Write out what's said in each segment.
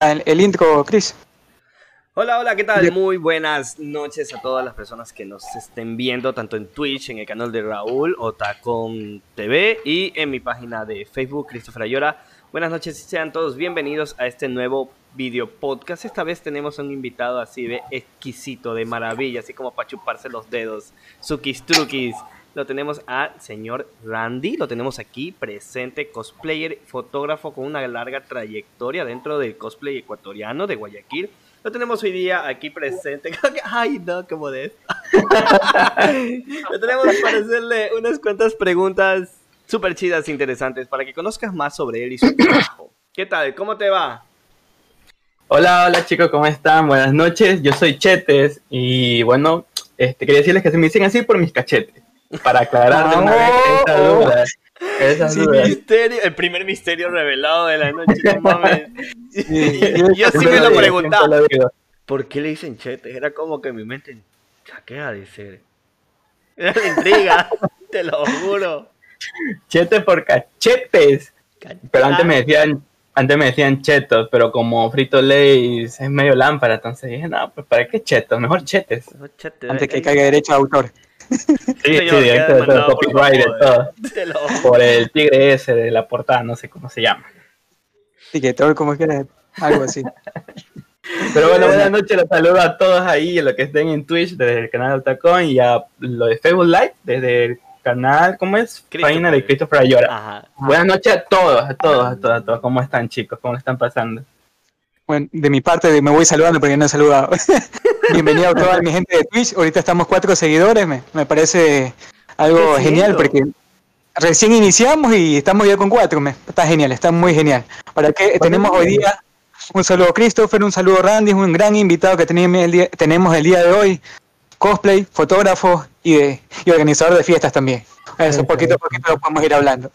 el, el intro, Chris. Hola, hola, ¿qué tal? Muy buenas noches a todas las personas que nos estén viendo, tanto en Twitch, en el canal de Raúl, Otacom TV y en mi página de Facebook, Christopher Ayora. Buenas noches y sean todos bienvenidos a este nuevo video podcast. Esta vez tenemos un invitado así de exquisito, de maravilla, así como para chuparse los dedos. Sukis Trukis. Lo tenemos al señor Randy, lo tenemos aquí presente, cosplayer, fotógrafo con una larga trayectoria dentro del cosplay ecuatoriano de Guayaquil. Lo tenemos hoy día aquí presente. Ay, no, qué modesto. Lo tenemos para hacerle unas cuantas preguntas súper chidas, interesantes, para que conozcas más sobre él y su trabajo. ¿Qué tal? ¿Cómo te va? Hola, hola chicos, ¿cómo están? Buenas noches, yo soy Chetes y bueno, este, quería decirles que se me dicen así por mis cachetes, para aclarar de una vez esa duda. Esa Sí, duda. misterio, el primer misterio revelado de la noche, no mames. yo- Yo sí me lo digo, preguntaba. lo. ¿Por qué le dicen chetes? Era como que mi mente chaquea de ser. Era la intriga, te lo juro. Chete por cachetes. Pero antes me decían, antes me decían chetos, pero como Frito Lay es medio lámpara, entonces dije, no, pues para qué chetos, mejor chetes. No, chete, Antes que ay, caiga derecho de autor. Sí, sí, señor, directo de todo, copyright, de todo. Lo Por el tigre ese de la portada, no sé cómo se llama. Etiquetador, como quieras, algo así. Pero bueno, buenas noches, los saludo a todos ahí, a los que estén en Twitch desde el canal de Otacón y a lo de Facebook Live desde el canal, ¿cómo es? Página de Christopher Ayora. Ajá. Buenas noches a todos, a todos, a todos, a todos. ¿Cómo están chicos? ¿Cómo están pasando? Bueno, de mi parte me voy saludando porque no he saludado. Bienvenido a toda mi gente de Twitch. Ahorita estamos cuatro seguidores. Me, me parece algo genial porque recién iniciamos y estamos ya con cuatro. Me, está genial, está muy genial. Para que tenemos hoy día un saludo a Christopher, un saludo a Randy, un gran invitado que tenemos el día, tenemos el día de hoy. Cosplay, fotógrafo y, de, y organizador de fiestas también. Eso, poquito a poquito lo podemos ir hablando.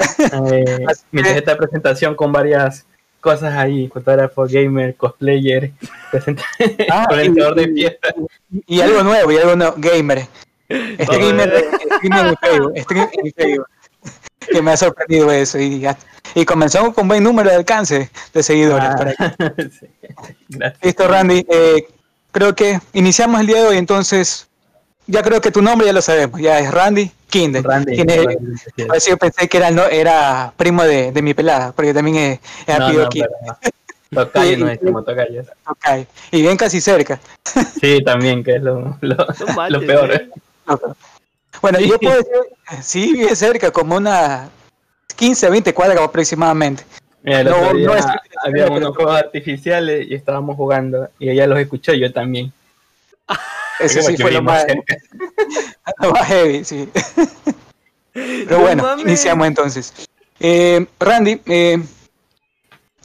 Eh, mi tarjeta de presentación con varias cosas ahí, fotógrafo, gamer, cosplayer, Ah, y- de fiestas. Y algo nuevo, y algo nuevo, gamer. Streamer, de- streamer en Facebook, streamer en Facebook. Que me ha sorprendido eso. Y, comenzamos con buen número de alcance de seguidores. Ah, por aquí. sí. Gracias. Listo, Randy. eh, creo que iniciamos el día de hoy, entonces ya creo que tu nombre ya lo sabemos. Ya es Randy Kinder. Randy, es- Randy, sí. a ver si yo pensé que era, no, era primo de, de mi pelada, porque también es, es No, apellido no, Kinder. pero no. Tocayo, no Y- decimos tocayo. Ok. Y bien casi cerca. Sí, también, que es lo, lo, manches, lo peor. ¿eh? Bueno, yo puedo decir, sí, bien cerca, como unas 15, 20 cuadras aproximadamente. Mira, el otro día no es- había unos juegos artificiales y estábamos jugando y ella los escuchó yo también. Eso sí fue lo más, lo más heavy, sí. Pero No bueno, iniciamos entonces. Eh, Randy, eh,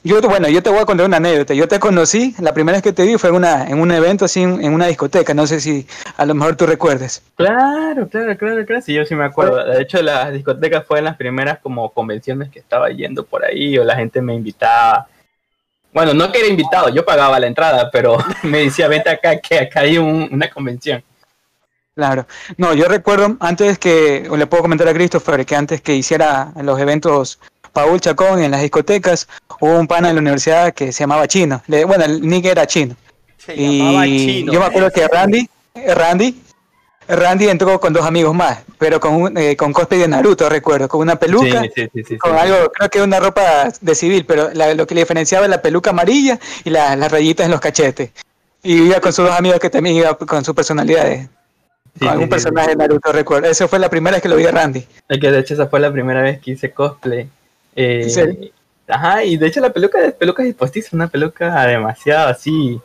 yo, te- bueno, yo te voy a contar una anécdota. Yo te conocí, la primera vez que te vi fue en, una, en un evento así, en, en una discoteca. No sé si a lo mejor tú recuerdes. Claro, claro, claro, claro. Sí, yo sí me acuerdo. De hecho, las discotecas fue en las primeras como convenciones que estaba yendo por ahí o la gente me invitaba. Bueno, no que era invitado, yo pagaba la entrada, pero me decía, vete acá, que acá hay un- una convención. Claro. No, yo recuerdo antes que, o le puedo comentar a Christopher, que antes que hiciera los eventos Paul Chacón en las discotecas, hubo un pana en la universidad que se llamaba Chino. Le- bueno, el nick era Chino. Se llamaba Y Chino. yo me acuerdo que Randy, Randy, Randy entró con dos amigos más, pero con un, eh, con cosplay de Naruto, recuerdo, con una peluca, Sí, sí, sí, sí, con algo, creo que una ropa de civil, pero la- lo que le diferenciaba era la peluca amarilla y la- las rayitas en los cachetes. Y iba con sus dos amigos que también iba con su personalidad de Sí, con algún personaje de Naruto, recuerdo. Esa fue la primera vez que lo vi a Randy. Es que de hecho esa fue la primera vez que hice cosplay. Eh. Ajá, y de hecho la peluca de peluca es postiza, una peluca demasiado así,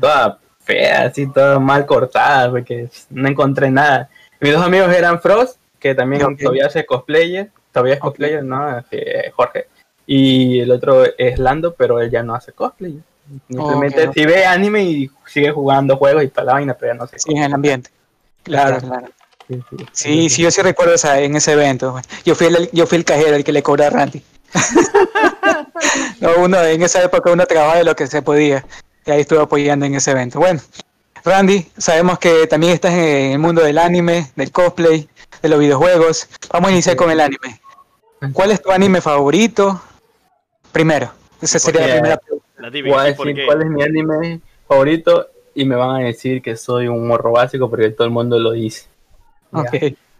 toda fea, así, toda mal cortada, porque no encontré nada. Mis dos amigos eran Frost, que también todavía hace cosplayer, todavía es Ok. cosplayer, ¿no? Eh, Jorge. Y el otro es Lando, pero él ya no hace cosplay. Simplemente si ve anime y sigue jugando juegos y para la vaina, pero ya no sé. Sí, en el ambiente. Claro, Claro. claro. Sí, sí, Sí, sí, yo sí recuerdo esa, en ese evento. Yo fui el, yo fui el cajero, el que le cobró a Randy. no, uno, en esa época uno trabajaba de lo que se podía. Y ahí estuve apoyando en ese evento. Bueno, Randy, sabemos que también estás en el mundo del anime, del cosplay, de los videojuegos. Vamos a iniciar con el anime. ¿Cuál es tu anime favorito? Primero, esa sería la primera pregunta. La típica. voy a ¿y por decir cuál es mi anime favorito y me van a decir que soy un morro básico porque todo el mundo lo dice. Ya. Ok,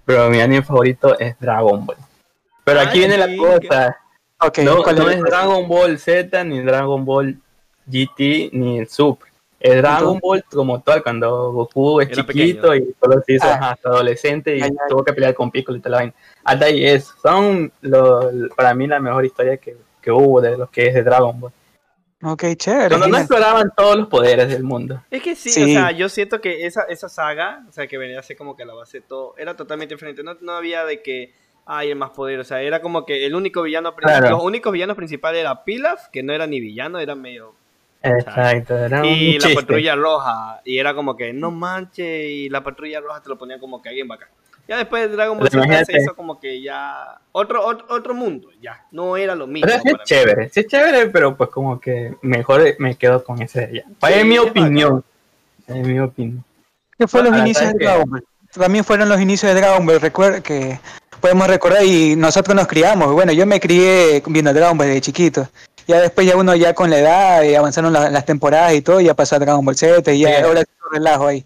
Pero mi anime favorito es Dragon Ball. Pero aquí Ay, viene la cosa. ok. No, ¿cuál no es? es Dragon Ball Z, ni Dragon Ball GT, ni el Super. Es Dragon Ball como tal, cuando Goku es Era chiquito pequeño. y solo se hizo Ah. hasta adolescente y tuvo que pelear con Piccolo y toda la vaina. Hasta ahí es. Son lo- para mí la mejor historia que, que hubo de lo que es de Dragon Ball. Ok, chévere. Cuando no exploraban todos los poderes del mundo. Es que sí, Sí. o sea, yo siento que esa, esa saga, o sea, que venía a ser como que la base de todo, era totalmente diferente. No, no había de que hay el más poder, o sea, era como que el único villano, principal- Claro. los únicos villanos principales era Pilaf, que no era ni villano, era medio... Exacto, era y un la patrulla roja, y era como que no manches, y la patrulla roja te lo ponían como que alguien bacán. Ya después de Dragon Ball Z se hizo como que ya otro, otro, otro mundo, ya, no era lo mismo. Pero es chévere, sí es chévere, pero pues como que mejor me quedo con ese de allá. Sí, es mi opinión. Es mi opinión. ¿Qué fue los Ah, inicios ¿sabes de? Dragon Ball? También fueron los inicios de Dragon Ball, recuerda que podemos recordar y nosotros nos criamos. Bueno, yo me crié viendo Dragon Ball de chiquito. Ya después ya uno ya con la edad y avanzaron la- las temporadas y todo, ya pasó a Dragon Ball Z y ya Sí. ahora es un relajo ahí.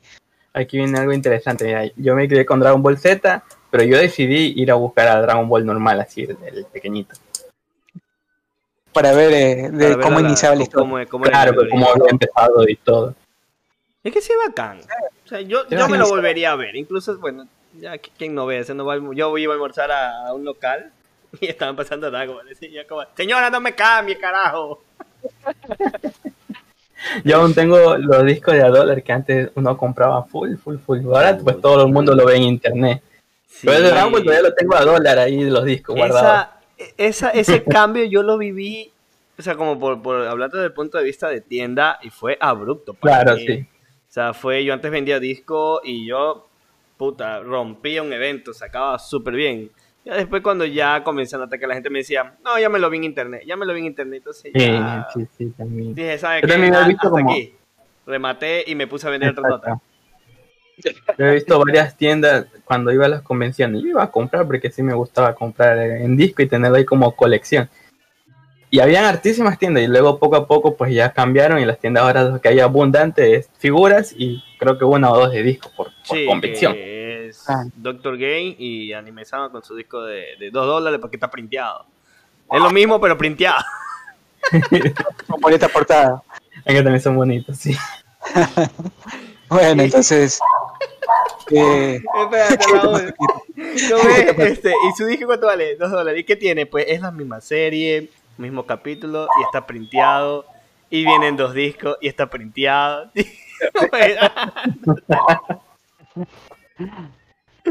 Aquí viene algo interesante. Mira, yo me crié con Dragon Ball Z, pero yo decidí ir a buscar a Dragon Ball normal, así, el, el pequeñito. Para ver eh, de Para cómo iniciaba la historia. cómo- cómo Claro, origen. había empezado y todo. Es que sí bacán. O sea, yo, yo me lo volvería a ver. Incluso, bueno, ya qu- quién no ve, ese no va al- yo iba a almorzar a, a un local y estaban pasando. Y yo como, señora, no me cambie, carajo. Yo aún tengo los discos de a dólar que antes uno compraba full, full, full. Ahora pues todo el mundo lo ve en internet. Pero el Ball todavía lo tengo a dólar ahí los discos guardados. esa, esa, ese cambio yo lo viví, o sea, como por, por hablando desde el punto de vista de tienda, y fue abrupto. para Claro, mí. sí. O sea, fue, yo antes vendía disco y yo, puta, rompía un evento, sacaba súper bien. Ya después cuando ya comencé a que la gente me decía, no, ya me lo vi en internet, ya me lo vi en internet, entonces Sí, ya... sí, sí, también. Dije, ¿sabes qué? también he visto hasta como- aquí. Rematé y me puse a vender otra nota. Yo he visto varias tiendas cuando iba a las convenciones. Yo iba a comprar porque sí me gustaba comprar en disco y tenerlo ahí como colección. Y habían hartísimas tiendas y luego poco a poco pues ya cambiaron y las tiendas ahora lo que hay abundante es figuras y creo que una o dos de discos por, por Sí, convención. que es Ah. Doctor Game y Anime Sama con su disco de, de 2 dólares porque está printeado. Es lo mismo, pero printeado. Con bonita portada. Es que también son bonitos, sí. Bueno, entonces. eh, Espérate, Raúl. ¿No ves? Este, y su disco cuánto vale? 2 dólares. ¿Y qué tiene? Pues es la misma serie, mismo capítulo y está printeado. Y vienen dos discos y está printeado.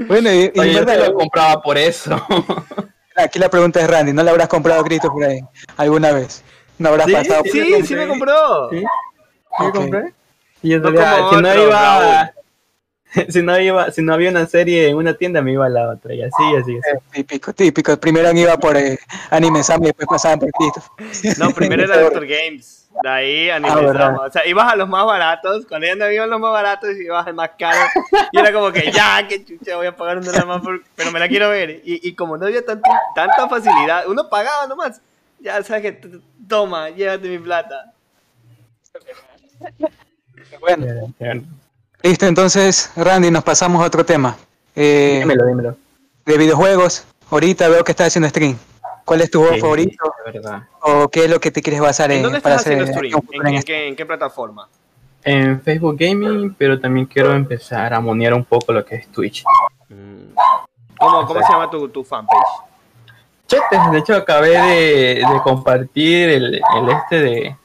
bueno, y, y Oye, yo te lo compraba por eso. aquí la pregunta es Randy, ¿no le habrás comprado Cristo por ahí alguna vez? ¿No habrás Sí, pasado por sí, sí me compró. Sí. ¿Qué compré? Y yo No si no iba, si no iba, si no había una serie en una tienda me iba a la otra y así, así, así. Eh, Típico, típico. Primero iba por eh, Anime Sam y después pasaban por Cristo. No, primero era Doctor Games. De ahí Anime Ah. O sea, ibas a los más baratos. Cuando ya no iban los más baratos, ibas al más caro. Y era como que ya, que chucha, voy a pagar un dólar más, por- pero me la quiero ver. Y, y como no había tanto- tanta facilidad, uno pagaba nomás. Ya sabes que, toma, llévate mi plata. Bueno, listo. Entonces, Randy, nos pasamos a otro tema. Eh, Dímelo, dímelo. de videojuegos. Ahorita veo que estás haciendo stream. ¿Cuál es tu juego Sí, favorito? de verdad. ¿O qué es lo que te quieres basar en, ¿En dónde para estás haciendo hacer stream? ¿En, en qué, en qué plataforma? En Facebook Gaming, pero también quiero empezar a monear un poco lo que es Twitch. Mm. ¿Cómo, cómo se llama tu, tu fanpage? Chetes, de hecho acabé de, de compartir el, el este de,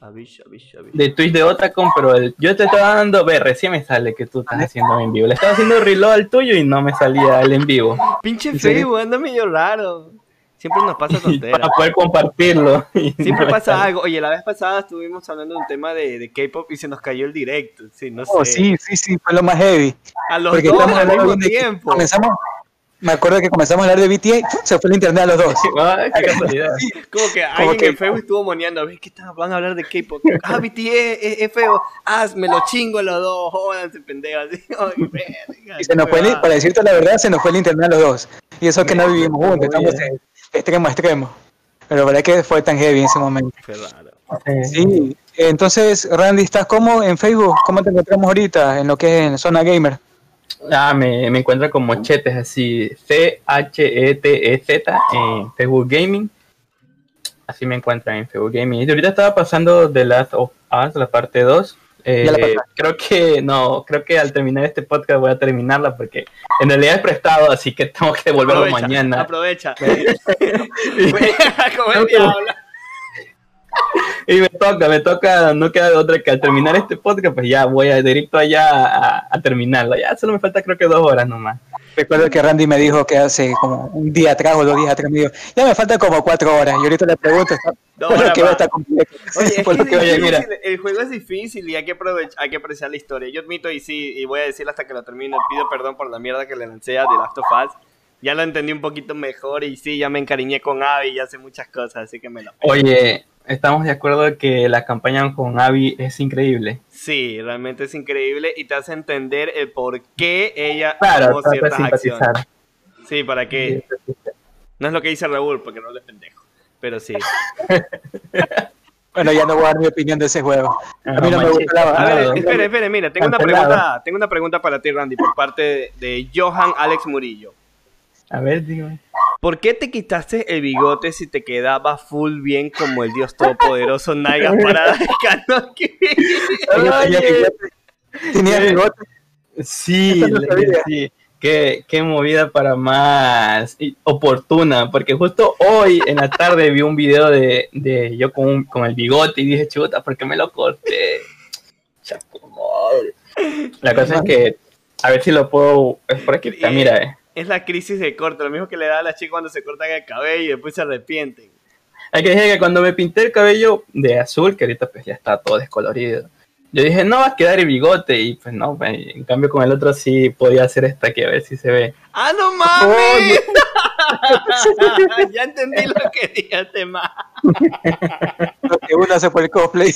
Avish, avish, avish. de Twitch de Otacon, pero el- yo te estaba dando, ve, recién me sale que tú estás haciendo en vivo. Le estaba haciendo reload al tuyo y no me salía el en vivo. Pinche. Facebook, anda medio raro. Siempre nos pasa tontera. Para poder compartirlo. Siempre no pasa algo. Oye, la vez pasada estuvimos hablando de un tema de, de K-pop y se nos cayó el directo. Sí, no sé. Oh, sí, sí, sí, fue lo más heavy. A los Porque dos estamos al mismo de tiempo. comenzamos, me acuerdo que comenzamos a hablar de BTA, se fue el internet a los dos. Qué casualidad. Como que alguien que- en Facebook estuvo moneando. ¿Ves que están- van a hablar de K-pop? Ah, BTS es, es feo. Ah, me lo chingo a los dos. Jódanse, pendejos. Ay, Y se nos fue, el- para decirte la verdad, se nos fue el internet a los dos. Y eso que no vivimos juntos, estamos extremo a extremo. Pero la verdad que fue tan heavy en ese momento. Raro. Sí, entonces, Randy, ¿estás cómo en Facebook? ¿Cómo te encontramos ahorita en lo que es en Zona Gamer? Ah, me, me encuentro como Chetes, así, C-H-E-T-E-Z en Facebook Gaming. Así me encuentran en Facebook Gaming. Y ahorita estaba pasando The Last of Us, la parte 2. Eh, creo que no, creo que al terminar este podcast voy a terminarla porque en realidad he prestado, así que tengo que devolverlo mañana. Aprovecha. y me toca, me toca, no queda otra que al terminar este podcast, pues ya voy a directo allá a, a terminarlo. Ya solo me falta creo que dos horas nomás. Recuerdo que Randy me dijo que hace como un día atrás o dos días atrás me dijo, ya me faltan como cuatro horas. Y ahorita le pregunto, no, por que va a estar complejo. el juego es difícil y hay que, aprovechar, hay que apreciar la historia. Yo admito y sí, y voy a decirlo hasta que lo termine, pido perdón por la mierda que le lancé a The Last of Us. Ya lo entendí un poquito mejor y sí, ya me encariñé con Abby y hace muchas cosas, así que me lo... Oye, estamos de acuerdo que la campaña con Abby es increíble. Sí, realmente es increíble y te hace entender el por qué ella claro, ciertas acciones. Sí, para qué. No es lo que dice Raúl, porque no le pendejo, pero sí. bueno, ya no voy a dar mi opinión de ese juego. A mí no, me gusta la A ver, espere, espere, mira, tengo una pregunta, tengo una pregunta para ti, Randy, por parte de Johan Alex Murillo. A ver, dígame. ¿Por qué te quitaste el bigote si te quedaba full bien como el dios todopoderoso Naiga Parada de Tenía bigote. Sí, sí. Qué, qué, movida para más oportuna, porque justo hoy en la tarde vi un video de, de yo con, con, el bigote y dije, chuta, ¿por qué me lo corté? La cosa es que, a ver si lo puedo, es por aquí, mira, eh es la crisis de corte, lo mismo que le da a las chicas cuando se cortan el cabello y después se arrepienten. Hay que decir que cuando me pinté el cabello de azul, que ahorita pues ya está todo descolorido, yo dije, no va a quedar el bigote, y pues no, pues, en cambio con el otro sí podía hacer esta que a ver si se ve. ¡Ah, no mames! ya entendí lo que dijiste más. lo que uno hace por el cosplay.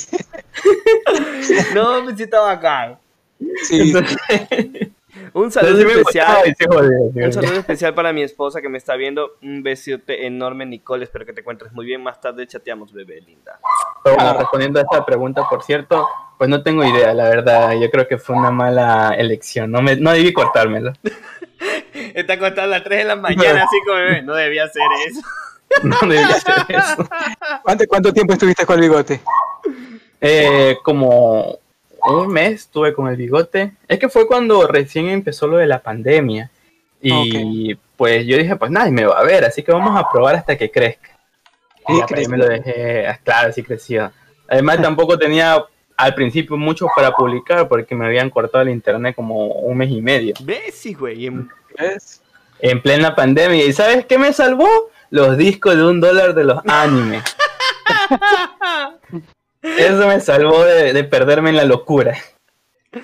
no, me siento bacán. Sí. Un saludo especial. un saludo especial para mi esposa que me está viendo. Un besote enorme, Nicole. Espero que te encuentres muy bien. Más tarde chateamos, bebé linda. respondiendo a esta pregunta, por cierto, pues no tengo idea, la verdad. Yo creo que fue una mala elección. No, me, no debí cortármelo. está acostado a las 3 de la mañana, así como bebé. No debía hacer eso. no debía hacer eso. ¿Cuánto, tiempo estuviste con el bigote? Eh, como un mes estuve con el bigote. Es que fue cuando recién empezó lo de la pandemia. Y pues yo dije, pues nadie me va a ver, así que vamos a probar hasta que crezca. Y ahí me lo dejé, ah, claro, sí creció. Además tampoco tenía al principio mucho para publicar porque me habían cortado el internet como un mes y medio. ¿Ves? Güey. En... en plena pandemia. ¿Y sabes qué me salvó? Los discos de un dólar de los animes. Eso me salvó de, perderme en la locura.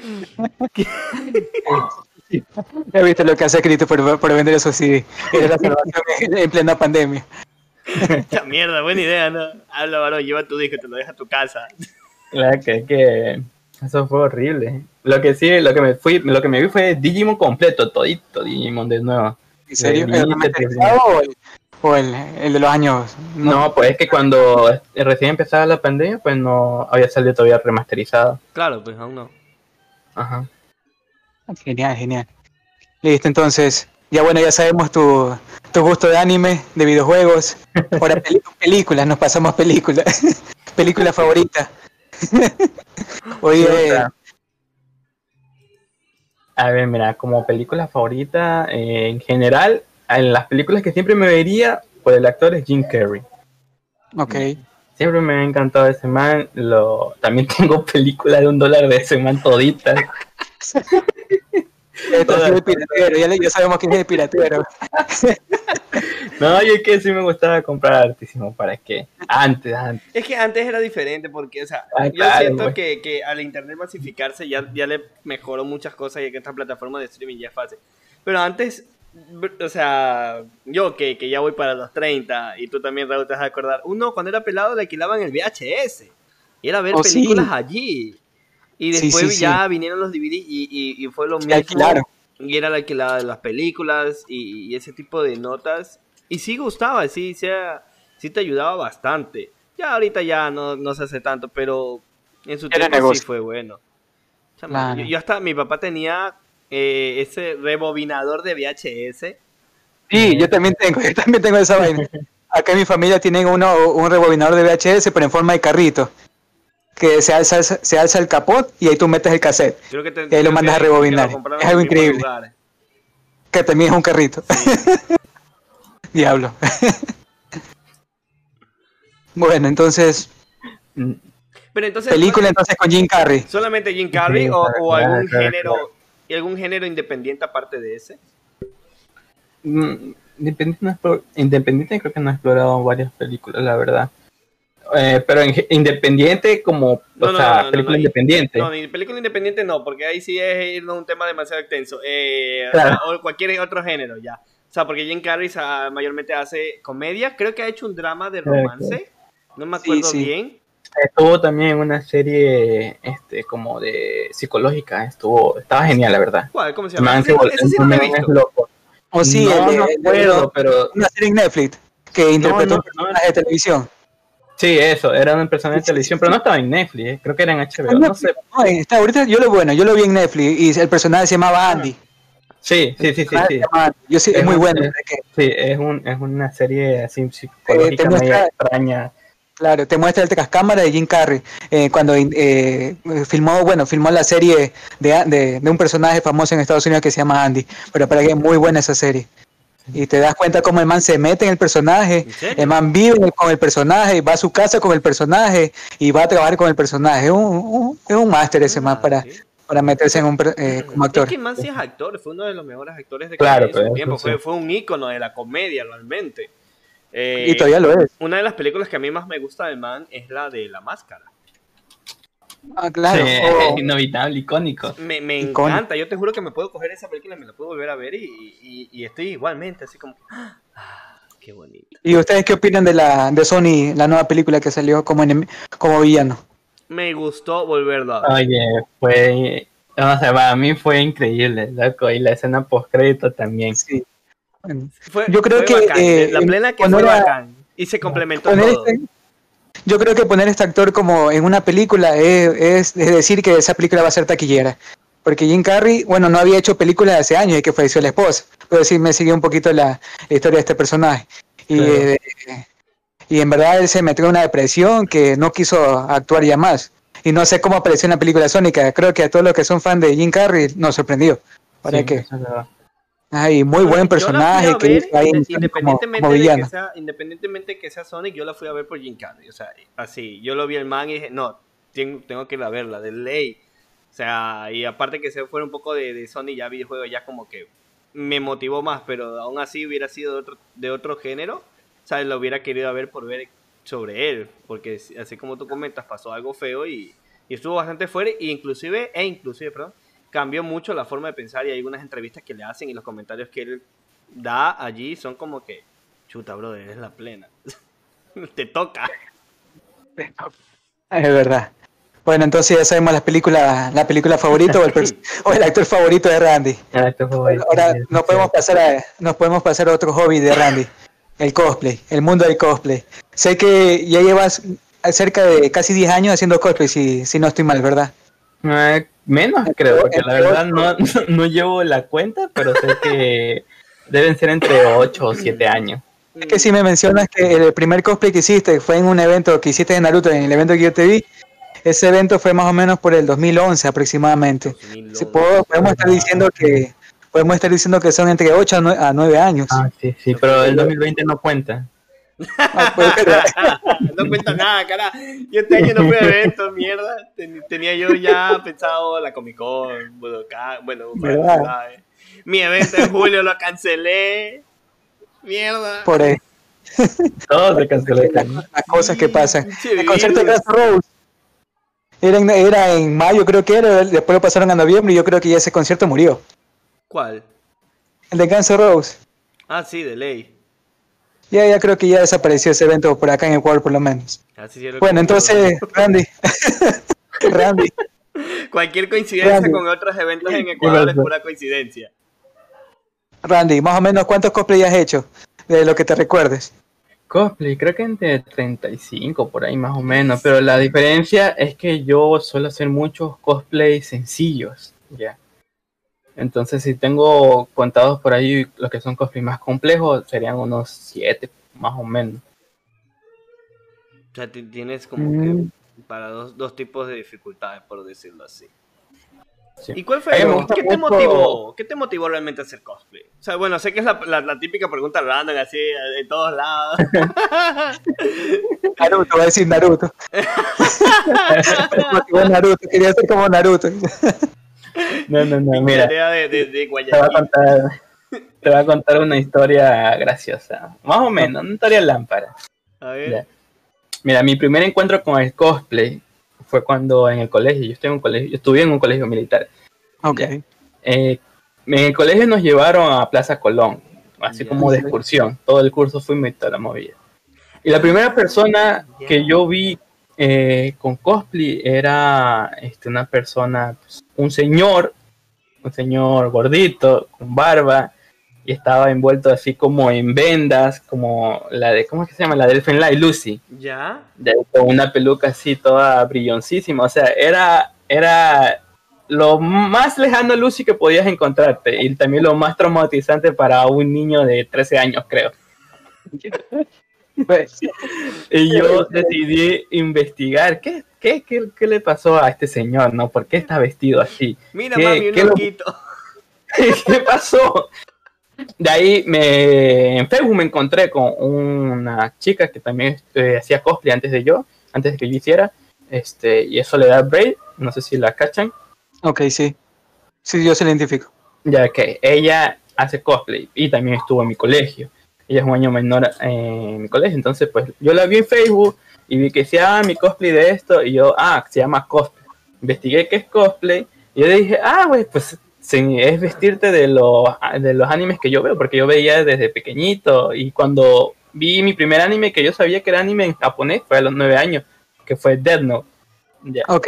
Ya viste lo que hace Cristo por, por vender esos CD. Era la salvación en plena pandemia. Esta mierda, buena idea, ¿no? Habla, varón, lleva tu disco, te lo deja a tu casa. Claro que, que eso fue horrible. Lo que sí, lo que me fui, lo que me vi fue Digimon completo, todito Digimon de nuevo. ¿En serio? O el, el, de los años. No, pues es que cuando recién empezaba la pandemia, pues no había salido todavía remasterizado. Claro, pues aún no. Ajá. Genial, genial. Listo, entonces, ya bueno, ya sabemos tu, tu gusto de anime, de videojuegos. Ahora películas, nos pasamos películas. Película favorita. Oye. A ver, mira, como película favorita, eh, en general, en las películas que siempre me vería, pues el actor es Jim Carrey. Ok. Siempre me ha encantado ese man. Lo, también tengo películas de un dólar de ese man todita. piratero, ya, sabemos quién es el piratero. no, yo es que sí me gustaba comprar artísimo, ¿para qué? Antes, antes. Es que antes era diferente porque, o sea, ah, yo siento pues. que, que, al internet masificarse ya, ya le mejoró muchas cosas y que esta plataforma de streaming ya es fácil. Pero antes o sea, yo que, que, ya voy para los 30 y tú también, Raúl, te vas a acordar. Uno, cuando era pelado, le alquilaban el VHS y era ver oh, películas allí. Y después ya vinieron los DVD y, y, fue lo mismo. Y era la alquilada de las películas y, ese tipo de notas. Y sí gustaba, sí, sí, sí te ayudaba bastante. Ya ahorita ya no, no se hace tanto, pero en su Era tiempo sí negocio. fue bueno. O sea, Claro. yo, yo hasta mi papá tenía eh, ese rebobinador de VHS. Sí, yo también tengo, yo también tengo esa vaina. Acá en mi familia tienen uno, un rebobinador de VHS, pero en forma de carrito. Que se alza, se alza el capot y ahí tú metes el cassette, Creo que te, Y ahí lo mandas que- a rebobinar. Es algo increíble. lugar. que también es un carrito. Diablo. bueno, entonces, Pero entonces, película entonces con Jim Carrey. ¿solamente Jim Carrey Sí, o, algún claro, género claro. Y algún género independiente aparte de ese? Mm, Independiente, no Independiente creo que no he explorado varias películas, la verdad. Eh, pero en independiente como, o No, no, sea, no, no, película no, independiente. No, ni película independiente no, porque ahí sí es irnos a un tema demasiado extenso. Eh, o Claro. sea, o, cualquier otro género, ya. O sea, porque Jim Carrey ah, mayormente hace comedia. Creo que ha hecho un drama de Claro, romance. No me Sí, acuerdo sí. bien. Estuvo también en una serie este, como de psicológica, estuvo, estaba genial, la verdad. ¿Cuál? ¿Cómo se llama? ese sí no loco. O sí, no, el- no pero una serie en Netflix que interpretó no, un personaje de televisión. sí, eso, era un personaje de Sí, sí, televisión, sí, pero sí. no estaba en Netflix, eh, creo que era en HBO, no sé. No, está, ahorita yo lo bueno, yo lo vi en Netflix y el personaje se llamaba Andy. Sí, sí, sí, sí, sí. Yo sí, es Es muy bueno. es- Sí, es, un, es una serie así psicológica te muestra- media extraña. Claro, te muestra el tras cámara de Jim Carrey eh, cuando eh, filmó, bueno, filmó la serie de, de, de un personaje famoso en Estados Unidos que se llama Andy. Pero para que es muy buena esa serie. Y te das cuenta cómo el man se mete en el personaje, el man vive con el personaje, va a su casa con el personaje y va a trabajar con el personaje. Es un, un- es un máster ese man Ah, para, sí. para meterse en un, per- eh, como actor. Es que Man sí es actor, fue uno de los mejores actores de Claro, su pero tiempo. Fue, fue un ícono de la comedia realmente. Eh, Y todavía lo es. Una de las películas que a mí más me gusta del man es la de La Máscara. Ah, claro. Sí, Oh, es inevitable, icónico. Me, me Icónico. encanta, yo te juro que me puedo coger esa película y me la puedo volver a ver y, y- y estoy igualmente así como... Ah, qué bonito. ¿Y ustedes qué opinan de la de Sony, la nueva película que salió como, enem- como villano? Me gustó volverlo a ver. Oye, fue. O sea, para mí fue increíble, loco. Y la escena post crédito también. Sí. Fue- yo creo fue que, bacán, eh, la plena que poner fue a- bacán y se complementó todo. este- yo creo que poner este actor como en una película es, es- es decir que esa película va a ser taquillera. Porque Jim Carrey, bueno, no había hecho películas hace años y que falleció la esposa. Pero sí me siguió un poquito la, la historia de este personaje. Y, Claro. eh, y en verdad él se metió en una depresión que no quiso actuar ya más. Y no sé cómo apareció en la película Sónica. Creo que a todos los que son fan de Jim Carrey nos sorprendió. ¿Para Sí, qué? Ay, muy buen personaje ver, que hizo ahí inde- como, independientemente, como de que sea, independientemente de que sea Sonic, yo la fui a ver por Jim Carrey. O sea, así, yo lo vi el man y dije, no, tengo, tengo que ir a verla, de ley. O sea, y aparte que se fuera un poco de, de Sonic ya videojuego, ya como que me motivó más, pero aún así hubiera sido de otro, de otro género, ¿sabes? Lo hubiera querido ver por ver sobre él, porque así como tú comentas, pasó algo feo y, y estuvo bastante fuera, e inclusive, e inclusive, perdón, cambió mucho la forma de pensar y hay algunas entrevistas que le hacen y los comentarios que él da allí son como que, chuta, brother, es la plena. Te toca. Es verdad. Bueno, entonces ya sabemos la película, la película favorita o el, o el actor favorito de Randy. Ah, Ahora nos podemos pasar a, nos podemos pasar a otro hobby de Randy, el cosplay, el mundo del cosplay. Sé que ya llevas cerca de casi 10 años haciendo cosplay, si, si no estoy mal, ¿verdad? Eh, menos, creo, porque la verdad no, no llevo la cuenta, pero sé que deben ser entre 8 o 7 años. Es que si me mencionas que el primer cosplay que hiciste fue en un evento que hiciste de Naruto, en el evento que yo te vi, ese evento fue más o menos por el 2011 aproximadamente. Si puedo- podemos estar diciendo que podemos estar diciendo que son entre 8 a 9, a 9 años. Ah, sí, sí, pero el 2020 no cuenta. No cuenta nada, cara. Yo este año no fui a eventos, mierda. Ten- tenía yo ya pensado la Comic Con, Budokan, bueno, mi evento en julio lo cancelé. Mierda. por ahí, Todo se canceló las cosas que pasan. El concierto de virus. Guns N' Roses era en, era en mayo, creo que era, después lo pasaron a noviembre y yo creo que ya ese concierto murió. ¿Cuál? El de Guns N' Roses. Ah, sí, de ley. Ya, ya creo que ya desapareció ese evento por acá en Ecuador, por lo menos. Así lo Bueno, entonces, Randy. Randy, Cualquier coincidencia Randy. con otros eventos en Ecuador es pura coincidencia. Randy, más o menos, ¿cuántos cosplay has hecho? De lo que te recuerdes. Cosplay, creo que entre 35 por ahí más o menos, pero la diferencia es que yo suelo hacer muchos cosplays sencillos, ya. Entonces, si tengo contados por ahí los que son cosplays más complejos, serían unos 7 más o menos. O sea, ti- tienes como Mm. que para dos, dos tipos de dificultades, por decirlo así. Sí. ¿Y cuál A fue? me ¿Qué te mucho- motivó? ¿Qué te motivó realmente a hacer cosplay? O sea, bueno, sé que es la, la- la típica pregunta random así de todos lados. Naruto, va a decir Naruto. Motivó a Naruto, quería ser como Naruto. No, no, no, mira, Idea de, de, de te voy a contar, te voy a contar una historia graciosa, más o menos, una historia lámpara. A ver. Mira, mi primer encuentro con el cosplay fue cuando en el colegio, yo estoy en un colegio, yo estuve en un colegio militar. Ok. Eh, en el colegio nos llevaron a Plaza Colón, así como de excursión. Todo el curso fuimos y toda la movida. Y la primera persona que yo vi eh, con cosplay era este, una persona, pues, un señor, un señor gordito, con barba, y estaba envuelto así como en vendas, como la de, ¿cómo es que se llama? La del Fenlay Lucy ¿Ya? de- con una peluca así toda brilloncísima. O sea, era, era lo más lejano a Lucy que podías encontrarte y también lo más traumatizante para un niño de 13 años, creo. Pues, Y yo decidí investigar qué, qué, qué, qué le pasó a este señor, ¿no? ¿Por qué está vestido así? Mira, ¿Qué- mami, un qué lo- loquito. ¿Qué pasó? De ahí me, en Facebook me encontré con una chica que también eh, hacía cosplay antes de yo, antes de que yo hiciera, este, y es Soledad Braid, no sé si la cachan, ok, sí. Sí, yo se lo identifico. ya que ella hace cosplay y también estuvo en mi colegio. Ella es un año menor eh, en mi colegio, entonces pues yo la vi en Facebook y vi que decía, ah, mi cosplay de esto, y yo, ah, se llama cosplay. Investigué qué es cosplay, y yo dije, ah, güey, pues sí, es vestirte de los, de los animes que yo veo, porque yo veía desde pequeñito, y cuando vi mi primer anime que yo sabía que era anime en japonés, fue a los nueve años, que fue Death Note. Ya. Ok.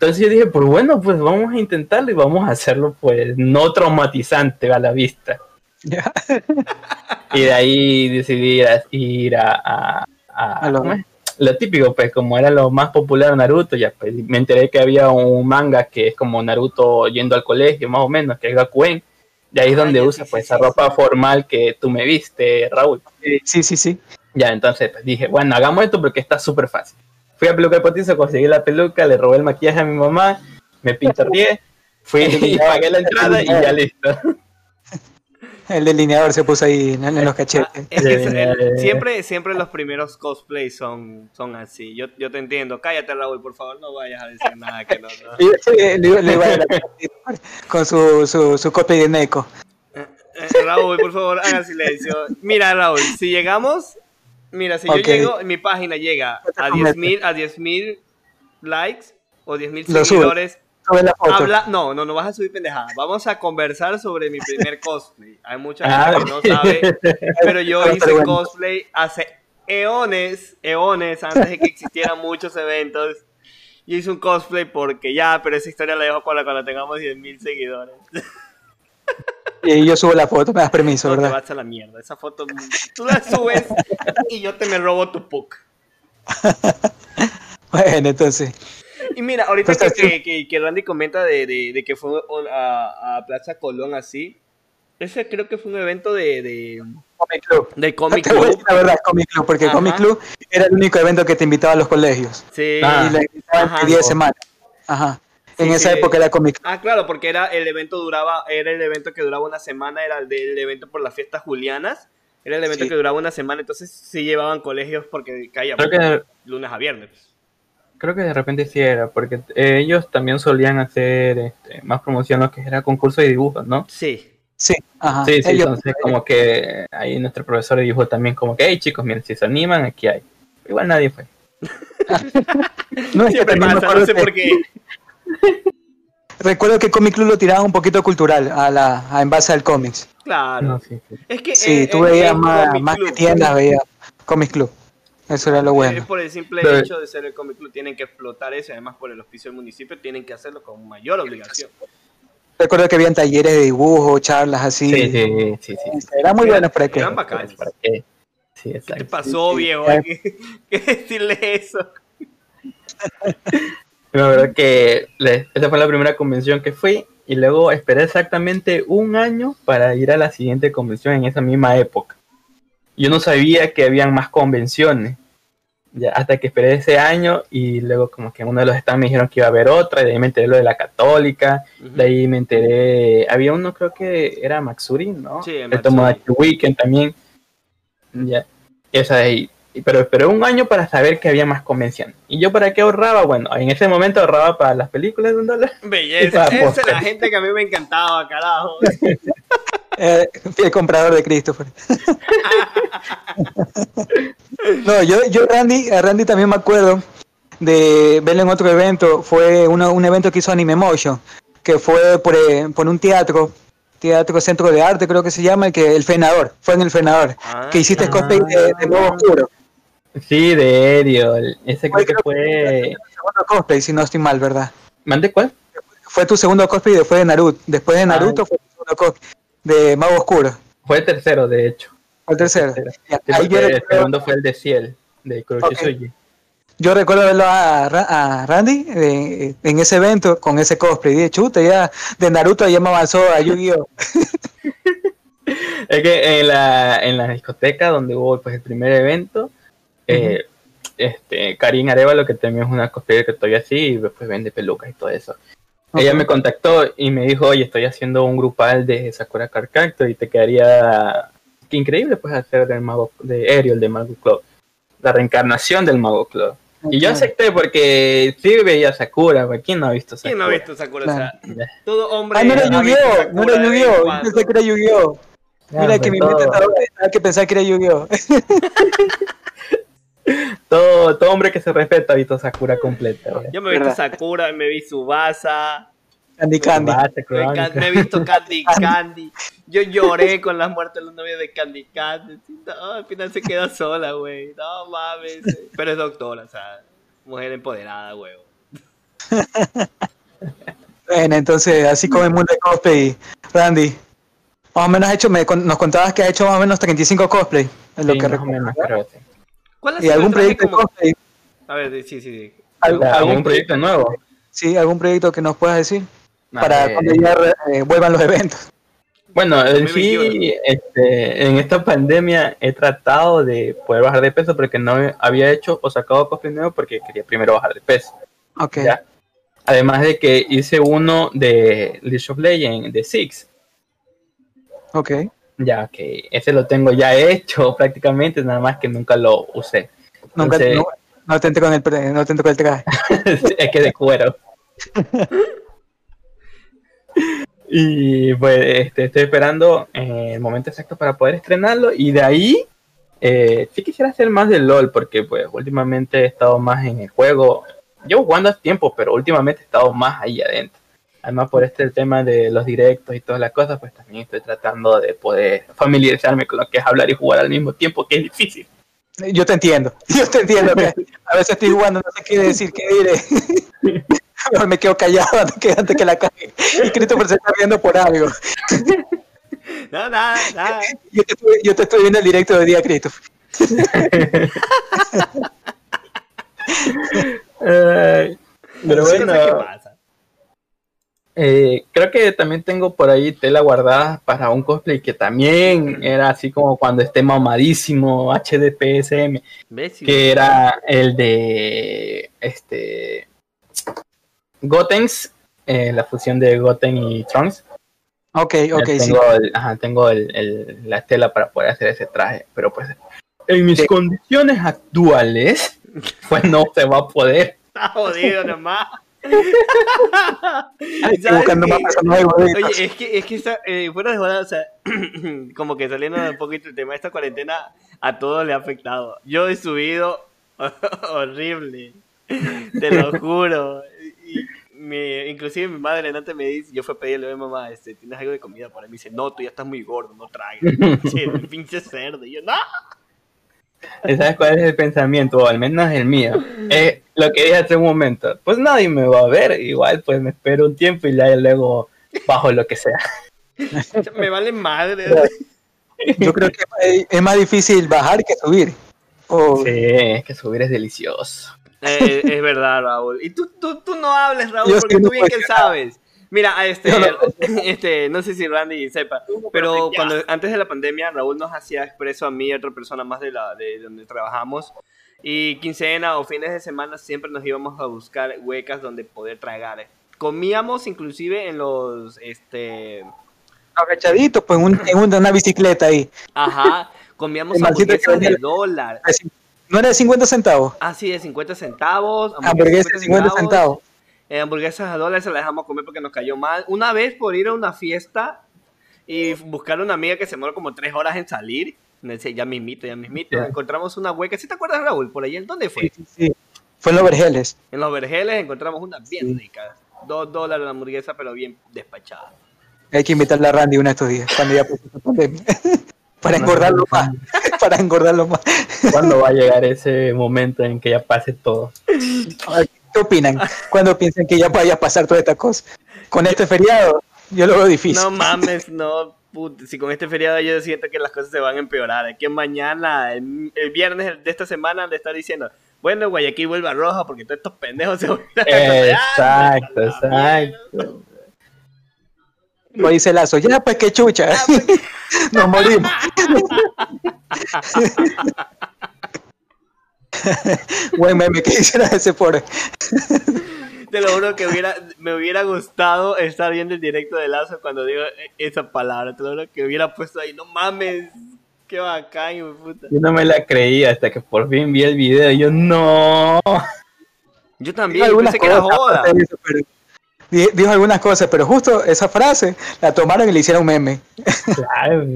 Entonces yo dije, pues bueno, pues vamos a intentarlo y vamos a hacerlo pues no traumatizante a la vista. Ya. Y de ahí decidí ir a, a, a- a- lo- lo típico, pues como era lo más popular Naruto, ya pues me enteré que había un manga que es como Naruto yendo al colegio, más o menos, que es Gakuen. De ahí es Ah, donde usa sí, pues sí, esa sí, ropa formal que tú me viste, Raúl. Sí, sí, sí. Ya, entonces pues, dije, bueno, hagamos esto porque está súper fácil. Fui a Peluca de Potizo, conseguí la peluca, le robé el maquillaje a mi mamá, me pintarrié, fui y pagué la entrada y ya listo. El delineador se puso ahí en, en los Ah, cachetes. el- ya, ya. siempre, siempre los primeros cosplays son, son así. Yo, yo te entiendo. Cállate, Raúl, por favor, no vayas a decir nada que no. no. Y, sí, le, le iba a dar con su, su, su copia de Neko. Eh, Raúl, por favor, haga silencio. Mira, Raúl, si llegamos, mira, si yo llego, mi página llega a 10.000 a 10.000 likes o 10.000 Lo sube. seguidores, Sube la foto. habla, no, no, no vas a subir pendejada. Vamos a conversar sobre mi primer cosplay. Hay mucha gente Ah, que no sabe, pero yo hice cosplay hace eones, eones antes de que existieran muchos eventos. Yo hice un cosplay porque ya, pero esa historia la dejo para cuando tengamos 10.000 seguidores. Y yo subo la foto, me das permiso, No te ¿verdad? vas a la mierda. Esa foto tú la subes y yo te me robo tu PUC. Bueno, entonces. Y mira, ahorita que, Entonces, que, que- que Randy comenta de, de- de que fue a, a Plaza Colón así, ese creo que fue un evento de, de, Comic Club. de Comic Te voy a Club. decir la verdad, Comic Club, porque Ajá. Comic Club era el único evento que te invitaba a los colegios. Sí. Ah. y la invitaban Ajá. de 10 semanas. Ajá. En Sí, esa sí. época era Comic Club. Ah, claro, porque era el evento duraba, era el evento que duraba una semana, era el del evento por las fiestas julianas, era el evento Sí. que duraba una semana, entonces sí llevaban colegios porque caía Creo que, lunes a viernes. Creo que de repente sí era, porque eh, ellos también solían hacer este, más promoción lo que era concurso de dibujos, ¿no? Sí. Sí, ajá. Sí, sí, Ellos- entonces como que ahí nuestro profesor de dibujo también como que, hey chicos, miren, si se animan, aquí hay. Igual nadie fue. no, es que Siempre pasa, no sé que- por qué. Recuerdo que Comic Club lo tiraba un poquito cultural, a la, a, en base al cómics. Claro. No, sí, sí. Es que Sí, eh, tú veías más, que tiendas, veías Comic Club. Eso era lo Eh, bueno. por el simple Pero- hecho de ser el Comic Club tienen que explotar eso además por el auspicio del municipio tienen que hacerlo con mayor obligación. Recuerdo que habían talleres de dibujo, charlas así. Sí, sí, sí, sí. Era muy bueno para que. Eran bacanes. ¿Para qué? ¿Qué te pasó, viejo? Que, que decirle eso. La verdad que le- esa fue la primera convención que fui y luego esperé exactamente un año para ir a la siguiente convención en esa misma época. Yo no sabía que habían más convenciones. Ya, hasta que esperé ese año y luego como que en uno de los stands me dijeron que iba a haber otra y de ahí me enteré lo de la católica, de ahí me enteré, había uno creo que era Maxuri, ¿no? Sí, el. Tomodachi Weekend también. Ya, esa de ahí. Pero esperé un año para saber que había más convenciones. ¿Y yo para qué ahorraba? Bueno, en ese momento ahorraba para las películas de un dólar. Belleza. Esa es la gente que a mí me encantaba, carajo. Eh, fiel comprador de Christopher. no, yo, yo Randy, a Randy también me acuerdo de verlo en otro evento. Fue uno- un evento que hizo Anime Motion, que fue por, eh, por un teatro, teatro centro de arte creo que se llama, que el Fenador, fue en el Fenador, Ah, que hiciste ah. cosplay de, de Modo Oscuro. Sí, de Ariel. Ese creo que creo fue. Segundo cosplay, si no estoy mal, ¿verdad? ¿Mande cuál? Fue tu segundo cosplay después de Naruto. Después de Naruto fue tu segundo cosplay de Mago Oscuro. Fue el tercero, de hecho. Fue el tercero. Tercero. Ya, Sí, ahí porque yo el segundo fue el de Ciel, de Kuroshisuji. Yo recuerdo verlo a, a Randy eh, en ese evento con ese cosplay. De chuta, ya de Naruto ya me avanzó a Yu-Gi-Oh! Es que en la, en la discoteca donde hubo pues, el primer evento, eh, este, Karin Arevalo, que también es una cosplayer que estoy así, y después vende pelucas y todo eso. Ella me contactó y me dijo, oye, estoy haciendo un grupal de Sakura Card Captor y te quedaría qué increíble pues hacer del mago de Ariel de Mago Club, la reencarnación del Mago Club. Y yo acepté porque sí veía Sakura, pues, ¿quién no ha visto Sakura? ¿Quién no ha visto Sakura? O sea, todo hombre. Ah, no era Yu-Gi-Oh! No era Yu-Gi-Oh! Yo cuando. pensé que era Yu-Gi-Oh! Ya, Mira que mi mente estaba, estaba que pensaba que era Yu-Gi-Oh! todo, todo hombre que se respeta ha visto Sakura completa. Yo me he visto. Sakura, me vi Subasa, Candy Candy. Me, he visto Candy Candy. Yo lloré con la muerte de los novios de Candy Candy. No, al final se queda sola, güey. No mames. Pero es doctora, o sea, mujer empoderada, güey. Bueno, entonces, así como el mundo de cosplay, Randy, más o menos has hecho, me, nos contabas que has hecho más o menos 35 cosplay, es lo Sí, que más o recuerdo. ¿Cuál ha ¿Y algún el traje proyecto como-? A ver, sí, sí, sí. ¿Algún, ¿Algún algún proyecto nuevo? Sí, algún proyecto que nos puedas decir para ver. cuando ya eh, vuelvan los eventos. Bueno, en 2021. sí, este, en esta pandemia he tratado de poder bajar de peso porque no había hecho o sacado cosplay nuevo porque quería primero bajar de peso. Ok. ¿ya? Además de que hice uno de League of Legends, de Six, Ok. Ya que ese lo tengo ya hecho prácticamente, nada más que nunca lo usé. Nunca, Entonces- no, no te con el, no te con el traje. es que de cuero. y pues este, estoy esperando eh, el momento exacto para poder estrenarlo y de ahí eh, sí quisiera hacer más de LOL porque pues últimamente he estado más en el juego. Llevo jugando hace tiempo, pero últimamente he estado más ahí adentro. Además por este tema de los directos y todas las cosas, pues también estoy tratando de poder familiarizarme con lo que es hablar y jugar al mismo tiempo, que es difícil. Yo te entiendo, yo te entiendo que a veces estoy jugando, no sé qué decir, qué diré. Mejor me quedo callado antes que, antes que la cague. Y Christopher se está viendo por algo. No, nada, nada. Yo te, estoy, yo te estoy viendo el directo de día, Christopher. Pero bueno, pasan. Eh, creo que también tengo por ahí tela guardada para un cosplay que también era así como cuando esté mamadísimo HDPSM, que era el de este Gotenks, eh, la fusión de Goten y Trunks. Ok, ok, sí. tengo, el- ajá, tengo el- el- la tela para poder hacer ese traje, pero pues en mis Sí. condiciones actuales, pues no se va a poder. Está jodido nomás. Oye, es que, es que esta, eh, fuera de joda, o sea, como que saliendo un poquito del tema, esta cuarentena a todos le ha afectado. Yo he subido horrible, te lo juro. Y mi- inclusive mi madre antes me dice, yo fui a pedirle a mi mamá, este, ¿tienes algo de comida para mí? Me dice, no, tú ya estás muy gordo, no traigas. El pinche cerdo. Y yo, no. ¿Sabes cuál es el pensamiento? O al menos el mío. Es lo que dije hace un momento. Pues nadie me va a ver. Igual, pues me espero un tiempo y ya luego bajo lo que sea. Me vale madre. Yo creo que es- más difícil bajar que subir. O- Sí, es que subir es delicioso. Eh, es verdad, Raúl. Y tú, tú, tú no hables, Raúl, Yo porque tú bien que sabes. Mira, a este, este, no sé si Randy sepa, pero cuando antes de la pandemia, Raúl nos hacía expreso a mí y a otra persona más de la de donde trabajamos. Y quincena o fines de semana siempre nos íbamos a buscar huecas donde poder tragar. Comíamos inclusive en los, este, agachadito, pues un- en una, una bicicleta ahí. ajá, comíamos hamburguesas de dólar. No era de 50 centavos. Así de 50 centavos. Hamburguesa de 50 centavos. Eh, hamburguesas a dólares se las dejamos comer porque nos cayó mal. Una vez por ir a una fiesta y buscar una amiga que se demoró como tres horas en salir. Me decía, ya mismito, ya mismito. Ya. Encontramos una hueca. ¿Sí te acuerdas, Raúl? Por ahí, ¿en dónde fue? Sí, sí, sí. Fue en los Vergeles. En los vergeles encontramos una bien Sí. rica. Dos dólares la hamburguesa, pero bien despachada. Hay que invitarle a Randy uno de estos días, cuando ya pase esta pandemia. Para engordarlo más. Para engordarlo más. ¿Cuándo va a llegar ese momento en que ya pase todo? ¿Qué opinan? Cuando piensan que ya vaya a pasar toda esta cosa? Con este feriado, yo lo veo difícil. No mames, no. put- si con este feriado yo siento que las cosas se van a empeorar. Es que mañana, el, el viernes de esta semana, de estar diciendo, bueno, Guayaquil vuelve a roja porque todos estos pendejos se van a Exacto, exacto. Como dice Lazo, ya pues qué chucha. Nos morimos. Buen meme que hiciera ese pobre. Te lo juro que hubiera, me hubiera gustado estar viendo el directo de Lazo cuando digo esa palabra. Te lo juro que hubiera puesto ahí, no mames, qué bacán, hijo de puta. Yo no me la creía hasta que por fin vi el video. y Yo no. Yo también yo pensé que era joda. eso, pero- di- Dijo algunas cosas, pero justo esa frase la tomaron y le hicieron meme. Claro.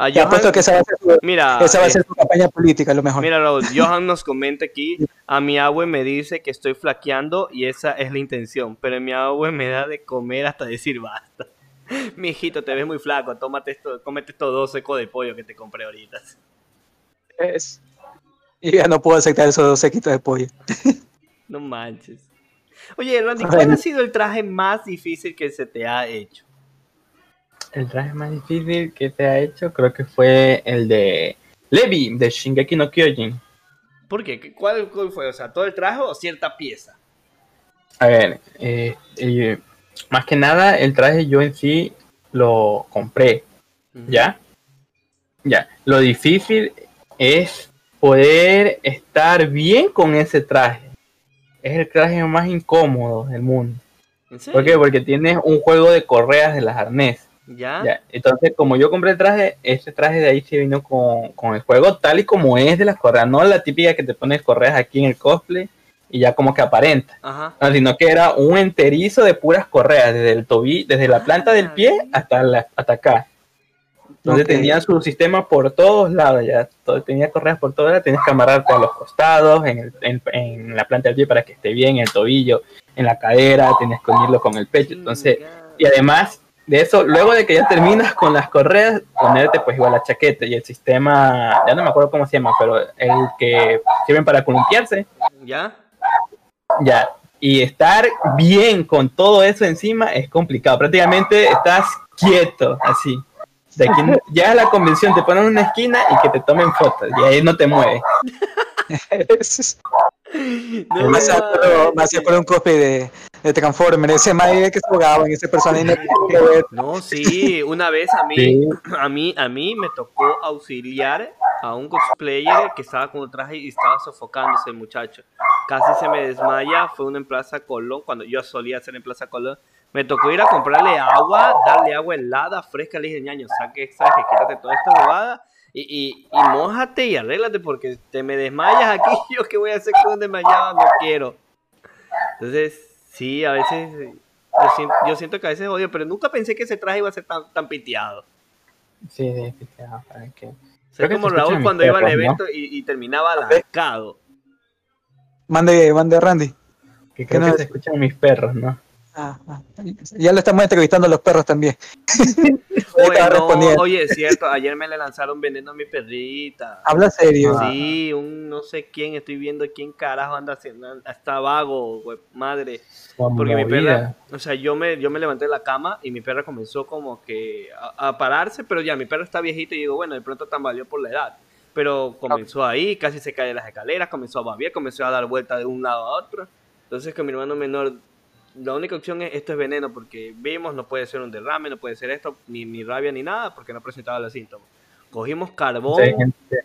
A Te apuesto que esa va a ser su, mira, esa va a eh, campaña política, lo mejor. Mira, Raúl, Johan nos comenta aquí, a mi abue me dice que estoy flaqueando y esa es la intención, pero mi abue me da de comer hasta decir basta. Mi hijito, te ves muy flaco, tómate esto, cómete estos dos secos de pollo que te compré ahorita. Es- Y ya no puedo aceptar esos dos sequitos de pollo. No manches. Oye, Randy, ¿cuál ha sido el traje más difícil que se te ha hecho? El traje más difícil que te ha hecho creo que fue el de Levi de Shingeki no Kyojin. ¿Por qué? ¿Qué- ¿Cuál, cuál fue? O sea, ¿todo el traje o cierta pieza? A ver, eh, eh, más que nada el traje yo en sí lo compré, ¿ya? Ya, lo difícil es poder estar bien con ese traje. Es el traje más incómodo del mundo. ¿En serio? ¿Por qué? Porque tienes un juego de correas de las arnés. ¿Ya? Ya, entonces, como yo compré el traje, ese traje de ahí sí vino con, con el juego tal y como es de las correas, no la típica que te pones correas aquí en el cosplay y ya como que aparenta, Ajá. no, sino que era un enterizo de puras correas, desde el tobillo, desde la planta del pie hasta, la, hasta acá. Entonces Ok. tenía su sistema por todos lados, ya todo, tenía correas por todos lados, tenías que amarrarte a los costados, en, el- en- en la planta del pie para que esté bien, en el tobillo, en la cadera, tenías que unirlo con el pecho, entonces y además de eso, luego de que ya terminas con las correas, ponerte pues igual la chaqueta y el sistema, ya no me acuerdo cómo se llama, pero el que sirven para columpiarse, ¿Ya? ya. Y estar bien con todo eso encima es complicado. Prácticamente estás quieto, así. De aquí, ya a la convención te ponen en una esquina y que te tomen fotos y ahí no te mueves. No, me hace acuerdo- me acuerdo un copy de, de Transformer, ese Mike que se jugaba en ese personaje. no sí, una vez a mí, Sí. a mí, a mí me tocó auxiliar a un cosplayer que estaba con un traje y estaba sofocándose el muchacho. Casi se me desmaya, fue en Plaza Colón, cuando yo solía hacer en Plaza Colón. Me tocó ir a comprarle agua, darle agua helada, fresca, le dije, ñaño, saque, saque, quítate toda esta bobada y, y, y mójate y arréglate porque te me desmayas aquí, yo qué voy a hacer con un desmayado, no quiero. Entonces, sí, a veces yo siento, yo siento que a veces odio, pero nunca pensé que ese traje iba a ser tan, tan piteado. Sí, sí, ya, para que- sea, Creo que como escuchan Raúl cuando iba al evento y, y terminaba lascado. Mande, mande Randy. que ¿Qué creo no que se escuchan mis perros, ¿no? Ah, ah. Ya lo estamos entrevistando a los perros también. Oye, no, oye, es cierto, ayer me le lanzaron veneno a mi perrita. Habla serio. Sí, un no sé quién, estoy viendo quién carajo anda haciendo, está vago, güey, madre. Porque mi perra, o sea, yo me, yo me levanté de la cama y mi perra comenzó como que a, a pararse, pero ya mi perra está viejita y digo, bueno, de pronto tambaleó por la edad. Pero comenzó ahí, casi se cae de las escaleras, comenzó a babiar, comenzó a dar vuelta de un lado a otro. Entonces con mi hermano menor, la única opción es esto es veneno, porque vimos, no puede ser un derrame, no puede ser esto, ni, ni rabia ni nada, porque no presentaba los síntomas. Cogimos carbón, Sí,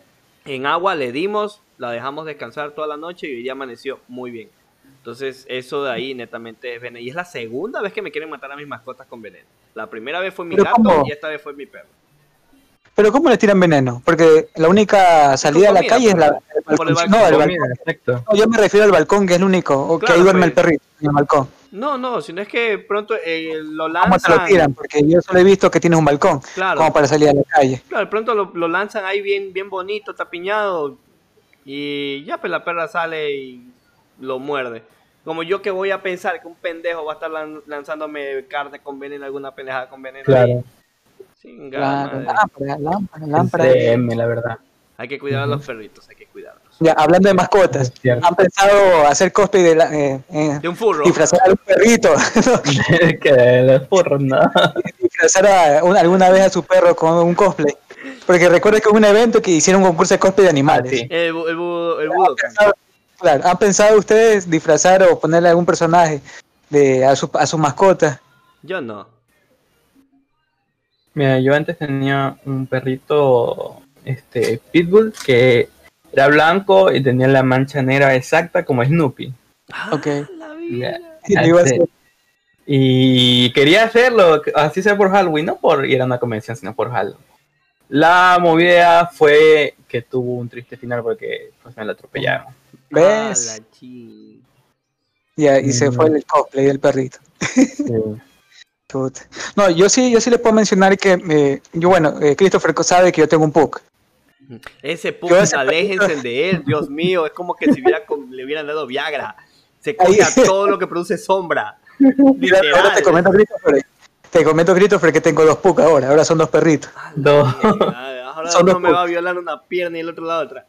en agua le dimos, la dejamos descansar toda la noche y hoy día amaneció muy bien. Entonces, eso de ahí netamente es veneno. Y es la segunda vez que me quieren matar a mis mascotas con veneno. La primera vez fue mi gato ¿cómo? y esta vez fue mi perro. Pero ¿cómo les tiran veneno? Porque la única salida a la calle es la, el por el balcón. No, el balcón. No, yo me refiero al balcón, que es el único, o que ahí duerme el pues. perrito, en el balcón. No, no, sino es que pronto eh, lo ¿Cómo te lo lanzan. tiran? Porque yo solo he visto que tienes un balcón, Claro. como para salir a la calle. Claro, de pronto lo, lo lanzan ahí bien, bien bonito, tapiñado. Y ya, pues la perra sale y lo muerde. Como yo que voy a pensar que un pendejo va a estar lan- lanzándome carne con veneno, alguna pendejada con veneno. ahí. Claro. Chingada Claro, madre. lámpara, lámpara, lámpara. CM, la verdad. Hay que cuidar a los perritos, hay que. Ya, hablando de mascotas, cierto. ¿han pensado hacer cosplay de la, eh, eh, De un furro. disfrazar a un perrito? que los furros, ¿no? disfrazar a un- alguna vez a su perro con un cosplay. Porque recuerdo que hubo un evento que hicieron un concurso de cosplay de animales. Ah, sí. El, bu- el, bu- el ¿Han pensado, claro, ¿han pensado ustedes disfrazar o ponerle algún personaje de, a, su, a su mascota? Yo no. Mira, yo antes tenía un perrito, este, Pitbull, que era blanco y tenía la mancha negra exacta como Snoopy. Ok. Ah, la vida. Y quería hacerlo, así sea por Halloween, no por ir a una convención, sino por Halloween. La movida fue que tuvo un triste final porque pues, me la atropellaron. ¿Ves? Ah, Ya, y se fue el cosplay del perrito. Sí. No, yo sí, yo sí le puedo mencionar que, eh, yo bueno, eh, Christopher sabe que yo tengo un PUC. Ese ese aléjense de él, Dios mío, es como que si hubiera le hubieran dado Viagra. Se coge a todo lo que produce sombra. Mira, ahora te comento, Christopher, te comento, Christopher, que tengo dos PUC ahora, ahora son dos perritos. Dos. Ahora Son uno dos me va a violar una pierna y el otro la otra.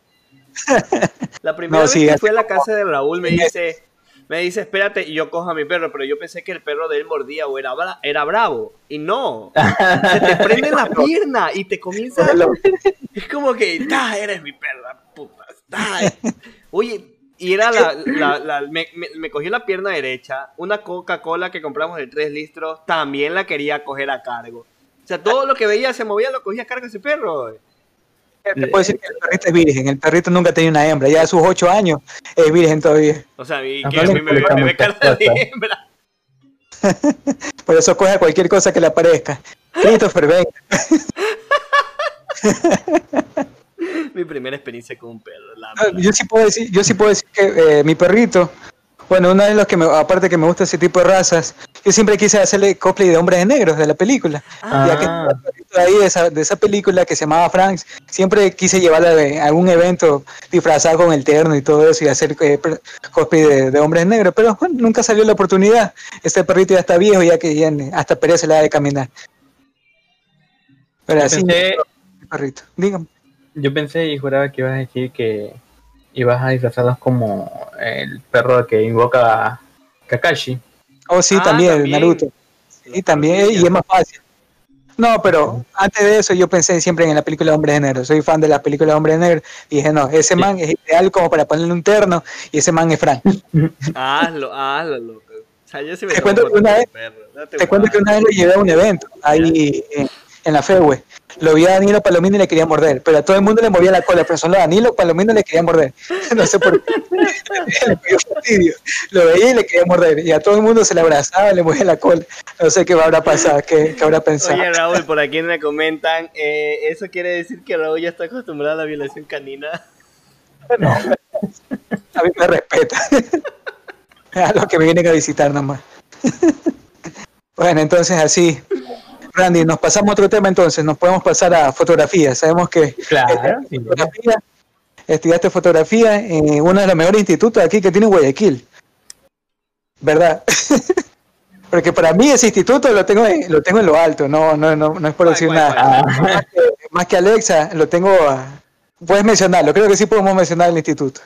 La primera No, vez sí, que fue a la casa de Raúl me dice, me dice, espérate, y yo cojo a mi perro, pero yo pensé que el perro de él mordía o era, bra- era bravo. Y no, se te prende la pierna y te comienza... Es como que, ¡ta! Eres mi perra, puta. ¡ta! Oye, y era la... la- la- me, me, me cogió la pierna derecha, una Coca-Cola que compramos de 3 litros, también la quería coger a cargo. O sea, todo lo que veía se movía, lo cogía a cargo ese perro. Te puedo decir que el perrito es virgen, el perrito nunca tenido una hembra, ya a sus ocho años es virgen todavía. O sea, y Ah, que a mí me, me, me ve cara de hembra. Por eso coge cualquier cosa que le aparezca. Christopher, ven. Mi primera experiencia con un perro. la verdad. Yo sí puedo decir, yo sí puedo decir que eh, mi perrito, bueno, uno de los que me, aparte que me gusta ese tipo de razas, yo siempre quise hacerle cosplay de hombres negros de la película. Ah. Ya que el perrito de ahí de esa, de esa película que se llamaba Franks, siempre quise llevarla a algún evento disfrazado con el terno y todo eso y hacer eh, cosplay de, de hombres negros, pero bueno, nunca salió la oportunidad. Este perrito ya está viejo, ya que ya hasta pereza le da de caminar. Pero Yo así, pensé, perrito, dígame. yo pensé y juraba que ibas a decir que ibas a disfrazarlos como el perro que invoca a Kakashi. Oh, sí, Ah, también, también. Naruto. Sí, también, y es más fácil. No, pero antes de eso yo pensé siempre en la película Hombres de Negro. Soy fan de la película Hombres de Negro. Dije, no, ese man es ideal como para ponerle un terno y ese man es Frank. Hazlo, hazlo, loco. O sea, yo sí me Te cuento que una vez- Te cuento que una vez lo llevé a un evento ahí en, en la FEWE. Lo vi a Danilo Palomino y le quería morder, pero a todo el mundo le movía la cola, pero solo a Danilo Palomino le quería morder. No sé por qué. Le cogió fastidio. Lo veía y le quería morder. Y a todo el mundo se le abrazaba, le movía la cola. No sé qué habrá pasado, qué, qué habrá pensado. Oye, Raúl, por aquí me comentan, eh, ¿eso quiere decir que Raúl ya está acostumbrado a la violación canina? No, a mí me respeta. A los que me vienen a visitar nomás. Bueno, entonces así. Randy, nos pasamos a otro tema entonces, nos podemos pasar a fotografía. Sabemos que Claro, sí. fotografía, estudiaste fotografía en uno de los mejores institutos aquí que tiene Guayaquil. ¿Verdad? Porque para mí ese instituto lo tengo en, lo tengo en lo alto, no, no, no, no es por Guay, decir guay, nada. guay. Más, que, más que Alexa, lo tengo. a- puedes mencionarlo, creo que sí podemos mencionar el instituto.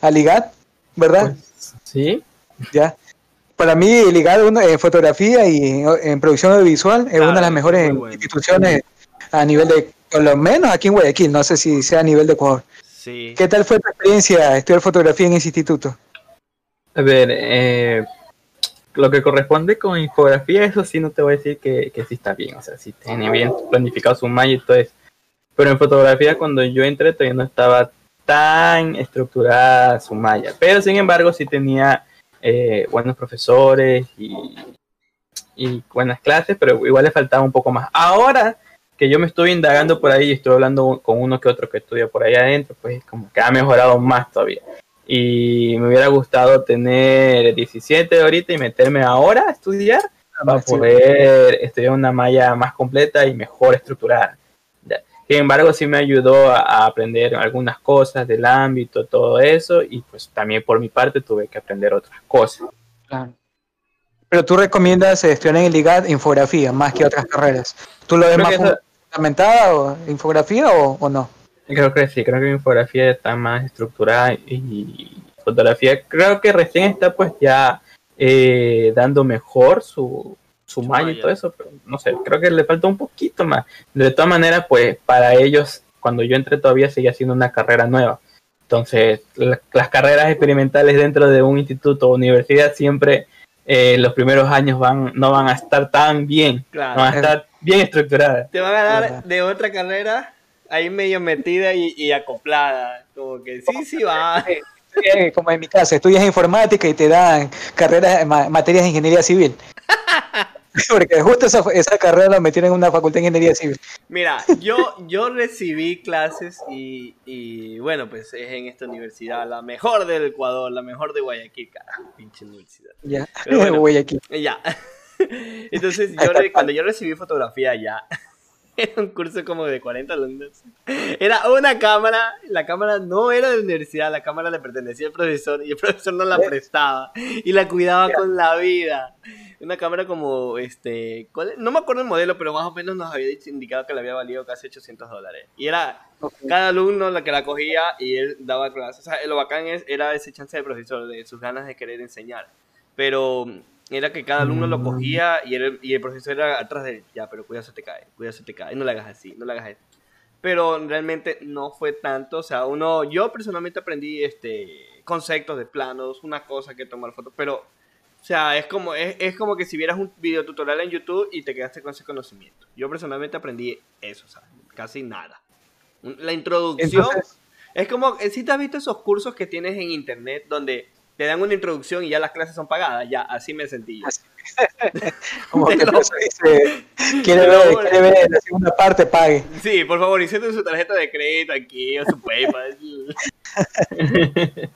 Aligat, ¿verdad? Pues, sí, Ya. Para mí, el IGAD uno, en fotografía y en, producción audiovisual es Claro, una de las mejores bueno. instituciones a nivel de, por lo menos aquí en Guayaquil, no sé si sea a nivel de Ecuador. Sí. ¿Qué tal fue tu experiencia estudiar fotografía en ese instituto? A ver, eh, lo que corresponde con infografía, eso sí no te voy a decir que, que sí está bien, o sea, sí tiene bien planificado su malla y todo eso. Pero en fotografía, cuando yo entré, todavía no estaba tan estructurada su malla. Pero sin embargo, sí tenía eh, buenos profesores y, y buenas clases, pero igual le faltaba un poco más. Ahora que yo me estoy indagando por ahí y estoy hablando con uno que otro que estudia por ahí adentro, pues como que ha mejorado más todavía y me hubiera gustado tener 17 ahorita y meterme ahora a estudiar para Sí. poder estudiar una malla más completa y mejor estructurada. Sin embargo, sí me ayudó a, a aprender algunas cosas del ámbito, todo eso, y pues también por mi parte tuve que aprender otras cosas. Claro. Pero tú recomiendas eh, estudiar en el IGAD infografía más que otras carreras. ¿Tú lo ves Creo más fundamentada o infografía o, o no? Creo que sí, creo que mi infografía está más estructurada y fotografía creo que recién está pues ya eh, dando mejor su, su malla y todo eso, pero no sé, creo que le falta un poquito más. De todas maneras, pues para ellos, cuando yo entré todavía seguía siendo una carrera nueva. Entonces, la- las carreras experimentales dentro de un instituto o universidad siempre eh, los primeros años van no van a estar tan bien, Claro. no van a estar bien estructuradas. Te van a dar Ajá. de otra carrera ahí medio metida y, y acoplada. Como que sí, sí va. Como en mi caso, estudias informática y te dan carreras, ma- materias de ingeniería civil. Porque justo esa, esa carrera la metieron en una facultad de ingeniería civil. Mira, yo, yo recibí clases y, y bueno, pues es en esta universidad, la mejor del Ecuador, la mejor de Guayaquil, carajo, pinche universidad. Ya, Pero bueno. Guayaquil. Ya. Entonces, yo re- cuando yo recibí fotografía ya, era un curso como de 40 alumnos. Era una cámara, la cámara no era de la universidad, la cámara le pertenecía al profesor y el profesor no la prestaba y la cuidaba con la vida. Una cámara como, este, ¿cuál es? no me acuerdo el modelo, pero más o menos nos había indicado que le había valido casi 800 dólares. Y era cada alumno la que la cogía y él daba clases. O sea, lo bacán es, era ese chance del profesor, de sus ganas de querer enseñar. Pero era que cada alumno lo cogía y el, y el profesor era atrás de él. Ya, pero cuidado se te cae, cuidado se te cae. No le hagas así, no le hagas esto. Pero realmente no fue tanto. O sea, uno, yo personalmente aprendí este conceptos de planos, una cosa que tomar fotos, pero o sea, es como, es, es como que si vieras un video tutorial en YouTube y te quedaste con ese conocimiento. Yo personalmente aprendí eso, o sea, casi nada. La introducción Entonces, es como, si te has visto esos cursos que tienes en internet donde te dan una introducción y ya las clases son pagadas, ya, así me sentí. Así. como que lo- dice, quiere ver, quiere ver la segunda parte, pague. Sí, por favor, inserten su tarjeta de crédito aquí o su PayPal.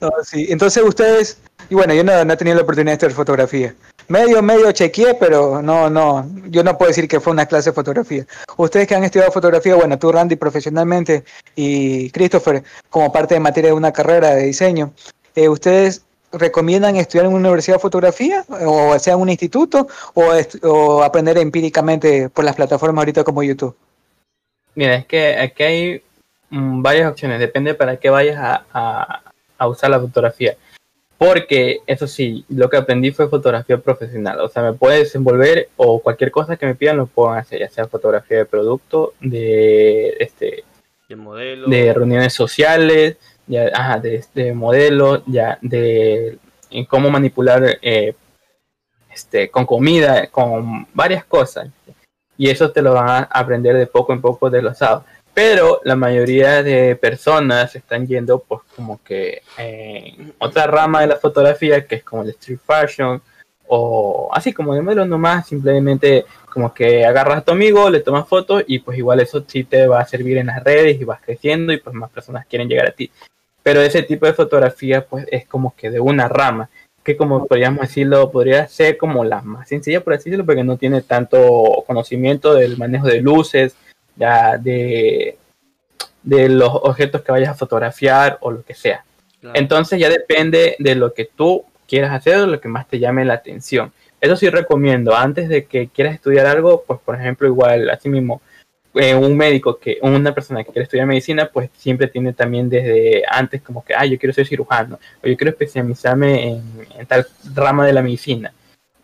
No, sí. Entonces ustedes, y bueno, yo no, no he tenido la oportunidad de estudiar fotografía. Medio, medio chequeé, pero no, no, yo no puedo decir que fue una clase de fotografía. Ustedes que han estudiado fotografía, bueno, tú Randy profesionalmente y Christopher como parte de materia de una carrera de diseño, eh, ¿ustedes recomiendan estudiar en una universidad de fotografía o sea en un instituto o, o aprender empíricamente por las plataformas ahorita como YouTube? Mira, es que aquí hay mm, varias opciones, depende para qué vayas a, a- a usar la fotografía. Porque, eso sí, lo que aprendí fue fotografía profesional. O sea, me puedo desenvolver o cualquier cosa que me pidan lo puedo hacer, ya sea fotografía de producto, de, este, El modelo. de reuniones sociales, ya, ajá, de, de modelos, ya, de en cómo manipular eh, este, con comida, con varias cosas. Y eso te lo van a aprender de poco en poco desglosado. Pero la mayoría de personas están yendo pues como que en otra rama de la fotografía, que es como el street fashion, o así como de modelo nomás, simplemente como que agarras a tu amigo, le tomas fotos y pues igual eso sí te va a servir en las redes y vas creciendo y pues más personas quieren llegar a ti. Pero ese tipo de fotografía pues es como que de una rama, que como podríamos decirlo, podría ser como la más sencilla por así decirlo, porque no tiene tanto conocimiento del manejo de luces, ya de, de los objetos que vayas a fotografiar o lo que sea. Claro. Entonces ya depende de lo que tú quieras hacer o lo que más te llame la atención. Eso sí recomiendo, antes de que quieras estudiar algo, pues por ejemplo, igual, así mismo, eh, un médico, que una persona que quiere estudiar medicina, pues siempre tiene también desde antes como que, ah, yo quiero ser cirujano, o yo quiero especializarme en, tal rama de la medicina.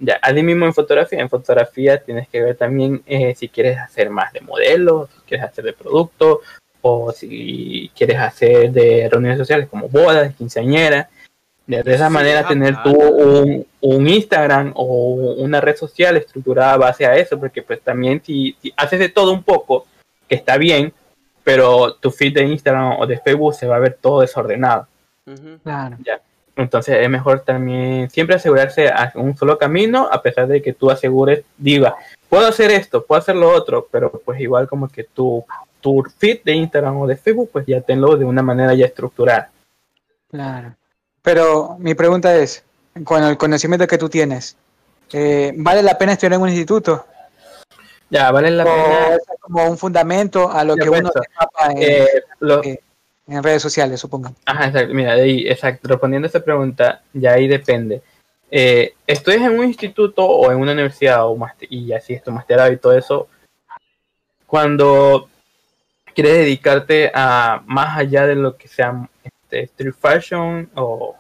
Ya, así mismo en fotografía, en fotografía tienes que ver también eh, si quieres hacer más de modelo, si quieres hacer de producto, o si quieres hacer de reuniones sociales como bodas, quinceañeras. De, esa manera tener tú un, un, Instagram o una red social estructurada base a eso, porque pues también si, haces de todo un poco, que está bien, pero tu feed de Instagram o de Facebook se va a ver todo desordenado. Claro. ¿Ya? Entonces es mejor también siempre asegurarse a un solo camino, a pesar de que tú asegures, diga, puedo hacer esto, puedo hacer lo otro, pero pues igual como que tu, tu feed de Instagram o de Facebook, pues ya tenlo de una manera ya estructurada. Claro. Pero mi pregunta es, con el conocimiento que tú tienes, eh, ¿vale la pena estudiar en un instituto? Ya, vale la pena. Es como un fundamento a lo que uno se en, eh, eh, en, redes sociales, supongo. Ajá, exacto. Mira, ahí, exacto. Respondiendo a esta pregunta, ya ahí depende. Eh, ¿Estudias en un instituto o en una universidad o y así es tu masterado y todo eso? Cuando quieres dedicarte a más allá de lo que sea este, street fashion o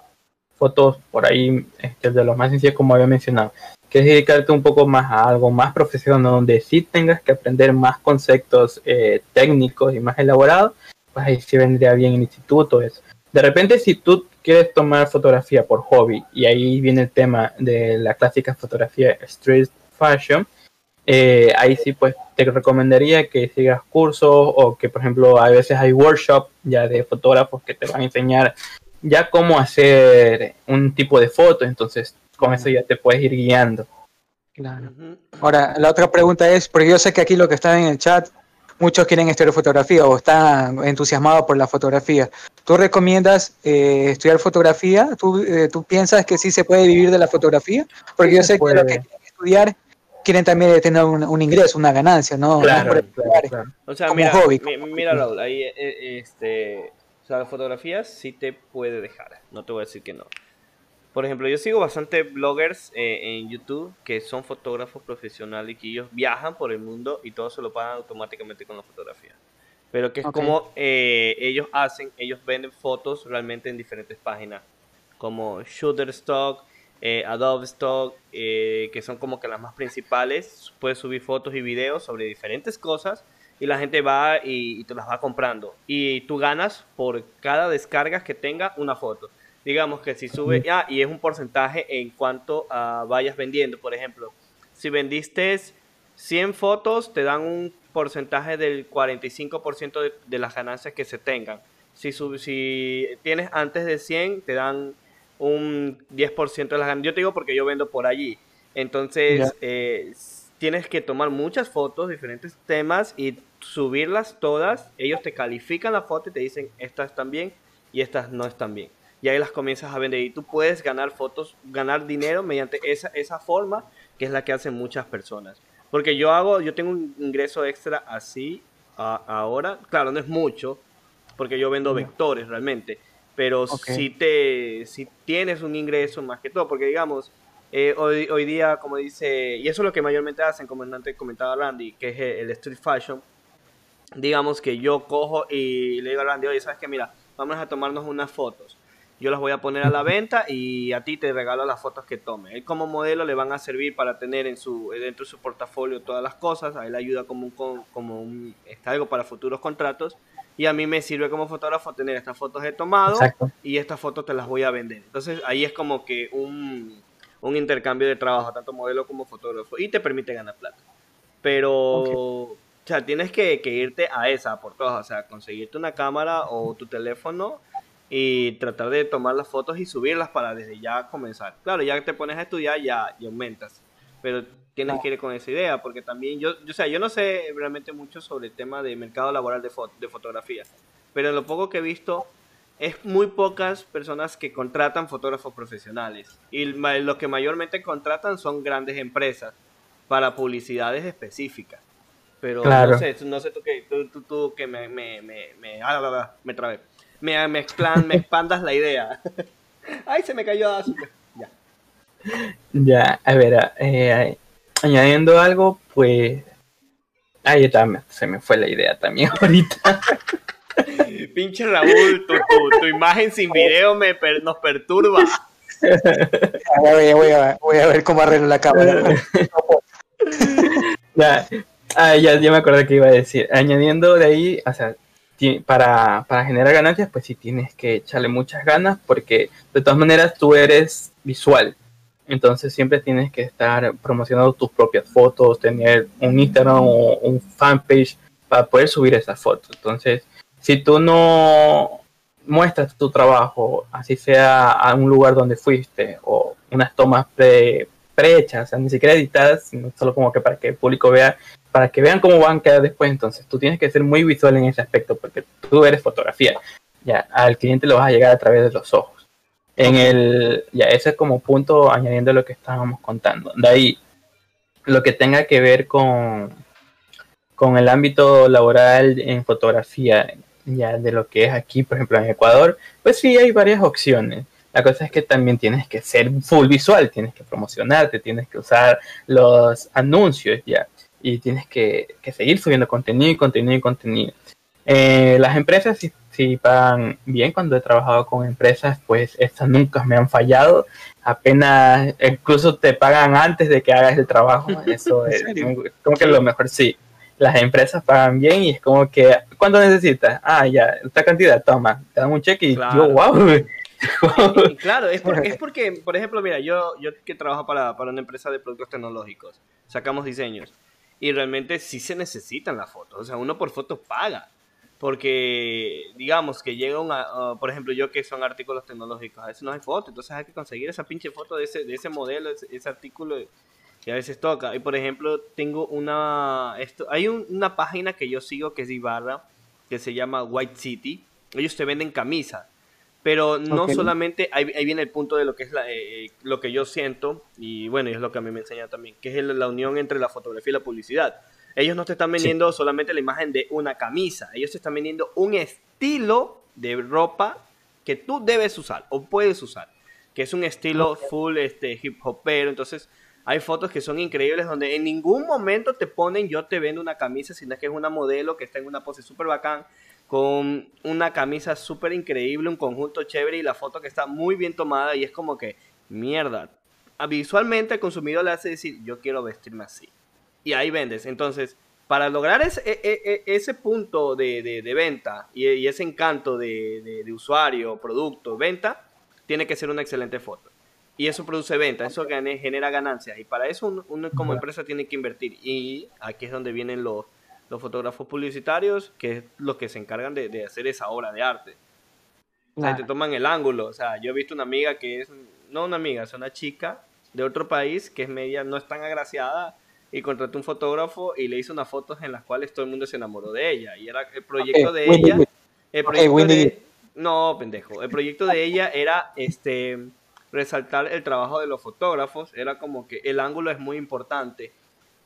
fotos por ahí este, de los más sencillos como había mencionado. Quieres dedicarte un poco más a algo más profesional donde sí tengas que aprender más conceptos eh, técnicos y más elaborados, pues ahí sí vendría bien el instituto eso. De repente si tú quieres tomar fotografía por hobby y ahí viene el tema de la clásica fotografía street fashion, eh, ahí sí pues te recomendaría que sigas cursos o que por ejemplo a veces hay workshops ya de fotógrafos que te van a enseñar ya cómo hacer un tipo de foto, entonces con eso ya te puedes ir guiando. Claro. Ahora, la otra pregunta es, porque yo sé que aquí lo que está en el chat, muchos quieren estudiar fotografía o están entusiasmados por la fotografía. ¿Tú recomiendas eh, estudiar fotografía? ¿Tú, eh, ¿Tú, piensas que sí se puede vivir de la fotografía? Porque yo sé que lo que quieren estudiar quieren también tener un, ingreso, una ganancia, ¿no? Claro, O sea, mira, mira Raúl, ahí eh, este, o sea, fotografías sí te puede dejar, no te voy a decir que no. Por ejemplo, yo sigo bastante bloggers eh, en YouTube que son fotógrafos profesionales y que ellos viajan por el mundo y todo se lo pagan automáticamente con la fotografía. Pero que es como eh, ellos hacen, ellos venden fotos realmente en diferentes páginas, como Shutterstock, eh, Adobe Stock, eh, que son como que las más principales. Puedes subir fotos y videos sobre diferentes cosas y la gente va y, te las va comprando. Y tú ganas por cada descarga que tenga una foto. Digamos que si sube, ya y es un porcentaje en cuanto a vayas vendiendo. Por ejemplo, si vendiste 100 fotos, te dan un porcentaje del 45% de, de las ganancias que se tengan. Si, si tienes antes de 100, te dan un 10% de las ganancias. Yo te digo porque yo vendo por allí. Entonces, eh, tienes que tomar muchas fotos, diferentes temas y subirlas todas. Ellos te califican la foto y te dicen, estas están bien y estas no están bien. Y ahí las comienzas a vender y tú puedes ganar fotos, ganar dinero mediante esa, esa forma que es la que hacen muchas personas. Porque yo hago, yo tengo un ingreso extra así ahora. Claro, no es mucho, porque yo vendo vectores realmente pero si te si tienes un ingreso más que todo, porque digamos, eh, hoy, hoy día, como dice, y eso es lo que mayormente hacen, como antes comentaba Randy, que es el street fashion, digamos que yo cojo y le digo a Randy, oye, ¿sabes qué? Mira, vamos a tomarnos unas fotos. Yo las voy a poner a la venta y a ti te regalo las fotos que tome. Él como modelo le van a servir para tener en su, dentro de su portafolio todas las cosas. A él ayuda como un, como un, está algo para futuros contratos y a mí me sirve como fotógrafo tener estas fotos he tomado y estas fotos te las voy a vender. Entonces ahí es como que un, intercambio de trabajo, tanto modelo como fotógrafo, y te permite ganar plata. Pero, o sea, tienes que, irte a esa por todas, o sea, conseguirte una cámara o tu teléfono y tratar de tomar las fotos y subirlas para desde ya comenzar. Claro, ya que te pones a estudiar ya, ya aumentas, pero tienes que ir con esa idea, porque también yo, yo, o sea, yo no sé realmente mucho sobre el tema de mercado laboral de, de fotografía, pero lo poco que he visto es muy pocas personas que contratan fotógrafos profesionales y los que mayormente contratan son grandes empresas para publicidades específicas. Pero no sé, no sé tú que, tú, tú, que me, me, me, me, ah, me trabé. Me, me, me expandas la idea. Ay, se me cayó azúcar. Ya. Ya, a ver, eh, añadiendo algo, pues. Ahí está, se me fue la idea también ahorita. Pinche Raúl, tu, imagen sin video me nos perturba. Voy a, voy, a, ver cómo arreglo la cámara. ya, ah, ya, ya me acordé que iba a decir. Añadiendo de ahí, o sea, para, para generar ganancias, pues sí tienes que echarle muchas ganas porque de todas maneras tú eres visual. Entonces siempre tienes que estar promocionando tus propias fotos, tener un Instagram o un fanpage para poder subir esas fotos. Entonces, si tú no muestras tu trabajo, así sea a un lugar donde fuiste o unas tomas pre, prehechas, o ni siquiera editadas, solo como que para que el público vea para que vean cómo van a quedar después. Entonces, tú tienes que ser muy visual en ese aspecto porque tú eres fotografía. Ya, al cliente lo vas a llegar a través de los ojos. En el, ya, ese es como punto añadiendo lo que estábamos contando. De ahí, lo que tenga que ver con, con el ámbito laboral en fotografía, ya de lo que es aquí, por ejemplo, en Ecuador, pues sí hay varias opciones. La cosa es que también tienes que ser full visual, tienes que promocionarte, tienes que usar los anuncios ya y tienes que, seguir subiendo contenido y contenido y contenido. Eh, las empresas si, pagan bien cuando he trabajado con empresas, pues estas nunca me han fallado. Apenas, incluso te pagan antes de que hagas el trabajo. Eso es como que lo mejor, sí. Las empresas pagan bien y es como que, ¿cuánto necesitas? Ah, ya, esta cantidad, toma, te dan un cheque y yo, wow. claro, es, es, porque, por ejemplo, mira, yo, yo que trabajo para, para una empresa de productos tecnológicos, sacamos diseños y realmente sí se necesitan las fotos. O sea, uno por foto paga. Porque, digamos, que llega un, uh, por ejemplo, yo que son artículos tecnológicos, a veces no hay foto, entonces hay que conseguir esa pinche foto de ese, de ese modelo, ese, artículo, y a veces toca. Y por ejemplo, tengo una, esto, hay una página que yo sigo que es Ibarra, que se llama White City. Ellos te venden camisas. Pero no solamente, ahí, viene el punto de lo que es la, eh, eh, lo que yo siento, y bueno, y es lo que a mí me enseña también, que es la unión entre la fotografía y la publicidad. Ellos no te están vendiendo solamente la imagen de una camisa, ellos te están vendiendo un estilo de ropa que tú debes usar o puedes usar, que es un estilo full este, hip hopero, entonces hay fotos que son increíbles donde en ningún momento te ponen yo te vendo una camisa, sino que es una modelo que está en una pose súper bacán, con una camisa súper increíble, un conjunto chévere y la foto que está muy bien tomada y es como que, mierda, visualmente el consumidor le hace decir, yo quiero vestirme así. Y ahí vendes. Entonces, para lograr ese, e, e, e, ese punto de, venta y, ese encanto de, usuario, producto, venta, tiene que ser una excelente foto. Y eso produce venta, eso genera ganancias. Y para eso uno como empresa tiene que invertir. Y aquí es donde vienen los los fotógrafos publicitarios, que es los que se encargan de, hacer esa obra de arte. O sea, te toman el ángulo. O sea, yo he visto una amiga que es, no una amiga, es una chica de otro país que es media, no es tan agraciada y contrató un fotógrafo y le hizo unas fotos en las cuales todo el mundo se enamoró de ella. Y era el proyecto de ella. El proyecto de, no, pendejo. El proyecto de ella era este resaltar el trabajo de los fotógrafos. Era como que el ángulo es muy importante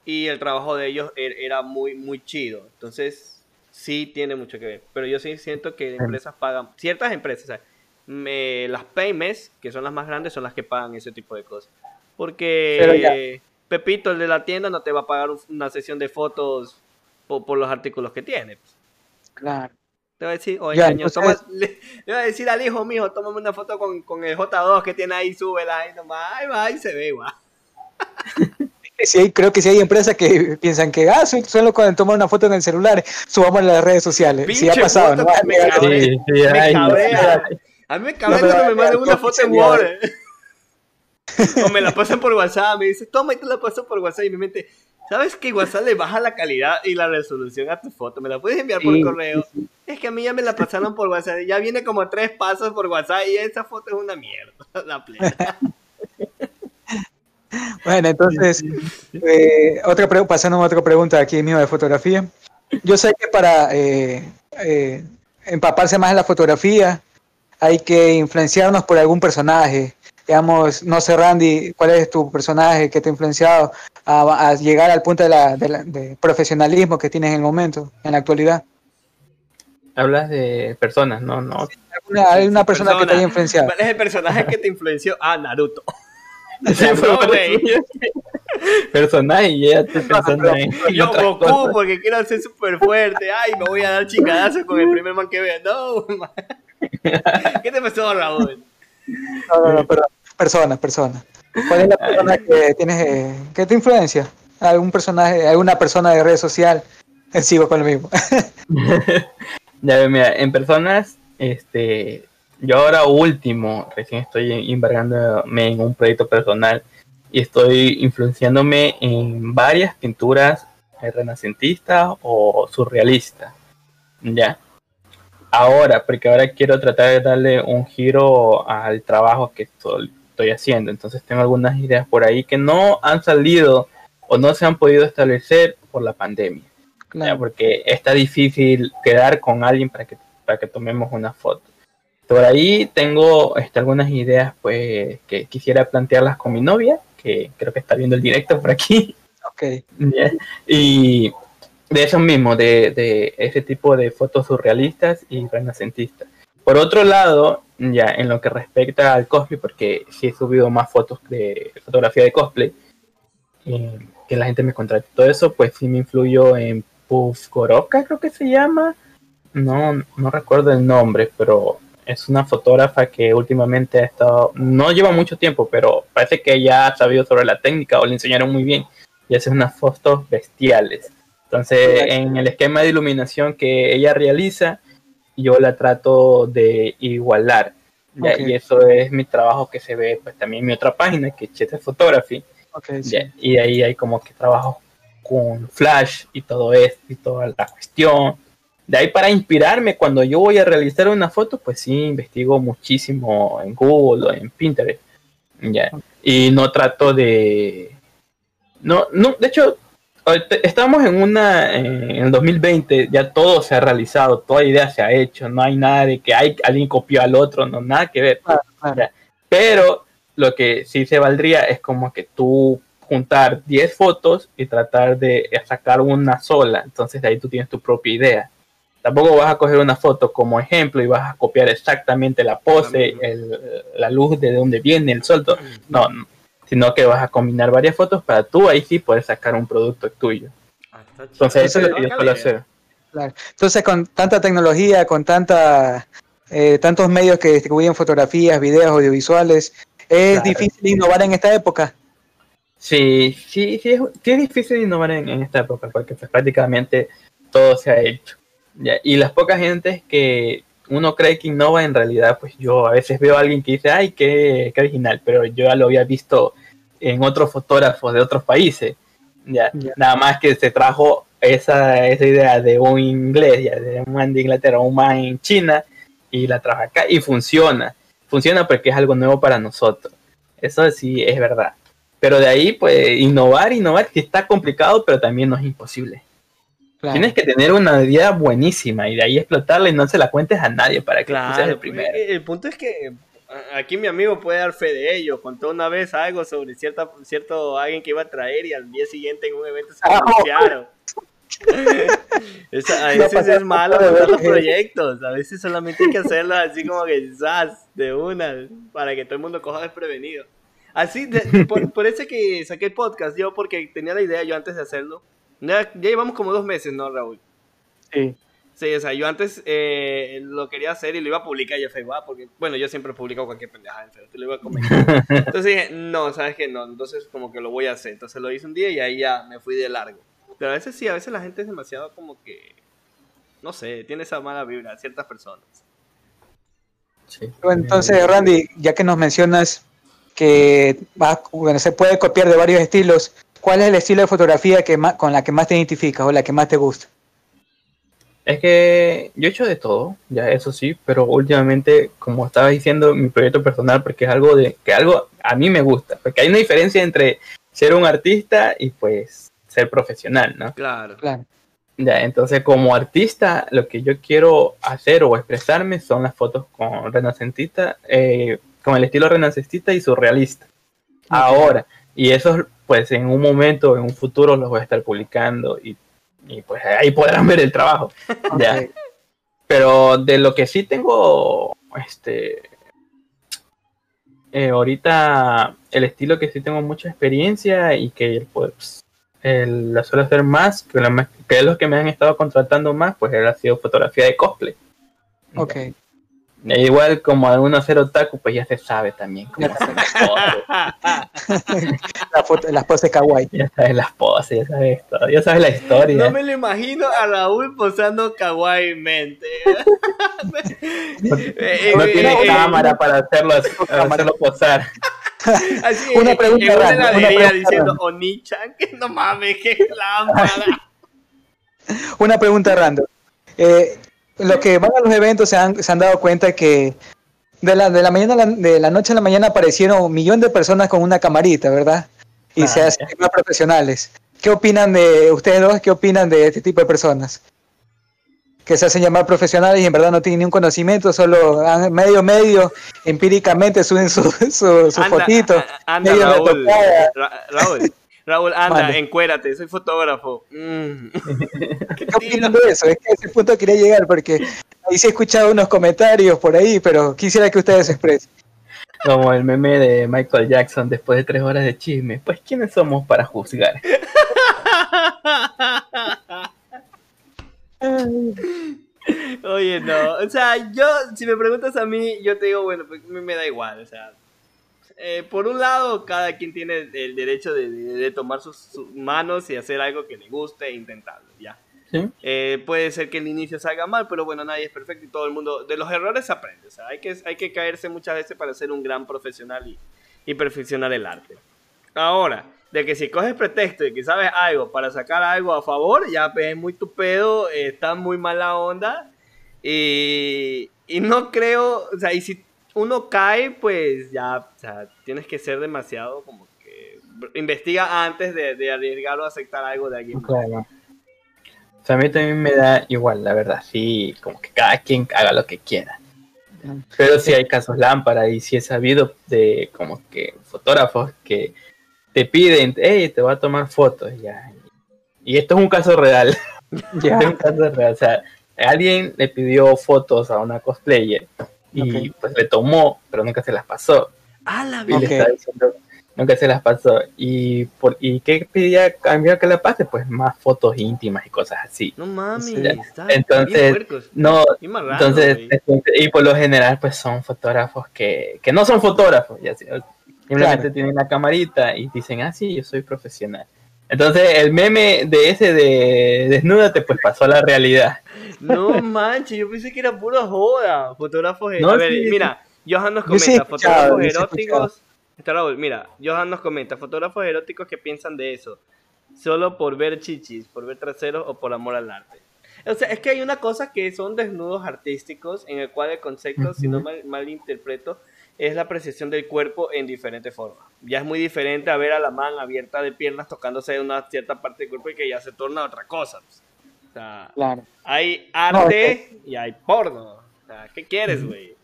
y el trabajo de ellos er, era muy, muy chido. Entonces, sí tiene mucho que ver. Pero yo sí siento que empresas pagan, ciertas empresas, me, las pymes, que son las más grandes, son las que pagan ese tipo de cosas. Porque Pepito, el de la tienda, no te va a pagar una sesión de fotos por, los artículos que tiene. Claro. Te va a decir, oye, le, va a decir al hijo mío, tómame una foto con, con el J2 que tiene ahí, súbela ahí nomás, ahí va, y se ve igual. Sí, creo que sí hay empresas que piensan que ah, solo cuando toman una foto en el celular, subamos en las redes sociales. sí ha pasado, ¿no? Me, sí, sí, A mí me cabrea cuando me mandan una foto en Word. o me la pasan por WhatsApp, me dice, toma y te la paso por WhatsApp y mi mente, ¿sabes que WhatsApp le baja la calidad y la resolución a tu foto? ¿Me la puedes enviar por correo? Es que a mí ya me la pasaron por WhatsApp, ya viene como tres pasos por WhatsApp y esa foto es una mierda, la plena. Bueno, entonces, eh, otra pasando a otra pregunta aquí mismo de fotografía. Yo sé que para eh, eh, empaparse más en la fotografía hay que influenciarnos por algún personaje. Digamos, no sé, Randy, ¿cuál es tu personaje que te ha influenciado a, llegar al punto de, la, de, profesionalismo que tienes en el momento, en la actualidad? Hablas de personas, no, no. hay una persona, que te haya influenciado. ¿Cuál es el personaje que te influenció? Ah, Naruto. Sí, fue Broadway. personaje y ya estoy pensando en, en Yo Goku cosas. porque quiero ser súper fuerte. Ay, me voy a dar chingadazo con el primer man que vea. No, man. ¿Qué te pasó, Raúl? No, no, no, pero personas, personas. ¿Cuál es la persona que tienes, eh, que te influencia? ¿Algún personaje, alguna persona de red social? Eh, Sigo con lo mismo. Ya mira, en personas, este, yo ahora último, recién estoy embargándome en un proyecto personal y estoy influenciándome en varias pinturas renacentistas o surrealistas. Ya. Ahora, porque ahora quiero tratar de darle un giro al trabajo que estoy, estoy haciendo. Entonces tengo algunas ideas por ahí que no han salido o no se han podido establecer por la pandemia. Ya, porque está difícil quedar con alguien para que, para que tomemos una foto. Por ahí tengo este, algunas ideas pues que quisiera plantearlas con mi novia, que creo que está viendo el directo por aquí. Ok. Ya. Y de eso mismo, de, de ese tipo de fotos surrealistas y renacentistas. Por otro lado, ya en lo que respecta al cosplay, porque sí he subido más fotos de fotografía de cosplay, eh, que la gente me contrata todo eso, pues sí me influyó en Puff Goroka, creo que se llama. No, no recuerdo el nombre, pero es una fotógrafa que últimamente ha estado, no lleva mucho tiempo, pero parece que ya ha sabido sobre la técnica o le enseñaron muy bien y hace unas fotos bestiales. Entonces, en el esquema de iluminación que ella realiza, yo la trato de igualar. ¿ya? Ok. Y eso es mi trabajo que se ve pues también en mi otra página, que es Chete Photography. Ok, sí. Y ahí hay como que trabajo con flash y todo esto y toda la cuestión. De ahí para inspirarme cuando yo voy a realizar una foto, pues sí, investigo muchísimo en Google o en Pinterest. ¿ya? Y no trato de... No, no, de hecho, estamos en una, eh, en el 2020, ya todo se ha realizado, toda idea se ha hecho, no hay nada de que hay, alguien copió al otro, no, nada que ver. Claro, claro. Pero lo que sí se valdría es como que tú juntar 10 fotos y tratar de sacar una sola. Entonces de ahí tú tienes tu propia idea. Tampoco vas a coger una foto como ejemplo y vas a copiar exactamente la pose, el- la luz de donde viene el sol. todo. No, no. sino que vas a combinar varias fotos para tú ahí sí poder sacar un producto tuyo. Ah. Entonces eso es lo que yo suelo idea. hacer. Claro. Entonces, con tanta tecnología, con tanta, eh, tantos medios que distribuyen fotografías, videos, audiovisuales, es Claro. difícil innovar en esta época. Sí, sí, sí es, sí es difícil innovar en, en esta época porque pues, prácticamente todo se ha hecho. ¿Ya? Y las pocas gentes que uno cree que innova, en realidad, pues yo a veces veo a alguien que dice, ay, qué, qué original, pero yo ya lo había visto en otros fotógrafos de otros países. ¿ya? Ya. Nada más que se trajo esa, esa idea de un inglés, ya, de un man de Inglaterra, un man en China, y la trajo acá y funciona. Funciona porque es algo nuevo para nosotros. Eso sí es verdad. Pero de ahí, pues, innovar, innovar, que está complicado, pero también no es imposible. Claro. Tienes que tener una idea buenísima y de ahí explotarla y no se la cuentes a nadie para que tú seas Claro, el primero. porque el punto es que aquí mi amigo puede dar fe de ello. Contó una vez algo sobre cierta, cierto alguien que iba a traer y al día siguiente en un evento se Ah, anunciaron. Esa- a veces es malo nada, montar los eh. proyectos, a veces solamente hay que hacerlo así como que ¡zas! de una para que todo el mundo coja desprevenido. Así, de- por, por eso que saqué el podcast, yo porque tenía la idea yo antes de hacerlo. Ya, ya llevamos como dos meses, ¿no, Raúl? Sí. Sí, o sea, yo antes eh, lo quería hacer y lo iba a publicar yo en Facebook, porque, bueno, yo siempre publico cualquier pendejada en Facebook, lo iba a comentar. Entonces dije, no, ¿sabes qué? No, entonces como que lo voy a hacer. Entonces lo hice un día y ahí ya me fui de largo. Pero a veces sí, a veces la gente es demasiado como que, no sé, tiene esa mala vibra, ciertas personas. Sí. Entonces, Randy, ya que nos mencionas que vas- bueno, se puede copiar de varios estilos, ¿cuál es el estilo de fotografía que más, con la que más te identificas o la que más te gusta? Es que yo he hecho de todo, ya eso sí, pero últimamente, como estaba diciendo, mi proyecto personal, porque es algo de que algo a mí me gusta, porque hay una diferencia entre ser un artista y pues ser profesional, ¿no? Claro. Claro. Ya, entonces como artista, lo que yo quiero hacer o expresarme son las fotos con renacentista, eh, con el estilo renacentista y surrealista. Ahora, y eso pues en un momento, en un futuro los voy a estar publicando y, y, pues ahí podrán ver el trabajo. Ya. Pero de lo que sí tengo este eh, ahorita el estilo que sí tengo mucha experiencia y que pues el, la suelo hacer más, que, la, que es lo que me han estado contratando más, pues ha sido fotografía de cosplay. Ok. Igual como alguno hacer otaku, pues ya se sabe también cómo hacer las poses. La foto- las poses kawaii. Ya sabes las poses, ya sabes todo, ya sabes la historia. No me lo imagino a Raúl posando kawaii mente. Eh, No eh, tiene eh, cámara para hacerlo, para hacerlo posar. Así, Una pregunta en una random, una pregunta diciendo random. Oni-chan, que no mames, qué lámpara. Una pregunta random. Eh, los que van a los eventos se han, se han dado cuenta que de la, de la mañana a la, de la noche a la mañana aparecieron un millón de personas con una camarita, ¿verdad? Y Ah, se ya. hacen más profesionales. ¿Qué opinan de ustedes dos? ¿Qué opinan de este tipo de personas? Que se hacen llamar profesionales y en verdad no tienen ni un conocimiento, solo medio medio empíricamente suben su, su, su Anda, fotito. anda, medio Raúl. Raúl, Raúl, anda, Mande. encuérate, soy fotógrafo. Mm. ¿Qué opinan de eso? Es que a ese punto quería llegar porque ahí sí he escuchado unos comentarios por ahí, pero quisiera que ustedes se expresen. Como el meme de Michael Jackson después de tres horas de chisme. Pues, ¿quiénes somos para juzgar? Oye, no, o sea, yo, si me preguntas a mí, yo te digo, bueno, pues me da igual, o sea, eh, por un lado, cada quien tiene el derecho de, de- de tomar sus, sus manos y hacer algo que le guste e intentarlo, ya. ¿Sí? Eh, puede ser que el inicio salga mal, pero bueno, nadie es perfecto y todo el mundo, de los errores aprende, o sea, hay que, hay que caerse muchas veces para ser un gran profesional y, y perfeccionar el arte. Ahora, de que si coges pretexto de que sabes algo para sacar algo a favor, ya pues, es muy tu pedo, eh, está muy mala onda. Y, y no creo, o sea, y si uno cae, pues ya, o sea, tienes que ser demasiado como que investiga antes de, de arriesgar o aceptar algo de alguien más. Claro. O sea, a mí también me da igual, la verdad. Sí, como que cada quien haga lo que quiera. Pero sí hay casos lámpara y sí he sabido de como que fotógrafos que te piden, hey, te voy a tomar fotos ya. Y esto es un caso real. Ya. Este es un caso real. O sea, alguien le pidió fotos a una cosplayer y pues le tomó, pero nunca se las pasó. ¡Ah, la Y Ok. le está diciendo, nunca se las pasó. ¿Y, por, ¿y qué pedía a cambio que la pase? Pues más fotos íntimas y cosas así. No mames, Sí. está Entonces. No, marrano, entonces, entonces, y por lo general, pues son fotógrafos que, que no son fotógrafos, ya simplemente Claro. tienen la camarita y dicen, ah, sí, yo soy profesional. Entonces, el meme de ese de desnúdate, pues pasó a la realidad. No manches, yo pensé que era pura joda. Fotógrafos. No, a ver, sí, mira, Johan nos comenta, fotógrafos eróticos. Está Raúl, mira, Johan nos comenta, fotógrafos eróticos que piensan de eso. Solo por ver chichis, por ver traseros o por amor al arte. O sea, es que hay una cosa que son desnudos artísticos, en el cual el concepto, si no mal, mal interpreto, es la apreciación del cuerpo en diferentes formas. Ya es muy diferente a ver a la man abierta de piernas tocándose una cierta parte del cuerpo y que ya se torna otra cosa. O sea, Claro. hay arte y hay porno. O sea, ¿qué quieres, güey?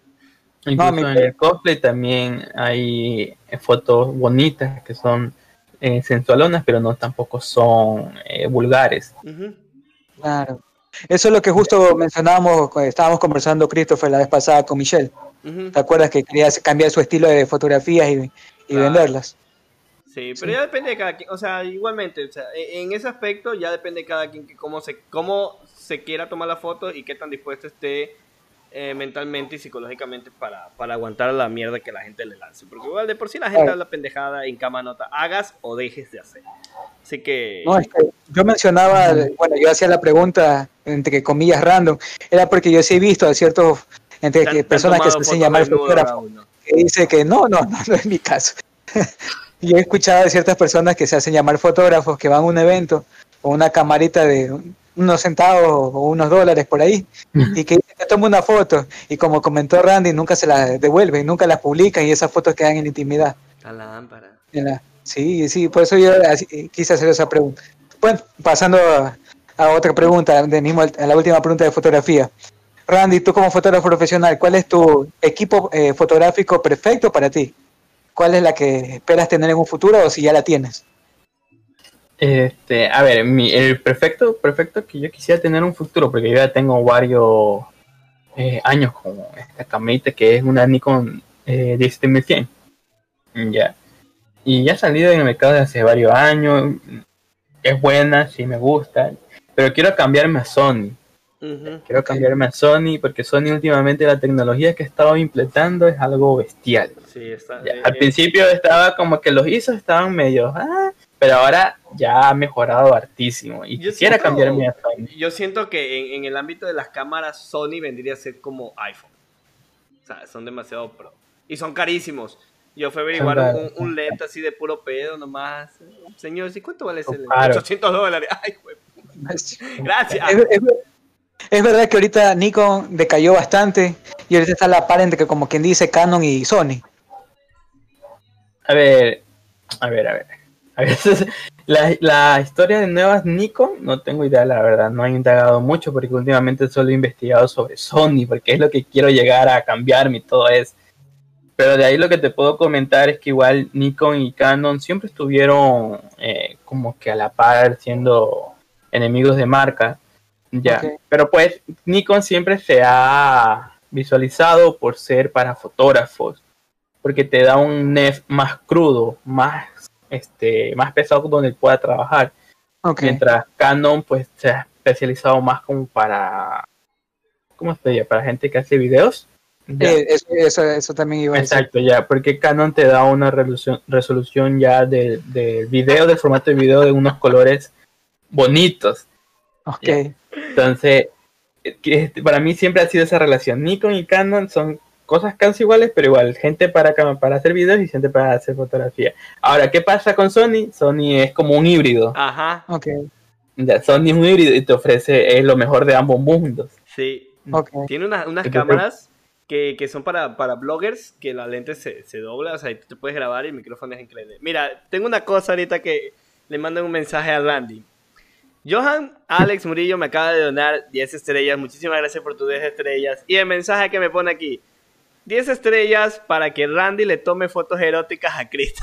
Incluso mi- en el cosplay también hay eh, fotos bonitas que son eh, sensualonas, pero no tampoco son eh, vulgares. Claro. Eso es lo que justo mencionábamos, cuando estábamos conversando Christopher la vez pasada con Michelle. Ujú. ¿Te acuerdas que quería cambiar su estilo de fotografías y, y Claro. venderlas? Sí, pero ya depende de cada quien. O sea, igualmente, o sea, e- en ese aspecto ya depende de cada quien que cómo se, cómo se quiera tomar la foto y qué tan dispuesto esté eh, mentalmente y psicológicamente para, para aguantar la mierda que la gente le lance. Porque igual de por sí la gente Claro. habla pendejada en cama nota. Hagas o dejes de hacer. Así que... No, es que yo mencionaba, bueno, yo hacía la pregunta entre comillas random, era porque yo sí he visto a ciertos entre que personas que se hacen llamar ¿no? que dice que no, no, no, no es mi caso. y he escuchado de ciertas personas que se hacen llamar fotógrafos que van a un evento con una camarita de unos centavos o unos dólares por ahí y que dicen que toma una foto y como comentó Randy nunca se la devuelven, nunca las publican y esas fotos quedan en intimidad. La lámpara. En la- Sí, sí, por eso yo así- quise hacer esa pregunta. Bueno, pasando a, a otra pregunta, de mismo a la última pregunta de fotografía. Randy, tú como fotógrafo profesional, ¿cuál es tu equipo eh, fotográfico perfecto para ti? ¿Cuál es la que esperas tener en un futuro o si ya la tienes? Este, a ver, mi, el perfecto, perfecto que yo quisiera tener un futuro, porque yo ya tengo varios eh, años con esta camarita que es una Nikon eh, 10100. Ya. Y ya ha salido en el mercado desde hace varios años. Es buena, sí me gusta. Pero quiero cambiarme a Sony. Ujú. Quiero cambiarme a Sony porque Sony últimamente la tecnología que ha estado implementando es algo bestial. Sí, está. Ya, eh, al principio estaba como que los ISOs estaban medio, ah, pero ahora ya ha mejorado hartísimo y Yo quisiera siento- cambiarme a Sony. Yo siento que en, en el ámbito de las cámaras, Sony vendría a ser como iPhone. O sea, son demasiado pro. Y son carísimos. Yo fui a averiguar un, un lente así de puro pedo nomás. Señor, ¿sí cuánto vale ese caros. 800 dólares. Ay, güey. Gracias. Es, es- es verdad que ahorita Nikon decayó bastante y ahorita está la par entre como quien dice Canon y Sony. A ver, a ver, a ver. A ver, la, la historia de nuevas Nikon, no tengo idea, la verdad, no he indagado mucho porque últimamente solo he investigado sobre Sony, porque es lo que quiero llegar a cambiarme y todo eso. Pero de ahí lo que te puedo comentar es que igual Nikon y Canon siempre estuvieron eh, como que a la par siendo enemigos de marca. Ya. Pero pues Nikon siempre se ha visualizado por ser para fotógrafos porque te da un NEF más crudo, más este, más pesado donde pueda trabajar. Mientras Canon pues se ha especializado más como para ¿cómo se diría? Para gente que hace videos. Eh, eso, eso, eso también iba a decir. Exacto, ya, porque Canon te da una resolución, resolución ya del del video, del formato de video de unos colores bonitos. Ok. Ya. Entonces, eh, que este, para mí siempre ha sido esa relación. Nikon y Canon son cosas casi iguales, pero igual, gente para, para hacer videos y gente para hacer fotografía. Ahora, ¿qué pasa con Sony? Sony es como un híbrido. Ajá, Ok. Ya, Sony es un híbrido y te ofrece eh, lo mejor de ambos mundos. sí. Ok. Tiene unas, unas Entonces- cámaras que, que son para, para bloggers, que la lente se, se dobla, o sea, y tú te puedes grabar y el micrófono es increíble. Mira, tengo una cosa ahorita que le mandan un mensaje a Randy. Johan Alex Murillo me acaba de donar 10 estrellas. Muchísimas gracias por tus 10 estrellas. Y el mensaje que me pone aquí. 10 estrellas para que Randy le tome fotos eróticas a Cristo.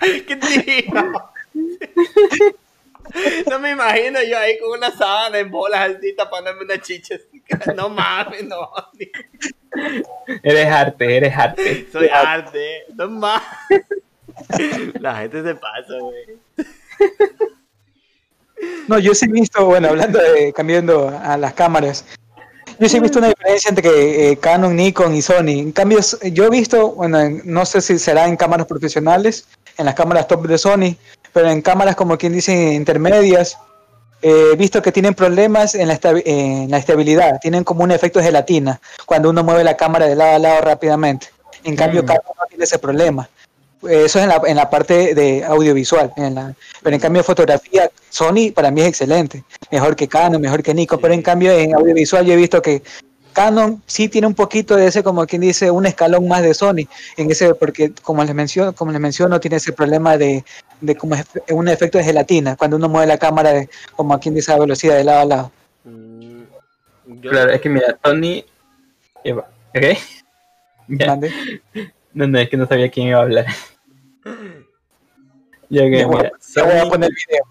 ¿Qué tío? No me imagino yo ahí con una sábana en bolas así tapándome una chicha. No mames, no. Eres arte, eres arte. Soy arte. No mames. La gente se pasa, güey. No, yo sí he visto, bueno, hablando de cambiando a las cámaras, yo sí he visto una diferencia entre eh, Canon, Nikon y Sony. En cambio, yo he visto, bueno, en- no sé si será en cámaras profesionales, en las cámaras top de Sony, pero en cámaras como quien dice intermedias, eh, he visto que tienen problemas en la, en la estabilidad, tienen como un efecto de gelatina cuando uno mueve la cámara de lado a lado rápidamente. En cambio, Mm. Canon no tiene ese problema. Eh, Eso es en la, en la parte de audiovisual, en la, pero en cambio fotografía, Sony para mí es excelente, mejor que Canon, mejor que Nikon, pero en cambio en audiovisual yo he visto que Canon sí tiene un poquito de ese, como quien dice, un escalón más de Sony, en ese, porque como les menciono, como les menciono, tiene ese problema de, de como efe- un efecto de gelatina, cuando uno mueve la cámara de, como quien dice, a velocidad de lado a lado. Mm, Claro, es que mira, Sony. Eva, ¿Ok? No, no, es que no sabía quién iba a hablar. Ya que, voy, voy a Sony- poner el video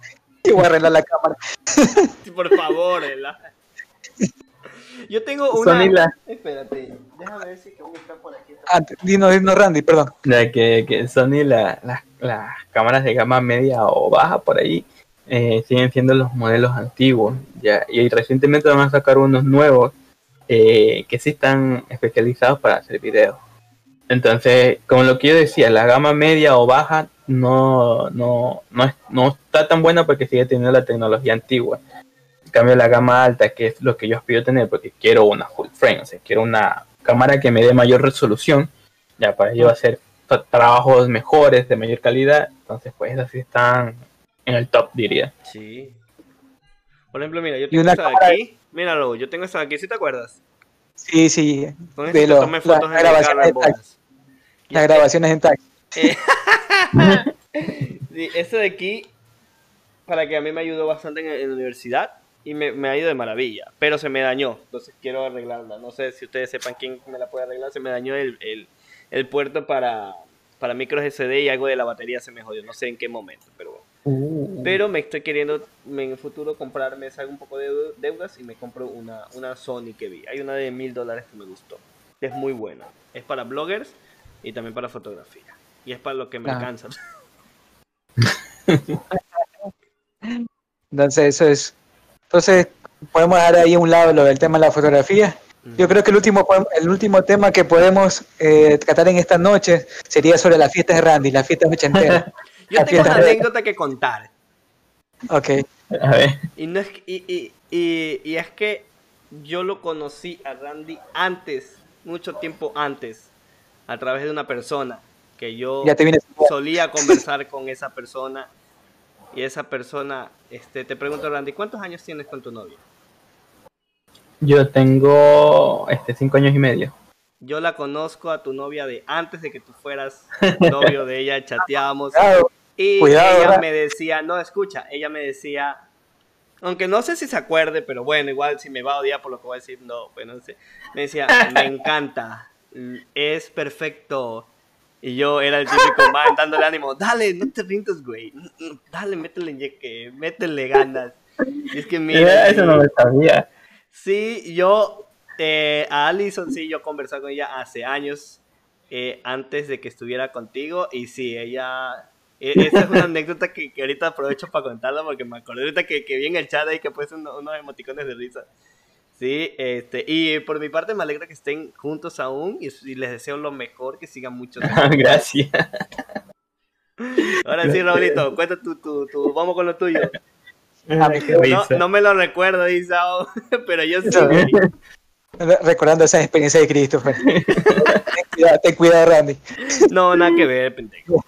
y voy a arreglar la cámara. Por favor, Ela. Yo tengo una. Sony la- Espérate, déjame ver si cómo está por aquí. Ah, dinos, dinos Randy, perdón. Ya que, que Sony, la- la- las cámaras de gama media o baja por ahí, eh, siguen siendo los modelos antiguos. Ya, y recientemente van a sacar unos nuevos eh, que sí están especializados para hacer videos. Entonces, como lo que yo decía, la gama media o baja no, no, no, es- no está tan buena porque sigue teniendo la tecnología antigua. En cambio, la gama alta, que es lo que yo aspiro a tener, porque quiero una full frame, o sea, quiero una cámara que me dé mayor resolución, ya para yo hacer tra- trabajos mejores, de mayor calidad. Entonces, pues, así están en el top, diría. Sí. Por ejemplo, mira, yo tengo esta de cámara- aquí. Míralo, yo tengo esta de aquí, ¿sí te acuerdas? Sí, sí, Con De que lo- tomé la fotos en el grabación carro en de taxi. Las este- grabaciones en taxi. Sí, este de aquí, para que a mí me ayudó bastante en, en la universidad y me, me ha ido de maravilla, pero se me dañó, entonces quiero arreglarla. No sé si ustedes sepan quién me la puede arreglar, se me dañó el, el, el puerto para, para micros SD y algo de la batería se me jodió, no sé en qué momento, pero bueno. Pero me estoy queriendo en el futuro comprarme, salgo un poco de deu- deudas y me compro una, una Sony que vi. Hay una de mil dólares que me gustó. Es muy buena. Es para bloggers y también para fotografía. Y es para lo que me Ah. alcanza. Entonces, eso es. Entonces, podemos dejar ahí a un lado lo del tema de la fotografía. Yo creo que el último, el último tema que podemos eh, tratar en esta noche sería sobre las fiestas de Randy, las fiestas ochenteras. Yo tengo una de- anécdota que contar. ok. A ver. Y, no es, que- y, y, y, y es que yo lo conocí a Randy antes, mucho tiempo antes, a través de una persona que yo Ya te vienes. solía conversar con esa persona. Y esa persona, este, te pregunto, Randy, ¿cuántos años tienes con tu novia? Yo tengo este cinco años y medio. Yo la conozco a tu novia de antes de que tú fueras novio de ella, chateábamos. Cuidado. Y Cuidado, ella ¿verdad? me decía, no, escucha, ella me decía, aunque no sé si se acuerde, pero bueno, igual si me va a odiar por lo que voy a decir, no, pues no sé. Me decía, me encanta, es perfecto. Y yo era el típico man dándole ánimo, dale, no te rindas, güey, dale, métele, ñeque, métele ganas. Y es que mira, Eso no me sabía. Sí, yo, eh, a Alison, sí, yo conversé con ella hace años, eh, antes de que estuviera contigo, y sí, ella, e- esa es una anécdota que, que ahorita aprovecho para contarla, porque me acordé ahorita que, que vi en el chat ahí que puse uno- unos emoticones de risa. Sí, este, y por mi parte me alegra que estén juntos aún, y, y les deseo lo mejor, que sigan muchos años. Gracias. Ahora sí, Raulito, cuenta tu, tu, tu, vamos con lo tuyo. No, no me lo recuerdo, Isao, pero yo sí. Recordando esa experiencia de Christopher. ten, cuidado, ten cuidado, Randy. No, nada que ver, pendejo.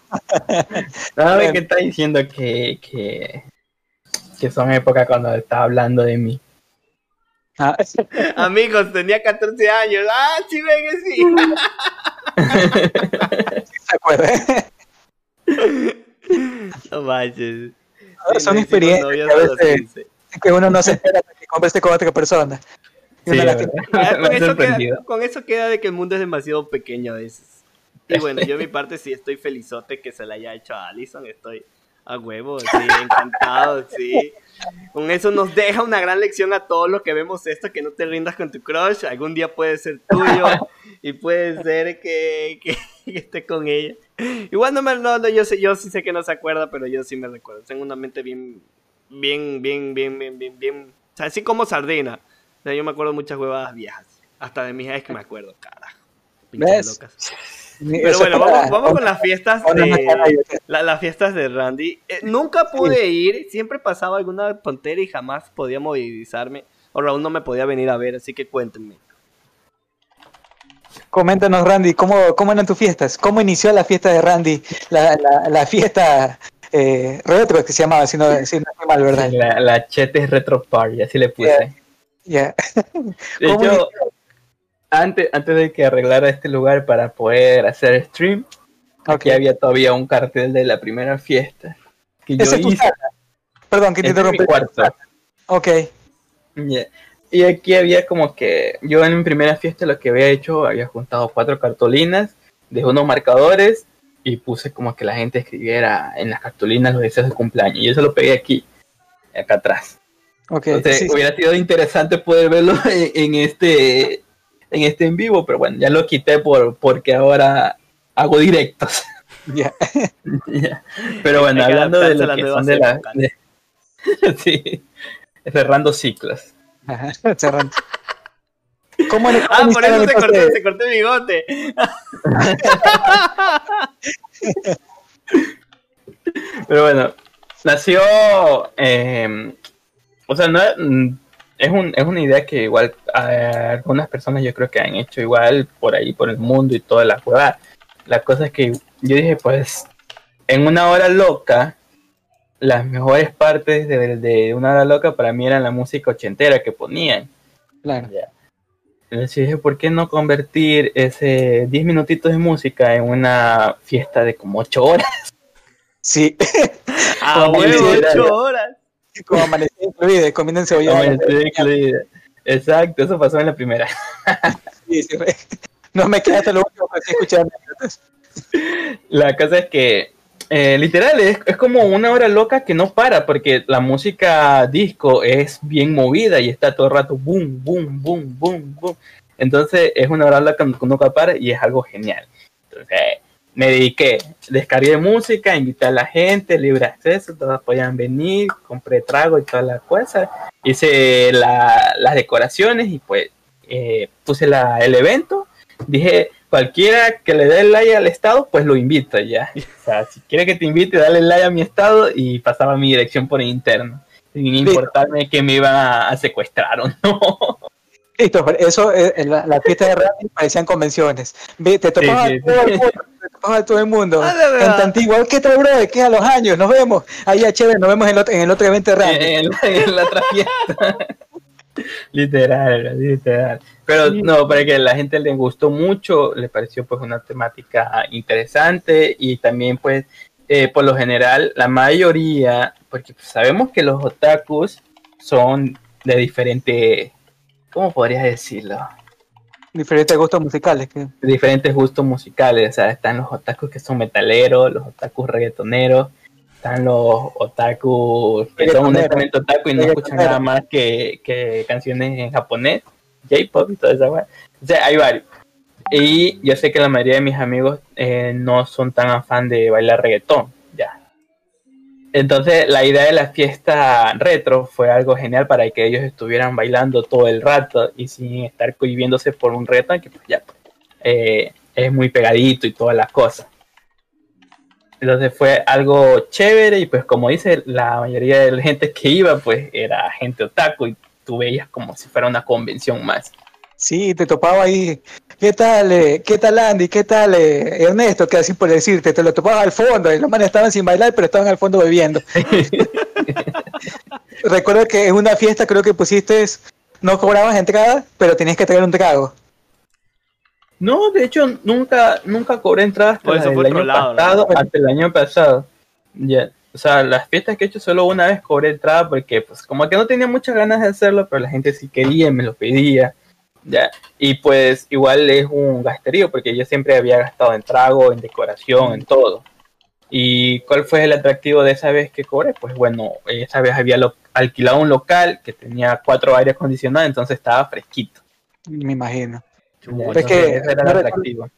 No, ve que está diciendo que, que, que son épocas cuando está hablando de mí. Ah, Amigos, tenía 14 años. Ah, sí, ven que sí. ¿Se acuerda? No manches. Son Sí, hicimos experiencias que a a los veces- 15. que uno no se espera que converse con otra persona. Sí, la la Me con, eso queda, con eso queda de que el mundo es demasiado pequeño a veces. Y bueno, yo de mi parte sí estoy felizote que se le haya hecho a Allison. Estoy a huevo, sí, encantado, sí. Con eso nos deja una gran lección a todos los que vemos esto, que no te rindas con tu crush. Algún día puede ser tuyo y puede ser que, que- que esté con ella. Igual no me, no, no, yo sé, yo sí sé que no se acuerda, pero yo sí me recuerdo. Tengo una mente bien, bien, bien, bien, bien, bien, bien, o sea, así como sardina. O sea, yo me acuerdo muchas huevadas viejas. Hasta de mis ex que me acuerdo, carajo. Pinches ¿Ves? locas. Pero Eso bueno, para- vamos, vamos con las fiestas de la- las fiestas de Randy. Eh, nunca pude ir, siempre pasaba alguna tontera y jamás podía movilizarme. O Raúl no me podía venir a ver, así que cuéntenme. Coméntanos, Randy, ¿cómo, ¿cómo eran tus fiestas? ¿Cómo inició la fiesta de Randy? La, la, la fiesta eh, retro que se llamaba, si no, si no estoy mal, ¿verdad? La, la Chetes Retro Party, así le puse. Ya. De ¿Cómo hecho, antes, antes de que arreglara este lugar para poder hacer stream, aquí había todavía un cartel de la primera fiesta. Que yo hice sala. Perdón, que te interrumpí. cuarto. Ok. Ya. Y aquí había como que yo en mi primera fiesta lo que había hecho, había juntado cuatro cartolinas, dejé unos marcadores y puse como que la gente escribiera en las cartolinas los deseos de cumpleaños. Y eso lo pegué aquí, acá atrás. Ok. Entonces sí, sí. hubiera sido interesante poder verlo en, en este en este en vivo, pero bueno, ya lo quité por porque ahora hago directos. Ya. Ya. Pero bueno, hablando de lo que nuevas son de la de- sí, cerrando ciclos. Ajá, cerrando. ¿Cómo le- Ah, por eso se cortó, se cortó el bigote. Pero bueno, nació, eh, o sea, no, es, un, es una idea que igual eh, algunas personas yo creo que han hecho igual por ahí, por el mundo y toda la jugada. La cosa es que yo dije, pues, en una hora loca, las mejores partes de, de una hora loca para mí eran la música ochentera que ponían. Claro. Entonces dije, ¿por qué no convertir ese 10 minutitos de música en una fiesta de como 8 horas? Sí, A Como huevo, quisiera. ocho horas. Como amanecer incluido, comiendo en cebolla. Estoy incluida. Exacto, eso pasó en la primera. Sí, sí, re- No me queda hasta lo último para escuchar. La cosa es que, eh, literal, es, es como una hora loca que no para, porque la música disco es bien movida y está todo el rato boom, boom, boom, boom, boom. Entonces es una hora loca que nunca para y es algo genial. Entonces, me dediqué, descargué música, invité a la gente, libre acceso, todos podían venir, compré trago y todas las cosas, hice las decoraciones y pues eh, puse la, el evento, dije, cualquiera que le dé el like al estado, pues lo invito ya. O sea, si quiere que te invite, dale el like a mi estado y pasaba mi dirección por interno, sin importarme que me iban a, secuestrar o no. Listo, eso, eh, la, la fiesta de radio parecían convenciones. Te tocaba todo el mundo, a todo el mundo. Ah, en Antigua, ¿qué tal, bro? ¿Qué a los años? Nos vemos. Ahí a chévere, nos vemos en el otro, en el otro evento de radio. En, la otra fiesta. literal, literal. Pero no, para que la gente le gustó mucho, le pareció pues una temática interesante y también pues eh, por lo general la mayoría, porque pues, sabemos que los otakus son de diferente, ¿cómo podrías decirlo? Diferentes gustos musicales. Diferentes gustos musicales, o sea, están los otakus que son metaleros, los otakus reggaetoneros, están los otakus que son honestamente otaku y no escuchan nada más que, que canciones en japonés, J-pop y toda esa O sea, hay varios. Y yo sé que la mayoría de mis amigos eh, no son tan afán de bailar reggaetón. Entonces, la idea de la fiesta retro fue algo genial para que ellos estuvieran bailando todo el rato y sin estar cohibiéndose por un reto que pues, ya eh, es muy pegadito y todas las cosas. Entonces fue algo chévere y pues como dice la mayoría de la gente que iba pues era gente otaku y tú veías como si fuera una convención más. Sí, te topaba ahí. ¿Qué tal, eh? ¿Qué tal Andy? ¿Qué tal eh, Ernesto? Que así por decirte, te lo topabas al fondo y los manes estaban sin bailar, pero estaban al fondo bebiendo. Recuerdo que en una fiesta creo que pusiste, no cobrabas entrada, pero tenías que traer un trago. No, de hecho nunca, nunca cobré entradas hasta, el año pasado, hasta el año pasado. Ya. O sea, las fiestas que he hecho solo una vez cobré entrada porque pues como que no tenía muchas ganas de hacerlo, pero la gente sí quería, me lo pedía. ¿Ya? Y pues igual es un gasterío, porque yo siempre había gastado en trago, en decoración, en todo. ¿Y cuál fue el atractivo de esa vez que cobré? Pues bueno, esa vez había alquilado un local que tenía cuatro aires acondicionados, entonces estaba fresquito. Me imagino. es que era atractivo.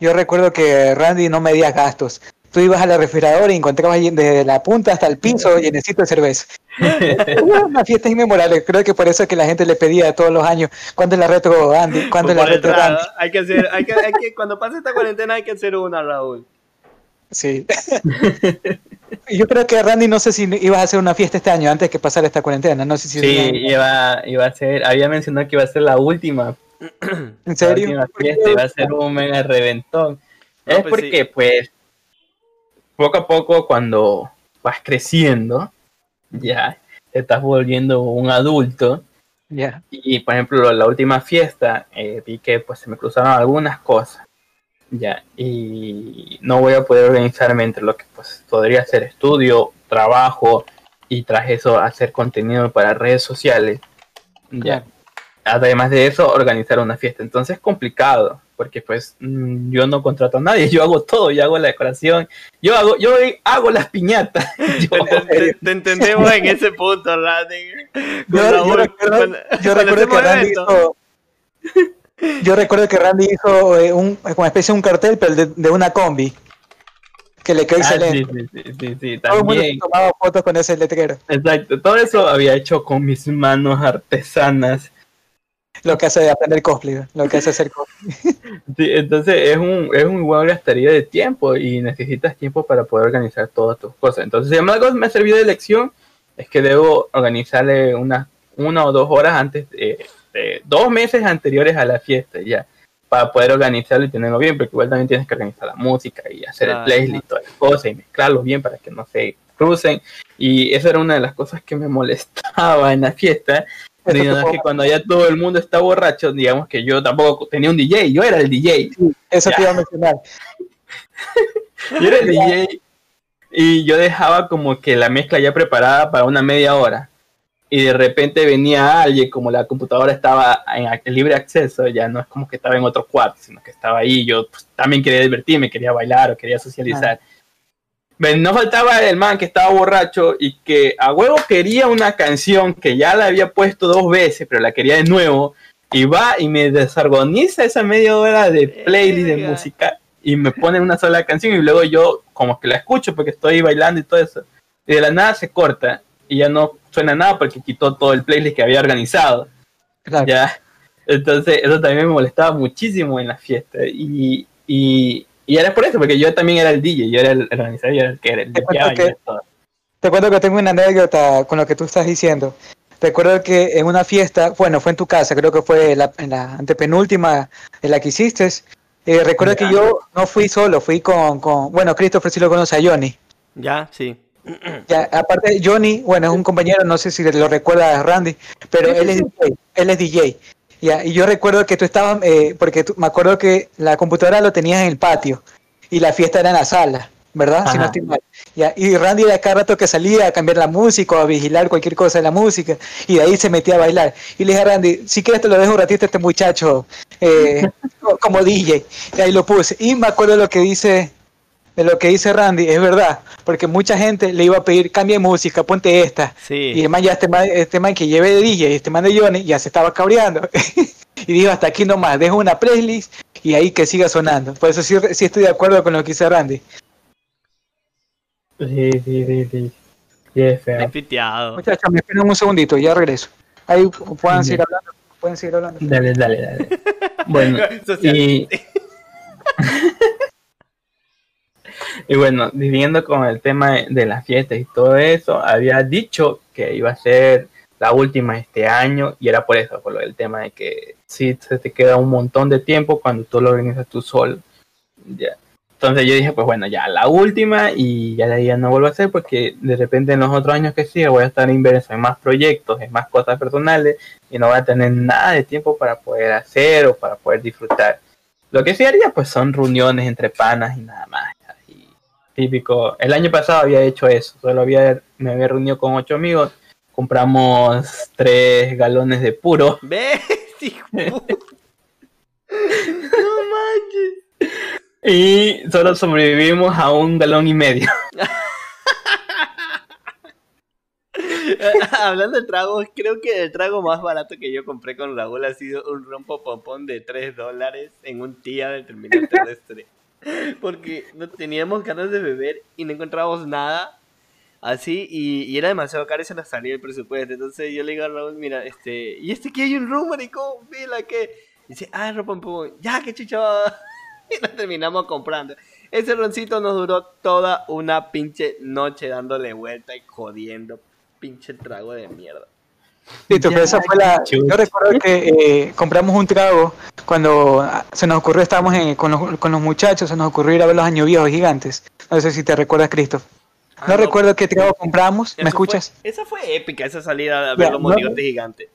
Yo recuerdo que Randy no medía gastos tú ibas a la refrigeradora y encontrabas desde la punta hasta el piso llenecito de cerveza. una fiesta inmemorable. Creo que por eso es que la gente le pedía todos los años, ¿cuándo es la retro Andy? ¿Cuándo es la retro Andy? Hay que hacer, hay que, hay que, cuando pase esta cuarentena hay que hacer una, Raúl. Sí. Yo creo que Randy no sé si ibas a hacer una fiesta este año antes que pasara esta cuarentena. No sé si sí, iba, iba a ser, había mencionado que iba a ser la última. ¿En serio? La última fiesta iba a ser un mega reventón. es pues porque, pues, poco a poco cuando vas creciendo, ya te estás volviendo un adulto. ya Y por ejemplo, la última fiesta eh, vi que pues se me cruzaron algunas cosas. Ya, y no voy a poder organizarme entre lo que pues podría ser estudio, trabajo y tras eso hacer contenido para redes sociales. Ya. Además de eso, organizar una fiesta. Entonces es complicado porque pues mm, yo no contrato a nadie, yo hago todo, yo hago la decoración, yo hago, yo hago las piñatas. te, entendemos en ese punto, Randy. Yo, recuerdo, que Randy hizo, yo recuerdo que Randy hizo eh, un, como especie de un cartel, pero de, una combi. Que le quedó ah, excelente. Sí, sí, sí, sí, Todo el mundo tomaba fotos con ese letrero. Exacto, todo eso había hecho con mis manos artesanas lo que hace aprender cosplay, lo que hace hacer cosplay. Sí, entonces es un, es un buen gastaría de tiempo y necesitas tiempo para poder organizar todas tus cosas. Entonces, si algo me ha servido de lección, es que debo organizarle una, una o dos horas antes, de, dos meses anteriores a la fiesta ya, para poder organizarlo y tenerlo bien, porque igual también tienes que organizar la música y hacer el playlist y todas las cosas y mezclarlo bien para que no se crucen. Y esa era una de las cosas que me molestaba en la fiesta, que cuando ya todo el mundo está borracho, digamos que yo tampoco tenía un DJ, yo era el DJ. eso te iba a mencionar. yo era el DJ y yo dejaba como que la mezcla ya preparada para una media hora. Y de repente venía alguien, como la computadora estaba en libre acceso, ya no es como que estaba en otro cuarto, sino que estaba ahí. Yo pues, también quería divertirme, quería bailar o quería socializar no faltaba el man que estaba borracho y que a huevo quería una canción que ya la había puesto dos veces, pero la quería de nuevo. Y va y me desargoniza esa media hora de playlist de música. y me ponen una sola canción y luego yo como que la escucho porque estoy bailando y todo eso. Y de la nada se corta y ya no suena nada porque quitó todo el playlist que había organizado. Ya. Entonces eso también me molestaba muchísimo en la fiesta. Y, y, y, era por eso, porque yo también era el DJ, yo era el, organizador, yo era el que era el DJ. Te cuento que tengo una anécdota con lo que tú estás diciendo. Recuerdo que en una fiesta, bueno, fue en tu casa, creo que fue la, en la antepenúltima en la que hiciste. Eh, recuerdo que yo no fui solo, fui con, con, bueno, Christopher sí lo conoce a Johnny. Ya, sí. Ya, aparte, Johnny, bueno, es un compañero, no sé si lo recuerda Randy, pero él es DJ, él es DJ. Ya, y yo recuerdo que tú estabas, eh, porque me acuerdo que la computadora lo tenías en el patio y la fiesta era en la sala. ¿verdad? Si no estoy mal. Ya, y Randy de cada rato que salía a cambiar la música o a vigilar cualquier cosa de la música y de ahí se metía a bailar. Y le dije a Randy, si quieres te lo dejo un ratito a este muchacho eh, como DJ. Y ahí lo puse. Y me acuerdo lo que dice de lo que dice Randy, es verdad, porque mucha gente le iba a pedir, cambia de música, ponte esta. Y además ya este man, este man que lleve de DJ, este man de Johnny, ya se estaba cabreando. y dijo, hasta aquí nomás, dejo una playlist y ahí que siga sonando. Por eso sí, sí estoy de acuerdo con lo que dice Randy. Sí, sí, sí, sí. Sí, es feo. Muchachos, me esperan un segundito, ya regreso. Ahí pueden seguir hablando. Pueden seguir hablando. Dale, dale, dale. bueno, y... y bueno, viviendo con el tema de las fiestas y todo eso, había dicho que iba a ser la última este año y era por eso, por lo del tema de que sí se te queda un montón de tiempo cuando tú lo organizas tú solo. Ya. Entonces yo dije, pues bueno, ya la última y ya de no vuelvo a hacer porque de repente en los otros años que siga voy a estar inverso en más proyectos, en más cosas personales y no voy a tener nada de tiempo para poder hacer o para poder disfrutar. Lo que sí haría pues son reuniones entre panas y nada más. Típico, el año pasado había hecho eso, solo había, me había reunido con ocho amigos, compramos tres galones de puro. ¿Ves? no manches. Y solo sobrevivimos a un galón y medio. Hablando de tragos, creo que el trago más barato que yo compré con Raúl ha sido un rompo pompón de 3 dólares en un día del terminal terrestre. Porque no teníamos ganas de beber y no encontrábamos nada así y, era demasiado caro y se nos salía el presupuesto. Entonces yo le digo a Raúl, mira, este, ¿y este que hay un rum, maricón? Mira que... dice, ah, rompo pompón. Ya, qué chucha y lo terminamos comprando. Ese roncito nos duró toda una pinche noche dándole vuelta y jodiendo. Pinche trago de mierda. Sí, pero esa fue la. Yo recuerdo que eh, compramos un trago cuando se nos ocurrió, estábamos con, los, con, los, muchachos, se nos ocurrió ir a ver los años viejos gigantes. No sé si te recuerdas, Cristo. Ah, no, recuerdo qué trago compramos. ¿Me escuchas? esa fue épica, esa salida a ver los monigotes gigantes.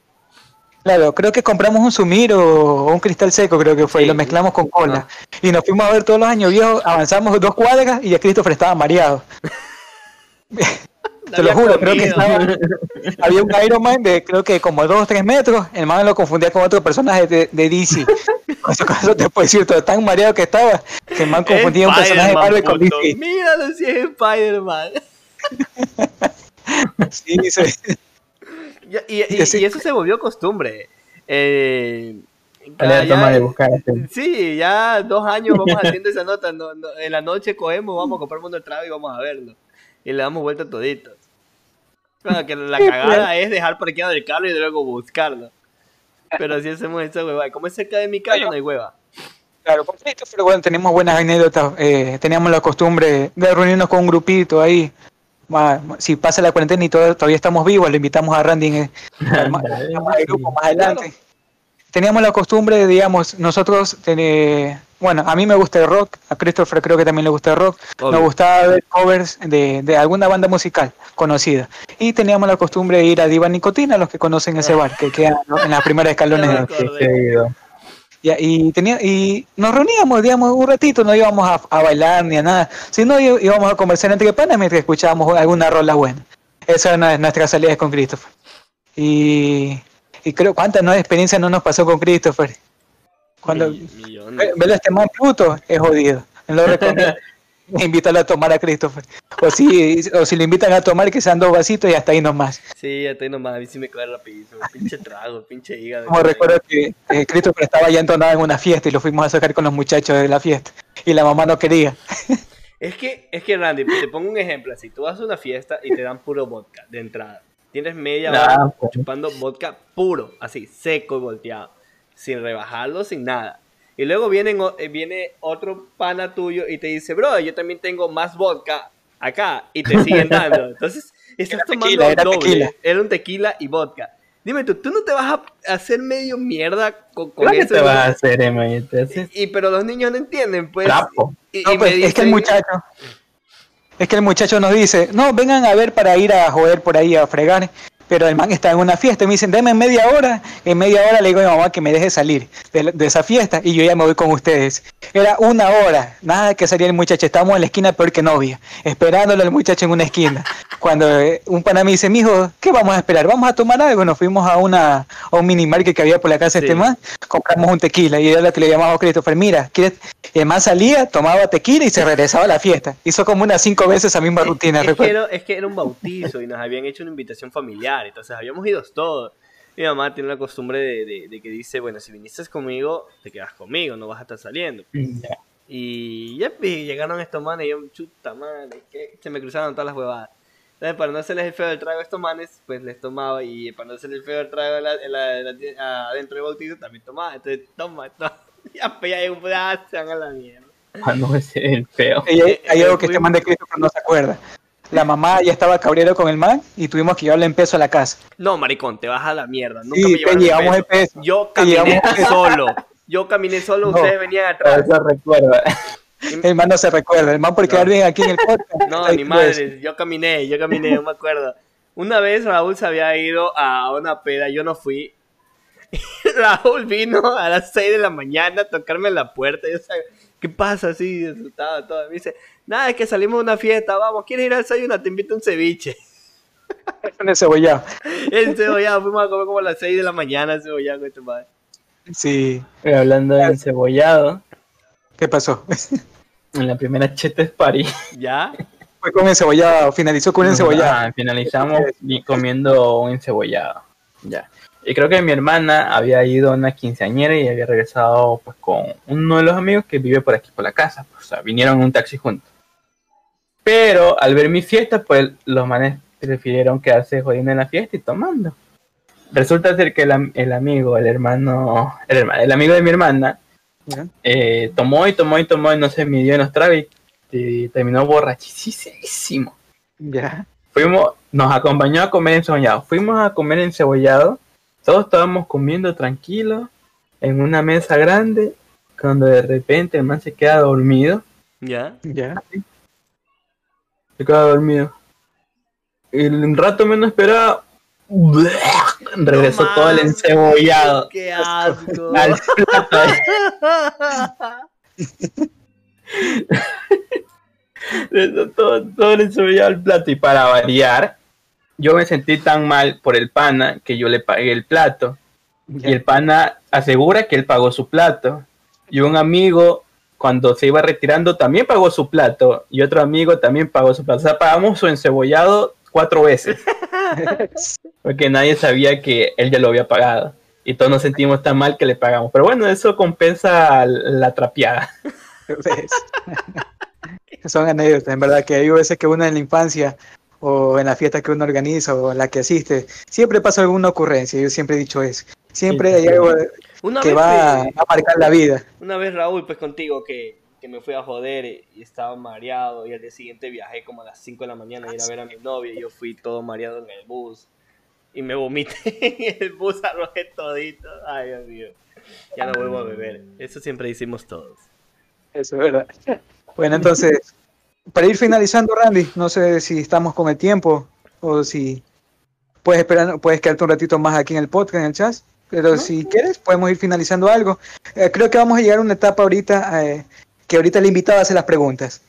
Claro, creo que compramos un sumir o, un cristal seco, creo que fue, y lo mezclamos con cola. Y nos fuimos a ver todos los años viejos, avanzamos dos cuadras y ya Christopher estaba mareado. Te lo juro, creo que estaba, había un Iron Man de creo que como dos o tres metros, el man lo confundía con otro personaje de, de DC. Con eso, eso, te puedo decir, todo tan mareado que estaba, que el man confundía un personaje de Marvel con DC. Míralo si es Spider-Man. sí, sí. Y, eso se volvió costumbre. Eh, sí, ya dos años vamos haciendo esa nota. en la noche cogemos, vamos a comprar mundo trago y vamos a verlo. Y le damos vuelta toditos. que la cagada es dejar parqueado el carro y luego buscarlo. Pero así hacemos esa hueva. Como es cerca de mi casa, no hay hueva. Claro, por pero bueno, tenemos buenas anécdotas. Eh, teníamos la costumbre de reunirnos con un grupito ahí si pasa la cuarentena y todavía estamos vivos, le invitamos a Randy en más, adelante. Teníamos la costumbre, digamos, nosotros, bueno, a mí me gusta el rock, a Christopher creo que también le gusta el rock, nos gustaba ver covers de, alguna banda musical conocida. Y teníamos la costumbre de ir a Diva Nicotina, los que conocen ese bar, que queda en las primeras escalones de, y, tenía, y nos reuníamos, digamos, un ratito, no íbamos a, bailar ni a nada, sino íbamos a conversar entre panas mientras escuchábamos alguna rola buena. Esa es nuestra salida con Christopher. Y, y creo, ¿cuántas no experiencias no nos pasó con Christopher? Cuando ver este man Pluto es jodido. Lo recomiendo. invítalo a tomar a Christopher. O si, o si le invitan a tomar, que sean dos vasitos y hasta ahí nomás. Sí, hasta ahí nomás. A mí sí me cae rapidísimo. Pinche trago, pinche hígado. Como recuerdo que Christopher estaba ya entonado en una fiesta y lo fuimos a sacar con los muchachos de la fiesta. y la mamá no quería. Es que, es que Randy, te pongo un ejemplo así. Tú vas a una fiesta y te dan puro vodka de entrada. Tienes media hora pues. chupando vodka puro, así, seco y volteado. Sin rebajarlo, sin nada. Y luego vienen, eh, viene otro pana tuyo y te dice, bro, yo también tengo más vodka acá. Y te siguen dando. Entonces, estás Era tomando tequila, era doble. tequila. Era un tequila y vodka. Dime tú, ¿tú no te vas a hacer medio mierda con, con ¿Qué eso? te vas a hacer? Y pero los niños no entienden, pues. trapo. Y, No, y pues, me es que el muchacho, es que el muchacho nos dice, no, vengan a ver para ir a joder por ahí a fregar. Pero el man está en una fiesta y me dicen, deme media hora. En media hora le digo a mi mamá que me deje salir de, de esa fiesta y yo ya me voy con ustedes. Era una hora, nada que salía el muchacho. Estábamos en la esquina peor que novia, esperándolo al muchacho en una esquina. Cuando eh, un pana me dice, mijo, ¿qué vamos a esperar? ¿Vamos a tomar algo? Nos fuimos a, una, a un mini market que había por la casa de Sí. este man, compramos un tequila y era lo que le llamamos Christopher. Mira, ¿quieres? Y el man salía, tomaba tequila y se regresaba a la fiesta. Hizo como unas cinco veces esa misma rutina, es, que recuerdo. era, es que era un bautizo y nos habían hecho una invitación familiar, entonces habíamos ido todos. Mi mamá tiene la costumbre de, de- de que dice, bueno, si viniste conmigo, te quedas conmigo, no vas a estar saliendo. Ya. Y ya llegaron estos manes y yo, chuta madre, que se me cruzaron todas las huevadas. Entonces, para no hacerles el feo del trago a estos manes, pues les tomaba y para no hacerles el feo del trago la- la- la- adentro del bautizo, también tomaba. Entonces, toma, toma. Ya, pues ya llegó un pedazo, se van a la mierda. Cuando es el feo. Hay, hay eh, algo que este man de Christopher no se acuerda. La mamá ya estaba cabrero con el man y tuvimos que llevarle en peso a la casa. No, maricón, te vas a la mierda. Nunca Sí, me te llevamos en el peso. Yo caminé solo. Yo caminé solo, No. ustedes venían atrás. Eso recuerda. El man no se recuerda. El man por quedar No. bien aquí en el podcast. No, ni madre, yo caminé, yo caminé, no me acuerdo. Una vez Raúl se había ido a una peda, yo no fui. Raúl vino a las 6 de la mañana a tocarme la puerta. Yo sabía, ¿qué pasa así? Asustado todo. Me dice, nada, es que salimos de una fiesta, vamos, ¿quieres ir al desayuno? Te invito a un ceviche. Con el cebollado. El cebollado, fuimos a comer como a las 6 de la mañana cebollado con este madre. Sí. Pero hablando de encebollado, ¿Qué pasó? en la primera Chetes Party, ¿Ya? Fue con encebollado. Finalizó con un encebollado. ah, finalizamos y comiendo un encebollado. Ya. Y creo que mi hermana había ido a una quinceañera y había regresado pues con uno de los amigos que vive por aquí por la casa. O sea, vinieron en un taxi juntos. Pero al ver mi fiesta, pues los manes prefirieron quedarse jodiendo en la fiesta y tomando. Resulta ser que el, el amigo, el hermano, el hermano, el amigo de mi hermana, eh, tomó y tomó y tomó y no se midió en los tragos y, y terminó borrachísimo. Ya. Fuimos, nos acompañó a comer encebollado. Fuimos a comer encebollado. Todos estábamos comiendo tranquilos en una mesa grande. Cuando de repente el man se queda dormido. ¿Ya? Ya. Se queda dormido. Y un rato menos esperaba. Regresó No todo el encebollado ¡Qué asco! al plato. Regresó todo, todo el encebollado al plato. Y para variar, yo me sentí tan mal por el pana que yo le pagué el plato. Y el pana asegura que él pagó su plato. Y un amigo, cuando se iba retirando, también pagó su plato. Y otro amigo también pagó su plato. O sea, pagamos su encebollado cuatro veces. Porque nadie sabía que él ya lo había pagado. Y todos nos sentimos tan mal que le pagamos. Pero bueno, eso compensa la trapeada. Son anécdotas, en verdad, que hay veces que uno en la infancia o en la fiesta que uno organiza o en la que asiste, siempre pasa alguna ocurrencia, yo siempre he dicho eso. Siempre hay algo Una que vez, va a marcar la vida. una vez Raúl, pues contigo, que, que me fui a joder y, y estaba mareado y al día siguiente viajé como a las 5 de la mañana a ir a ver a mi novia y yo fui todo mareado en el bus y me vomité en el bus, arrojé todito. Ay, Dios mío. Ya no vuelvo a beber. Eso siempre hicimos todos. Eso es verdad. Bueno, entonces, para ir finalizando, Randy, no sé si estamos con el tiempo o si puedes esperar, puedes quedarte un ratito más aquí en el podcast, en el chat. Pero si quieres, podemos ir finalizando algo. Eh, creo que vamos a llegar a una etapa ahorita eh, que ahorita el invitado hace las preguntas.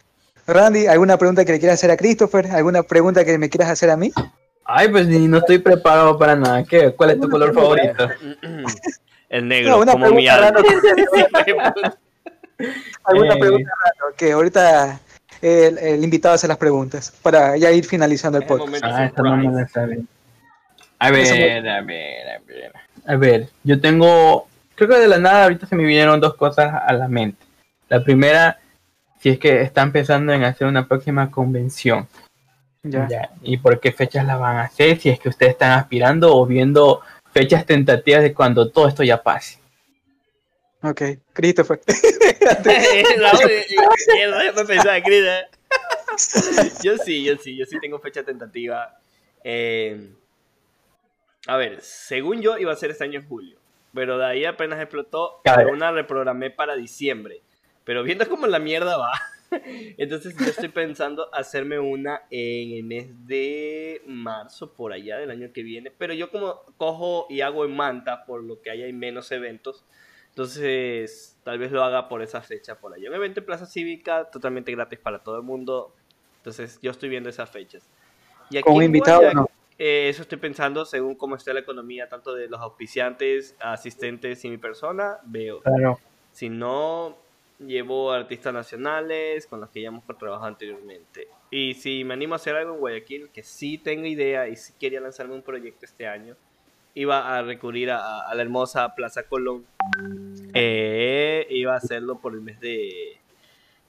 Randy, ¿alguna pregunta que le quieras hacer a Christopher? ¿Alguna pregunta que me quieras hacer a mí? Ay, pues ni no estoy preparado para nada. ¿Qué? ¿Cuál es tu color favorito? El negro, No, una como mi pregunta alma. rara. ¿Alguna Eh, pregunta rara? Que ahorita el, el invitado hace las preguntas para ya ir finalizando el el podcast. Ah, esta no me la. A ver, a ver, a ver. A ver, yo tengo. Creo que de la nada ahorita se me vinieron dos cosas a la mente. La primera si es que están pensando en hacer una próxima convención. Ya. Ya, ¿Y por qué fechas la van a hacer? Si es que ustedes están aspirando o viendo fechas tentativas de cuando todo esto ya pase. Ok, Christopher. Cris, eh. Yo sí, yo sí, yo sí tengo fecha tentativa. Eh, a ver, según yo iba a ser este año en julio, pero de ahí apenas explotó, una reprogramé para diciembre. Pero viendo cómo la mierda va, entonces yo estoy pensando hacerme una en el mes de marzo, por allá del año que viene. Pero yo como cojo y hago en Manta, por lo que hay menos eventos, entonces tal vez lo haga por esa fecha, por evento en Plaza Cívica, totalmente gratis para todo el mundo. Entonces yo estoy viendo esas fechas. Y aquí ¿Con invitado o Guayaquil- no? eh, eso estoy pensando según cómo esté la economía, tanto de los auspiciantes, asistentes y mi persona, veo. Claro. Si no, llevo artistas nacionales con los que ya hemos trabajado anteriormente. Y si me animo a hacer algo en Guayaquil, que sí tengo idea y sí quería lanzarme un proyecto este año, iba a recurrir a, a la hermosa Plaza Colón. Eh, iba a hacerlo por el mes de,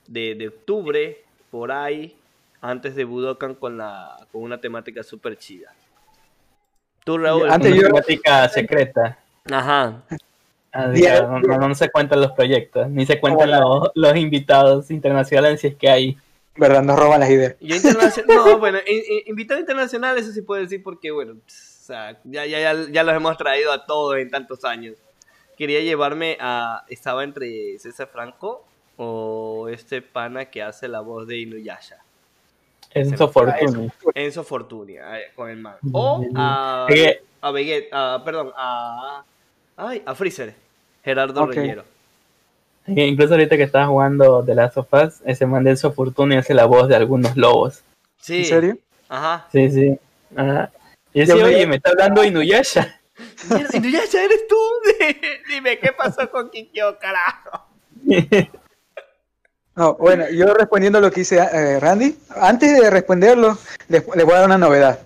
de, de octubre, por ahí, antes de Budokan con, la, con una temática súper chida. Tú, Raúl. Antes Una yo- temática secreta. Ajá. Ah, no, no- no se cuentan los proyectos, ni se cuentan los, los invitados internacionales si es que hay. ¿Verdad? Nos roban las ideas. Yo internacional, no, bueno, in- in- invitado internacional, eso sí puedo decir porque, bueno, sea, ya, ya, ya, ya los hemos traído a todos en tantos años. Quería llevarme a, estaba entre César Franco o este pana que hace la voz de Inuyasha, Enzo Fortuny. Enzo Fortunia, eh, con el man. O a, a Vegeta, a- perdón, a, ay, a Freezer, Gerardo Ok. Reyero. es que Incluso ahorita que estás jugando The Last of Us, ese man de Enzo Fortuny hace la voz de algunos lobos. Sí. ¿En serio? Ajá. Sí, sí. Ajá. Y decía, me- oye, me está hablando Inuyasha. Inuyasha, ¿eres tú? Dime, ¿qué pasó con Kikyo, carajo? No, bueno, yo respondiendo a lo que dice eh, Randy, antes de responderlo, les, les voy a dar una novedad.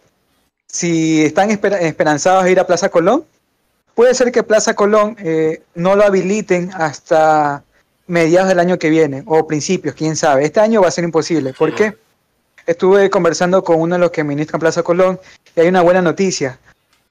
Si están esper- esperanzados a ir a Plaza Colón, puede ser que Plaza Colón eh, no lo habiliten hasta mediados del año que viene, o principios, quién sabe. Este año va a ser imposible. ¿Por qué? Estuve conversando con uno de los que administran Plaza Colón y hay una buena noticia.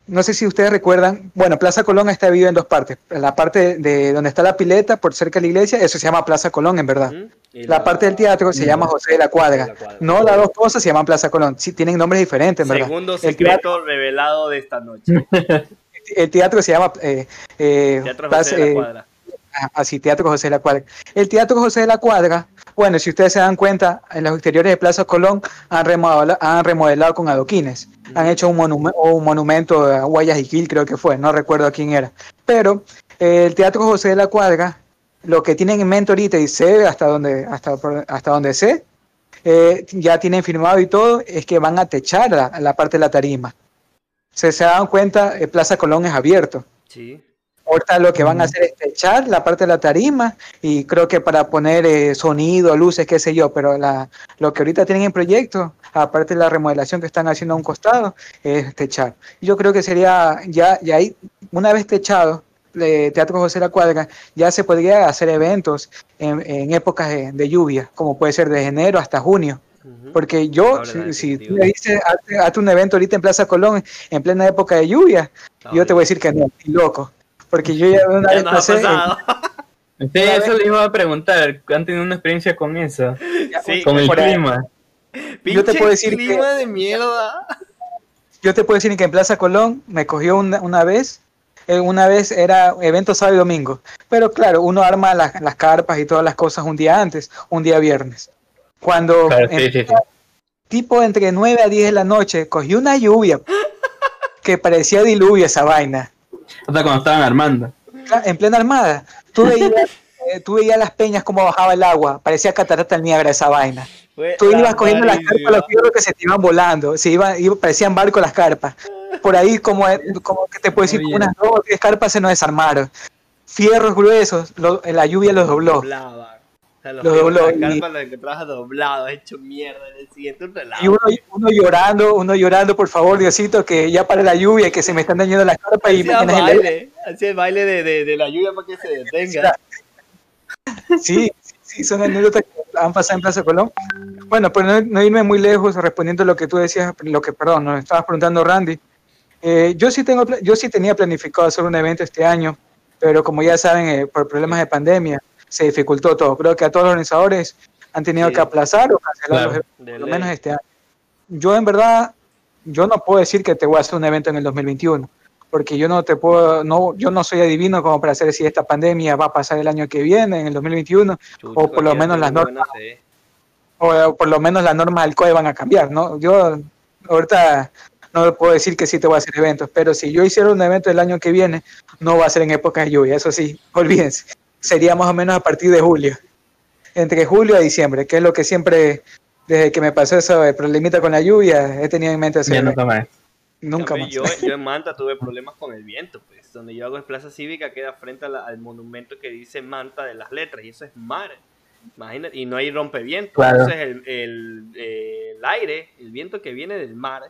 No sé si ustedes recuerdan, bueno, Plaza Colón está dividido en dos partes. La parte de donde está la pileta, por cerca de la iglesia, eso se llama Plaza Colón, en verdad. La parte del teatro se llama José de la Cuadra. La Cuadra. No las dos cosas se llaman Plaza Colón. Sí, tienen nombres diferentes, en verdad. Segundo El secreto revelado de esta noche. El teatro se llama eh, eh, Teatro Plaza- José de eh, la Cuadra. ah, así, Teatro José de la Cuadra. El Teatro José de la Cuadra, bueno, si ustedes se dan cuenta, en los exteriores de Plaza Colón han remodelado, han remodelado con adoquines. Han hecho un, o un monumento a Guayaquil, creo que fue, no recuerdo a quién era. Pero eh, el Teatro José de la Cuadra, lo que tienen en mente ahorita y sé hasta donde, hasta, hasta donde sé, eh, ya tienen firmado y todo, es que van a techar la, la parte de la tarima. Se, se dan cuenta, eh, Plaza Colón es abierto. Sí. Ahorita lo que van a hacer es techar la parte de la tarima y creo que para poner eh, sonido, luces, qué sé yo, pero la, lo que ahorita tienen en proyecto, aparte de la remodelación que están haciendo a un costado, es techar. Yo creo que sería, ya, ya ahí, una vez techado, eh, Teatro José la Cuadra, ya se podría hacer eventos en, en épocas de, de lluvia, como puede ser de enero hasta junio. Porque yo, si, si tú me dices, hazte, hazte un evento ahorita en Plaza Colón, en plena época de lluvia, yo te voy a decir que no, loco. Porque yo ya una Ya vez pasé, eh, pasado. Sí, eso les iba a preguntar. ¿Han tenido una experiencia con eso? Sí, Con el clima. Yo te puedo decir clima de mierda. yo te puedo decir que en Plaza Colón me cogió una, una vez, eh, una vez era evento sábado y domingo, pero claro, uno arma las, las carpas y todas las cosas un día antes, un día viernes. Cuando Claro, sí, sí, sí. tipo entre 9 a 10 de la noche, cogió una lluvia que parecía diluvio esa vaina. Sea, cuando estaban armando. En plena armada. Tú veías, eh, tú veías las peñas como bajaba el agua, parecía catarata del Niágara esa vaina. Fue Tú ibas cogiendo las carpas, los fierros que se te iban volando, se iban, iba- parecían barcos las carpas. Por ahí, como, como que te puedo decir, Oye. unas dos o tres carpas se nos desarmaron. Fierros gruesos, lo- la lluvia los dobló. Doblaba. Sea, los Lo fierros de dobló la y- carpa los encontrabas doblados, hecho mierda en el siguiente un relajo. Y uno, uno llorando, uno llorando, por favor, Diosito, que ya para la lluvia, que se me están dañando las carpas y Hacía apenas el- baile, hacía el baile de, de, de la lluvia para que se detenga. Sí, sí, Sí, son anécdotas que han pasado en Plaza Colón. Bueno, pues no, no irme muy lejos respondiendo a lo que tú decías, lo que, perdón, nos estabas preguntando Randy. Eh, yo, sí tengo, yo sí tenía planificado hacer un evento este año, pero como ya saben, eh, por problemas de pandemia, se dificultó todo. Creo que a todos los organizadores han tenido Sí. que aplazar o cancelar los eventos, por lo menos este año. Yo en verdad, yo no puedo decir que te voy a hacer un evento en el 2021, porque yo no te puedo, no, yo no soy adivino como para saber si esta pandemia va a pasar el año que viene, en el 2021, Chuta, o por lo menos las normas buena o por lo menos las normas del COE van a cambiar, ¿no? Yo ahorita no puedo decir que sí te voy a hacer eventos, pero si yo hiciera un evento el año que viene, no va a ser en época de lluvia, eso sí, olvídense. Sería más o menos a partir de julio, entre julio y diciembre, que es lo que siempre, desde que me pasó eso, el problemita con la lluvia, he tenido en mente hacer Ya nunca más. nunca más. Yo, yo en Manta tuve problemas con el viento, pues. Donde yo hago en Plaza Cívica queda frente la- al monumento que dice Manta de las letras, y eso es mar. Imagínate, y no hay rompeviento. Claro. Entonces el, el, eh, el aire, el viento que viene del mar,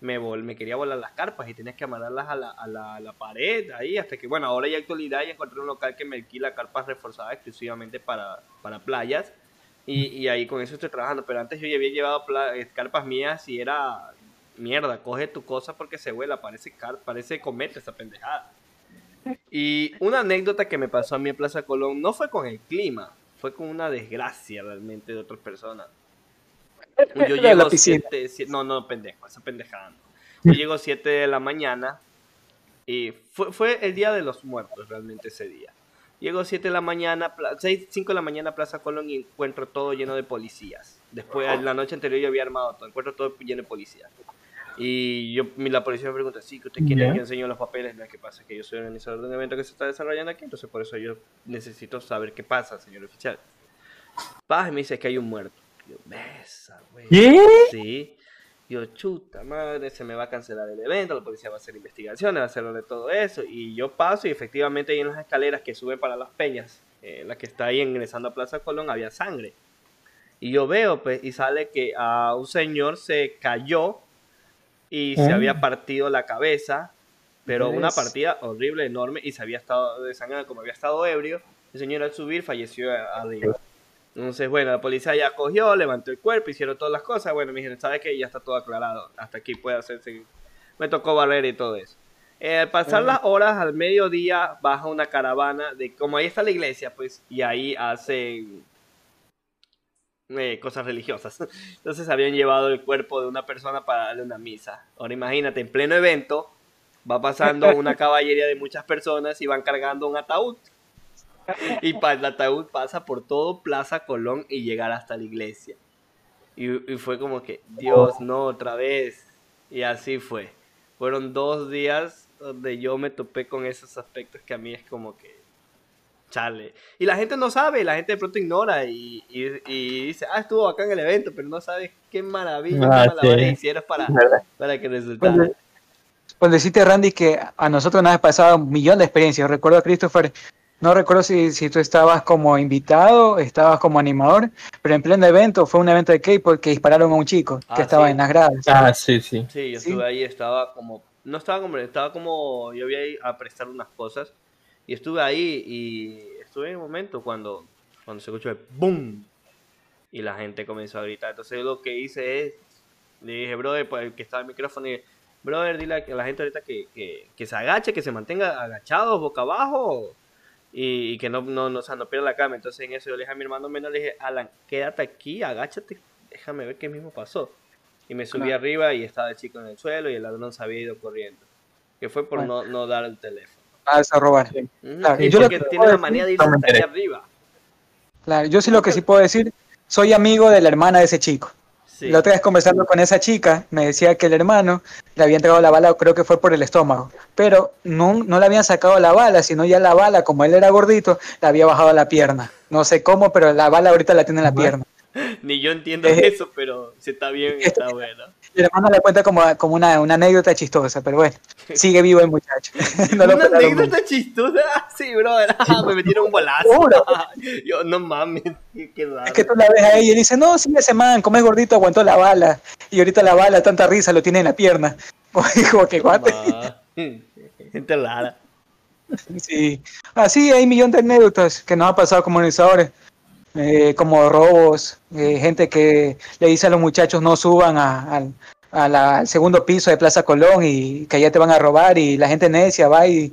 me, vol- me quería volar las carpas y tenías que amarrarlas a la, a, la, pared ahí hasta que, bueno, ahora ya actualidad y encontré un local que me alquila carpas reforzadas exclusivamente para, para playas. Y, y ahí con eso estoy trabajando. Pero antes yo ya había llevado eh, carpas mías y era mierda, coge tu cosa porque se vuela, parece car parece cometa esa pendejada. Y una anécdota que me pasó a mí en Plaza Colón no fue con el clima, fue con una desgracia realmente de otras personas. Yo llego la piscina. siete, siete- no, no, pendejo, esa pendejada no. Yo llego 7 de la mañana y fue, fue el día de los muertos realmente ese día. Llego 7 de la mañana, 6, 5 de la mañana a Plaza Colón y encuentro todo lleno de policías. Después, la noche anterior yo había armado todo, encuentro todo lleno de policías. Y yo, la policía me pregunta, sí, que usted quiere Ya. que enseñe los papeles. Lo que pasa es que yo soy organizador de un evento que se está desarrollando aquí, entonces por eso yo necesito saber qué pasa, señor oficial. Paz, y me dice que hay un muerto. Yo, besa, güey. ¿Qué? Sí. Yo, chuta madre, se me va a cancelar el evento, la policía va a hacer investigaciones, va a hacer de todo eso. Y yo paso y efectivamente ahí en las escaleras que suben para las peñas, eh, la que está ahí ingresando a Plaza Colón, había sangre. Y yo veo, pues, y sale que a un señor se cayó y se Ah. había partido la cabeza, pero una partida horrible, enorme, y se había estado desangrado, como había estado ebrio, el señor al subir falleció arriba. Entonces, bueno, la policía ya cogió, levantó el cuerpo, hicieron todas las cosas. Bueno, me dijeron, ¿sabes qué? Ya está todo aclarado. Hasta aquí puede hacerse. Me tocó barrer y todo eso. Eh, al pasar las horas, al mediodía, baja una caravana de. Como ahí está la iglesia, pues, y ahí hacen. eh, cosas religiosas. Entonces habían llevado el cuerpo de una persona para darle una misa. Ahora imagínate, en pleno evento, va pasando una caballería de muchas personas y van cargando un ataúd. Y el ataúd pasa por todo Plaza Colón y llegar hasta la iglesia. Y, y fue como que, Dios, no, otra vez. Y así fue. Fueron dos días donde yo me topé con esos aspectos que a mí es como que, chale. Y la gente no sabe, la gente de pronto ignora y, y- y dice, ah, estuvo acá en el evento, pero no sabes qué maravilla, Ah, qué malabares sí. hicieron para, para que resultara. Pues, pues decirte, Randy, que a nosotros nos ha pasado un millón de experiencias. Recuerdo, Christopher, no recuerdo si, si tú estabas como invitado, estabas como animador, pero en pleno evento, fue un evento de K-pop que dispararon a un chico Ah, que estaba sí. en las gradas. Ah, sí, sí. Sí, yo Sí. estuve ahí, estaba como, no estaba como, estaba como, yo había ido a prestar unas cosas y estuve ahí y estuve en un momento cuando, cuando se escuchó el boom y la gente comenzó a gritar. Entonces yo lo que hice es, le dije, brother, pues el que estaba el micrófono, y dije, brother, dile a la gente ahorita que, que, que se agache, que se mantenga agachado, boca abajo y, y que no, no, no, o sea, no pierda la cama. Entonces en eso yo le dije a mi hermano menor, le dije, Alan, quédate aquí, agáchate, déjame ver qué mismo pasó. Y me subí Claro. arriba y estaba el chico en el suelo y el ladrón se había ido corriendo. Que fue por Bueno. no, no dar el teléfono. Vas a robar. Claro, y yo porque que tiene la manía de me hasta allá arriba. Claro, yo sí lo que sí puedo decir, soy amigo de la hermana de ese chico. Sí. La otra vez conversando con esa chica, me decía que el hermano le había entregado la bala, creo que fue por el estómago, pero no, no le habían sacado la bala, sino ya la bala, como él era gordito, le había bajado a la pierna. No sé cómo, pero la bala ahorita la tiene en la Bueno. pierna. Ni yo entiendo Eh. eso, pero si está bien, está bueno. Y el hermano le cuenta como, como una, una anécdota chistosa, pero bueno, sigue vivo el muchacho. No lo Una anécdota chistosa. Sí, brother. Ah, me metieron un balazo. Yo, no mames. Qué raro. Es que tú la ves a ella y dice, no, sí, ese man, como es gordito, aguantó la bala. Y ahorita la bala, tanta risa, lo tiene en la pierna. Como que, guate. Gente rara. Sí. Así hay un millón de anécdotas que nos ha pasado como organizadores. Eh, como robos, eh, gente que le dice a los muchachos no suban a- la- al segundo piso de Plaza Colón y que allá te van a robar y la gente necia va y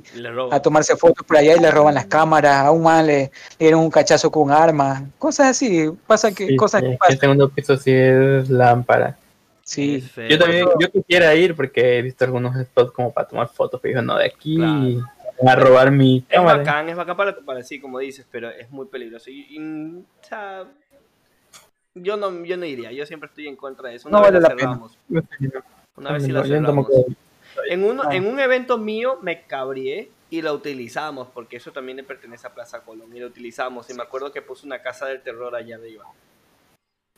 a tomarse fotos por allá y le roban las cámaras, a un man le, le dieron un cachazo con un arma, cosas así, pasa que, Sí, cosas sí, que pasan. el segundo piso sí es lámpara. Sí. Yo también, yo quisiera ir porque he visto algunos spots como para tomar fotos, pero yo no, de aquí Claro. A robar mi Es cámara. bacán, es bacán para, para sí, como dices, pero es muy peligroso. Y, y, o sea, yo no, yo no iría, yo siempre estoy en contra de eso. Una No vez vale la la pena. Una vez sí la cerramos. En, uno, Ah. en un evento mío me cabrié y la utilizamos, porque eso también le pertenece a Plaza Colón, y la utilizamos. Y me acuerdo que puse una casa del terror allá arriba.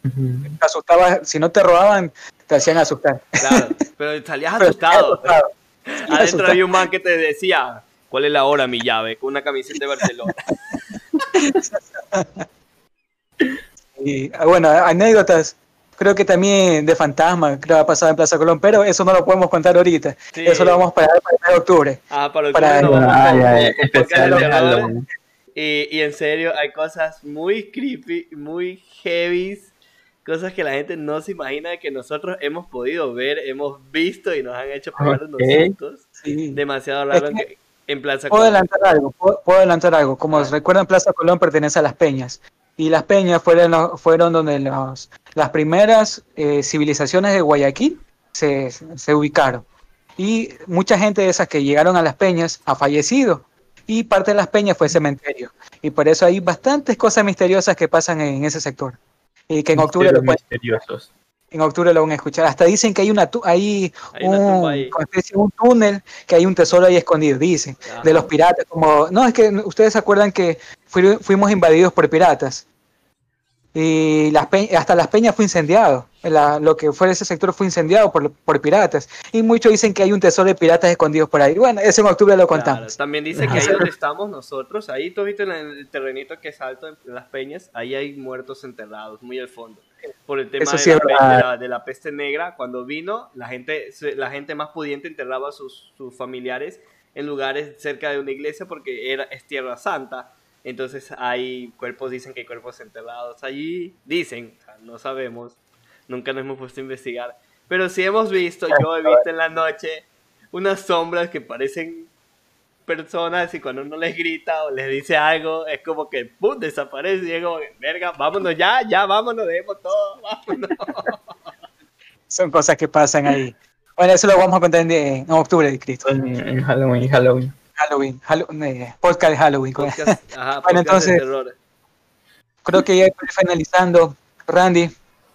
Te asustaba, si no te robaban, te hacían asustar. Claro, pero salías Pero asustado. Adentro asustado. había un man que te decía, ¿cuál es la hora, mi llave? Con una camiseta de Barcelona. Y ah, bueno, anécdotas. Creo que también de fantasma, creo que ha pasado en Plaza Colón, pero eso no lo podemos contar ahorita. Sí. Eso lo vamos a parar para el mes de octubre. Ah, para, Para- octubre Ah, ya, ya, con especial. Y, y en serio, hay cosas muy creepy, muy heavy, cosas que la gente no se imagina que nosotros hemos podido ver, hemos visto y nos han hecho pegar unos Ok. sustos Sí. demasiado raros Es que- que- en Plaza Puedo Colón. adelantar algo, puedo, puedo adelantar algo. Como recuerdan, Plaza Colón pertenece a las Peñas. Y las Peñas fueron, los- fueron donde los- las primeras eh, civilizaciones de Guayaquil se, se ubicaron. Y mucha gente de esas que llegaron a las Peñas ha fallecido. Y parte de las Peñas fue cementerio. Y por eso hay bastantes cosas misteriosas que pasan en ese sector. Y que en octubre, lo Misterios pueden, misteriosos. En octubre lo van a escuchar. Hasta dicen que hay, una tu- hay Hay una un, ahí. un túnel, que hay un tesoro ahí escondido, dicen Ajá. de los piratas, como, no, es que ustedes se acuerdan que fui- fuimos invadidos por piratas y las hasta las peñas fue incendiado, La- lo que fue ese sector fue incendiado por, por piratas y muchos dicen que hay un tesoro de piratas escondidos por ahí. Bueno, eso en octubre lo Claro, contamos. también dice que ahí donde estamos nosotros, ahí viste en el terrenito que es alto en las peñas, ahí hay muertos enterrados, muy al fondo. Por el tema de, sí la, de la- de la peste negra, cuando vino, la gente, la gente más pudiente enterraba a sus, sus familiares en lugares cerca de una iglesia porque era, es tierra santa. Entonces hay cuerpos, dicen que hay cuerpos enterrados allí, dicen, o sea, no sabemos, nunca nos hemos puesto a investigar. Pero sí hemos visto, yo he visto en la noche unas sombras que parecen personas y cuando uno les grita o les dice algo, es como que ¡pum! desaparece y es como que, verga, vámonos ya, ya, vámonos, dejemos todo, vámonos. Son cosas que pasan ahí. Bueno, eso lo vamos a contar en, en octubre de Cristo. En, en Halloween, Halloween. Halloween, Hallow- eh, podcast de Halloween. Podcast, ajá, Bueno, entonces-. Creo que ya estoy finalizando. Randy,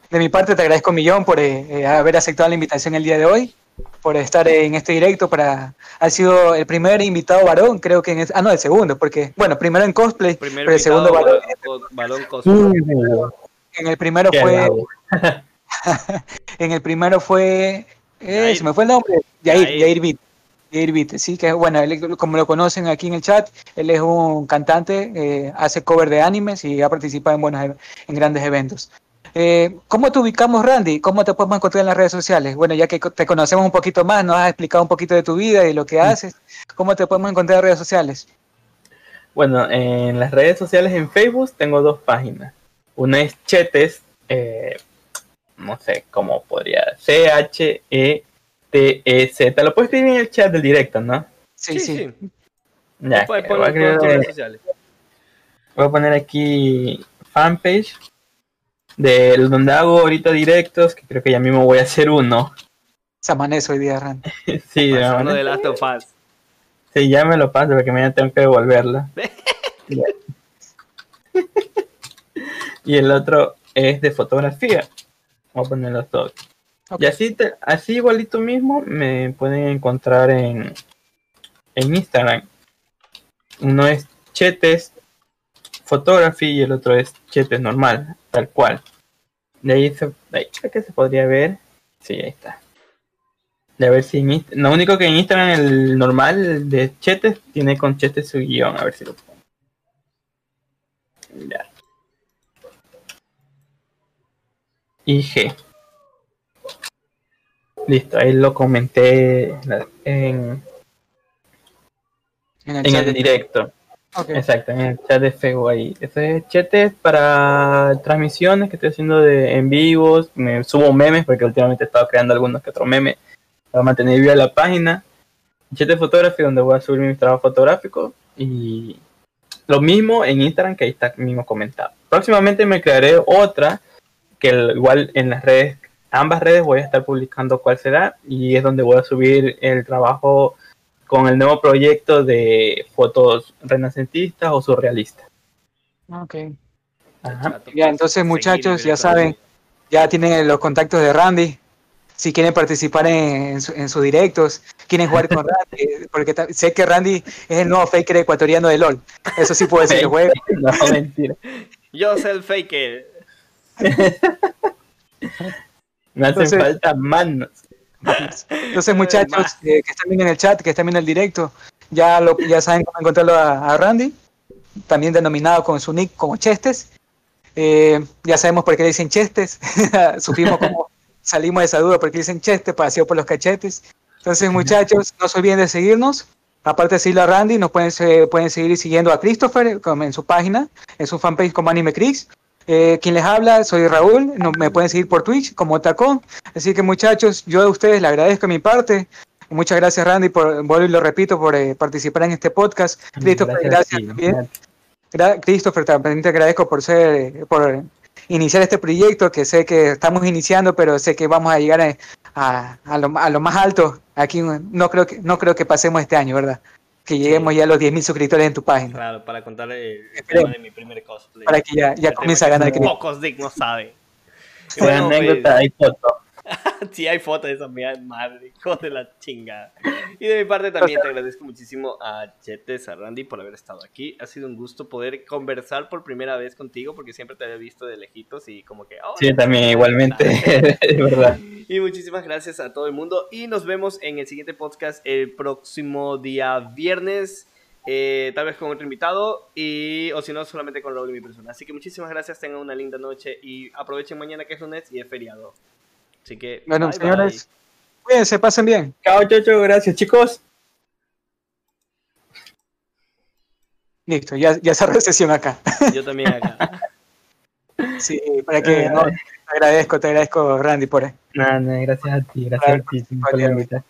de mi parte te agradezco un millón por eh, eh, haber aceptado la invitación el día de hoy, por estar en este directo. Para, ha sido el primer invitado varón, creo que en este- ah no, el segundo, porque bueno, primero en cosplay, Primer pero el segundo varón. cosplay. En el primero qué fue, en el primero fue, eh, se me fue el nombre, Yair, Yair. Yair Beat. Yair Beat, sí, que bueno, él, como lo conocen aquí en el chat, él es un cantante, eh, hace cover de animes y ha participado en buenos en grandes eventos. Eh, ¿Cómo te ubicamos, Randy? ¿Cómo te podemos encontrar en las redes sociales? Bueno, ya que te conocemos un poquito más, nos has explicado un poquito de tu vida y lo que haces, ¿cómo te podemos encontrar en redes sociales? Bueno, en las redes sociales en Facebook tengo dos páginas. Una es Chetes, eh, no sé cómo podría, C-H-E-T-E-Z. Lo puedes escribir en el chat del directo, ¿no? Sí, sí. Ya, Puedes que poner voy, a sociales. voy a poner aquí fanpage de donde hago ahorita directos, que creo que ya mismo voy a hacer uno. Se amanece hoy día, Randy. sí, manera- de Last of Us. Sí, ya me lo paso porque mañana tengo que devolverla. y el otro es de fotografía. Voy a poner los dos. Y así, te- así igualito mismo me pueden encontrar en, en Instagram. Uno es Chetes Photography y el otro es Chetes normal, tal cual. De ahí, se, de ahí creo que se podría ver. Sí, ahí está. De a ver si en Lo único que en Instagram el normal de Chetes tiene con Chetes su guion. A ver si lo pongo. Ya. IG. Listo, ahí lo comenté en, En el en chat. el directo. Exacto, en el chat de Facebook ahí. Ese chat es para transmisiones que estoy haciendo de en vivos. Me subo memes porque últimamente he estado creando algunos que otros memes para mantener viva la página. Chat de fotografía donde voy a subir mi trabajo fotográfico y lo mismo en Instagram que ahí está mismo comentado. Próximamente me crearé otra que igual en las redes, ambas redes voy a estar publicando cuál será y es donde voy a subir el trabajo con el nuevo proyecto de fotos renacentistas o surrealistas. Ok. Ajá. Ya, entonces muchachos, ya saben, ya tienen los contactos de Randy. Si quieren participar en, en su- en sus directos, quieren jugar con Randy, porque sé que Randy es el nuevo faker ecuatoriano de LOL. Eso sí puedo decir que juega. No, mentira. Yo soy el faker. Me hacen Entonces- falta manos. Entonces, muchachos eh, que están viendo en el chat, que están viendo el directo, ya lo, ya saben cómo encontrarlo a, a Randy, también denominado con su nick como Chestes. Eh, ya sabemos por qué le dicen Chestes. Supimos cómo salimos de esa duda porque dicen Chestes, paseo por los cachetes. Entonces, muchachos, no se olviden de seguirnos. Aparte de seguirlo a Randy, nos pueden, pueden seguir siguiendo a Christopher en su página, en su fanpage como Anime Chris. Eh, quien les habla, soy Raúl, no, me pueden seguir por Twitch como Tacón. Así que muchachos, yo a ustedes les agradezco mi parte. Muchas gracias Randy por, vuelvo y lo repito, por eh, participar en este podcast. Christopher, gracias, también. Gra- Christopher, también te agradezco por ser, eh, por iniciar este proyecto que sé que estamos iniciando, pero sé que vamos a llegar a, a- a lo, a lo más alto. Aquí no creo que no creo que pasemos este año, ¿verdad? Que lleguemos ya a los 10.000 suscriptores en tu página, Claro, para contar el Esperemos. tema de mi primer cosplay. para que ya, ya El comience a ganar. Pocos dignos saben. Y bueno, pues, anécdota, hay foto. Sí, hay fotos de esa mía madre, hijo de la chingada. Y de mi parte también te agradezco muchísimo a Chetes, a Randy por haber estado aquí. Ha sido un gusto poder conversar por primera vez contigo porque siempre te había visto de lejitos y como que... oh, Sí, también igualmente, es verdad. Y muchísimas gracias a todo el mundo y nos vemos en el siguiente podcast el próximo día viernes. eh, tal vez con otro invitado y o si no solamente con Raúl y mi persona. Así que muchísimas gracias, tengan una linda noche y aprovechen mañana que es lunes y es feriado. Así que Bueno, bye, señores, cuídense, pasen bien. Chao, chao, chao, gracias chicos. Listo, ya, ya cerró sesión acá. bye. Yo también acá. Sí, para que no, te agradezco, te agradezco, Randy, por Nada, nada, gracias a ti, gracias a ti por la invitación.